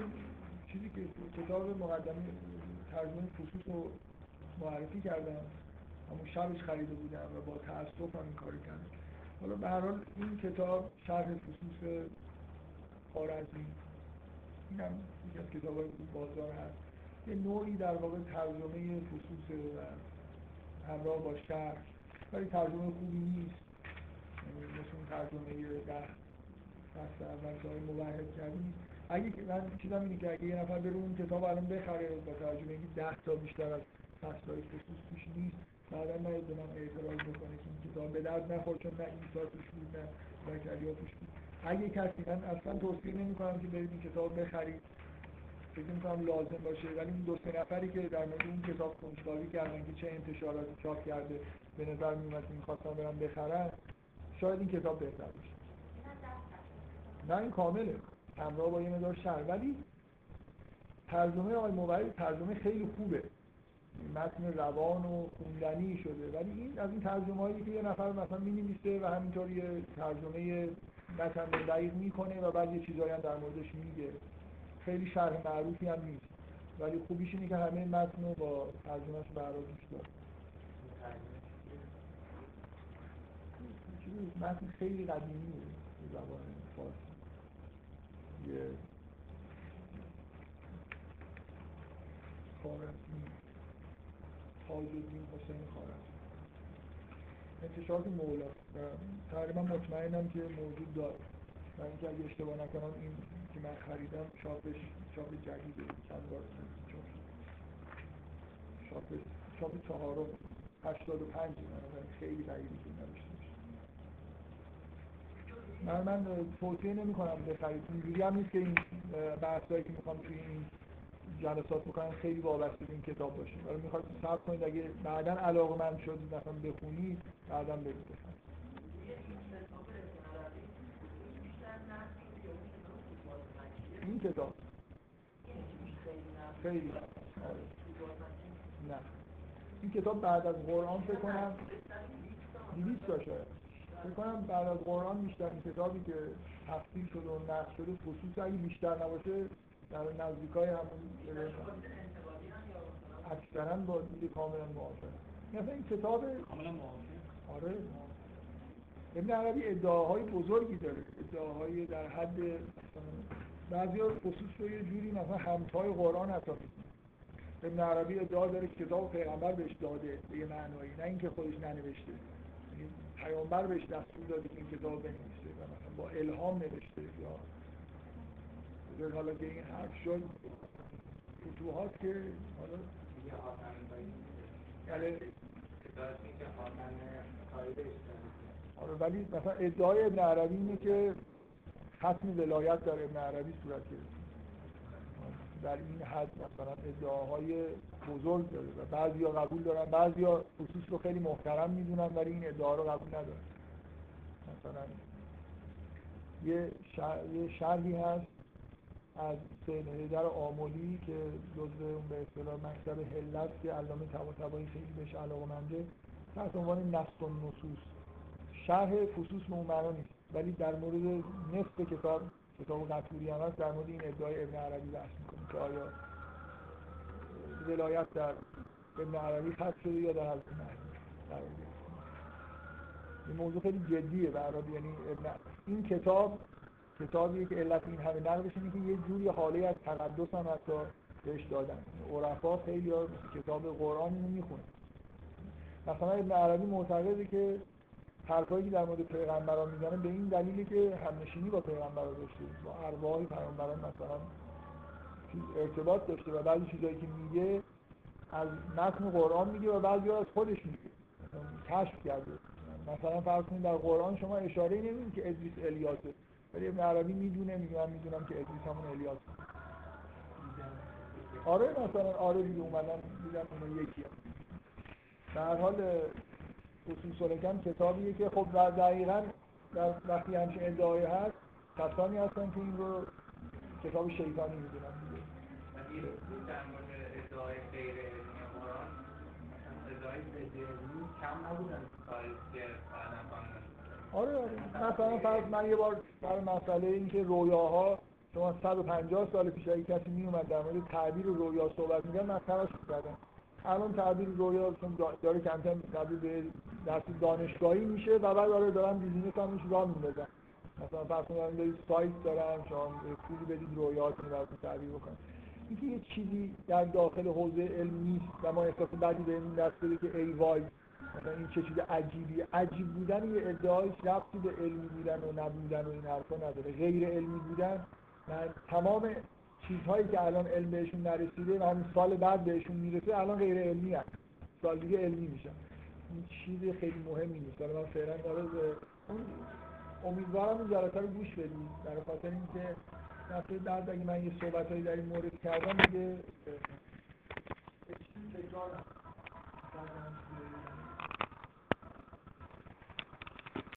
چیزی که کتاب مقدمه ترجمه فصوص رو معرفی کردم. همون شبش خریده بودم و با تأسف هم این کاری کردم. حالا به هر حال این کتاب شرح فصوص خارزمی این هم یکی از کتاب بازار هست. یه نوعی در واقع ترجمه فصوص و همراه با شرح ولی ترجمه خوبی نیست. یعنی مثل اون ترجمه ده دست اول که موحد کردیم. اگه من چیزم اینه که اگه یه نفر بره اون کتاب الان بخره با ترجمه اینکه ده تا بیشتر از فصلهای خصوص توش نیست بعدا نهید به من اعتراض بکنه که این کتاب به درد نخور چون نه ایسا توش بود نه زکریا توش بود. اگه کسی من اصلا توصیه نمی کنم که برید این کتاب بخرید. فکر می‌کنم لازم باشه. ولی این دو سه نفری که در مورد این کتاب کنجکاوی کردن که چه انتشاراتی چاپ کرده به نظر میومد می‌خواستن برن بخرن شاید این کتاب بهتر باشه. نه این کامله. همراه با یه مدار شهر. ولی ترجمه آقای موبایل ترجمه خیلی خوبه. متن روان و خوندنی شده. ولی این از این ترجمه هایی که یه نفر مثلا می و همینطور یه ترجمه متن دقیق می‌کنه و بعد یه چیزایی هم در موردش میگه. خیلی شرح معروفی هم نیست. ولی خوبیش اینه که همه متن رو با ترجمهش برای دوست داره متن خیلی قدیمی زبان فارسی. یه خارزمی تاج الدین حسین خارزمی انتشارات مولاست و تقریبا مطمئنم که موجود داره. و اینکه اگه اشتباه نکنم این که من خریدم چاپش چاپ جدیده چند بار چاپ چاپ چاپ چهارم هشتاد و پنج خیلی بعیدی که نوشته من من توصیه نمی کنم بخرید اینجوری هم نیست که این بحثایی که می‌خوام توی این جلسات بکنم خیلی وابسته به این کتاب باشه ولی می‌خواد صبر کنید اگه بعدا علاقه من شد مثلا بخونید بعدا بگید. این کتاب خیلی. نه. این کتاب بعد از قرآن فکر کنم 200 تا شاید. فکر کنم بعد از قرآن بیشتر این کتابی که تفصیل شده و نقش شده خصوص اگه بیشتر نباشه در نزدیکای همون اکثرا با دید کاملا موافق مثلا این کتاب کاملا موافق آره. ابن عربی ادعاهای بزرگی داره. ادعاهای در حد بعضی ها خصوص رو یه جوری مثلا همتای قرآن حساب ابن عربی ادعا داره کتاب پیغمبر بهش داده به یه معنایی نه اینکه خودش ننوشته. یعنی پیامبر بهش دستور داده که این کتاب بنویسه و مثلا با الهام نوشته یا حالا که این حرف شد فتوحات که حالا یعنی آره ولی مثلا ادعای ابن عربی اینه که ختم ولایت در ابن عربی صورت گرفت. در این حد مثلا ادعاهای بزرگ داره و بعضی ها قبول دارن بعضی ها خصوص رو خیلی محترم می‌دونن ولی این ادعا رو قبول ندارن. مثلا یه, شر... یه شرحی هست از سید حیدر آمولی که جزء اون به اصطلاح مکتب هلت که علامه طباطبایی خیلی بهش علاقه‌منده تحت عنوان نص و نصوص شرح فصوص به اون نیست. ولی در مورد نصف کتاب کتاب قطوری هم هست در مورد این ادعای ابن عربی بحث می‌کنه که آیا ولایت در ابن عربی خط شده یا در حضرت مهدی این موضوع. خیلی جدیه برای یعنی ابن این کتاب کتابیه که علت این همه نقلش اینه که یه جوری حاله از تقدس هم حتی بهش دادن. عرفا خیلی ها کتاب قرآن اینو می‌خونه مثلا ابن عربی معتقده که حرفایی که در مورد پیغمبران می‌زنه به این دلیلی که همنشینی با پیغمبران داشته با ارواح پیغمبران مثلا ارتباط داشته و بعضی چیزایی که میگه از متن قرآن میگه و بعضی از خودش میگه کشف کرده مثلا فرض کنید در قرآن شما اشاره نمی‌دید که ادریس الیاسه ولی ابن عربی می‌دونه میگه می‌دونم که ادریس همون الیاس آره مثلا آره دیگه اومدن دیدن اون یکی هم. در حال اصول سلکم کتابیه که خب در دقیقا در وقتی همچین ادعای هست کسانی هستن که این رو کتاب شیطانی می‌دونن ادعای غیر علمی قرآن ادعای کم نبودن آره آره. مثلا فرض من یه بار سر مسئله این که رویاها شما 150 سال پیش اگه کسی می اومد در مورد تعبیر رویا صحبت می‌کرد من تلاش می‌کردم. الان تعبیر رویا چون دا- داره کم کم تبدیل به درس دانشگاهی میشه و بعد داره دارن بیزینس هم میشه راه میندازن. مثلا فرض کنید دارید سایت دارن شما پولی بدید رویاتون رو تعبیر بکنن. اینکه یه چیزی در داخل حوزه علم نیست و ما احساس بدی به این دست بده که ای وای مثلا این چه چیز عجیبی. عجیب بودن یه ادعایش ربطی به علمی بودن و نبودن و این حرفا نداره. غیر علمی بودن من تمام چیزهایی که الان علم بهشون نرسیده و همین سال بعد بهشون می‌رسه الان غیر علمی هست سال دیگه علمی میشن. این چیز خیلی مهمی نیست. حالا من فعلا اون امیدوارم اون جلسه رو گوش بدید در خاطر اینکه دفعه بعد اگه من یه صحبتهایی در این مورد کردم دیگه.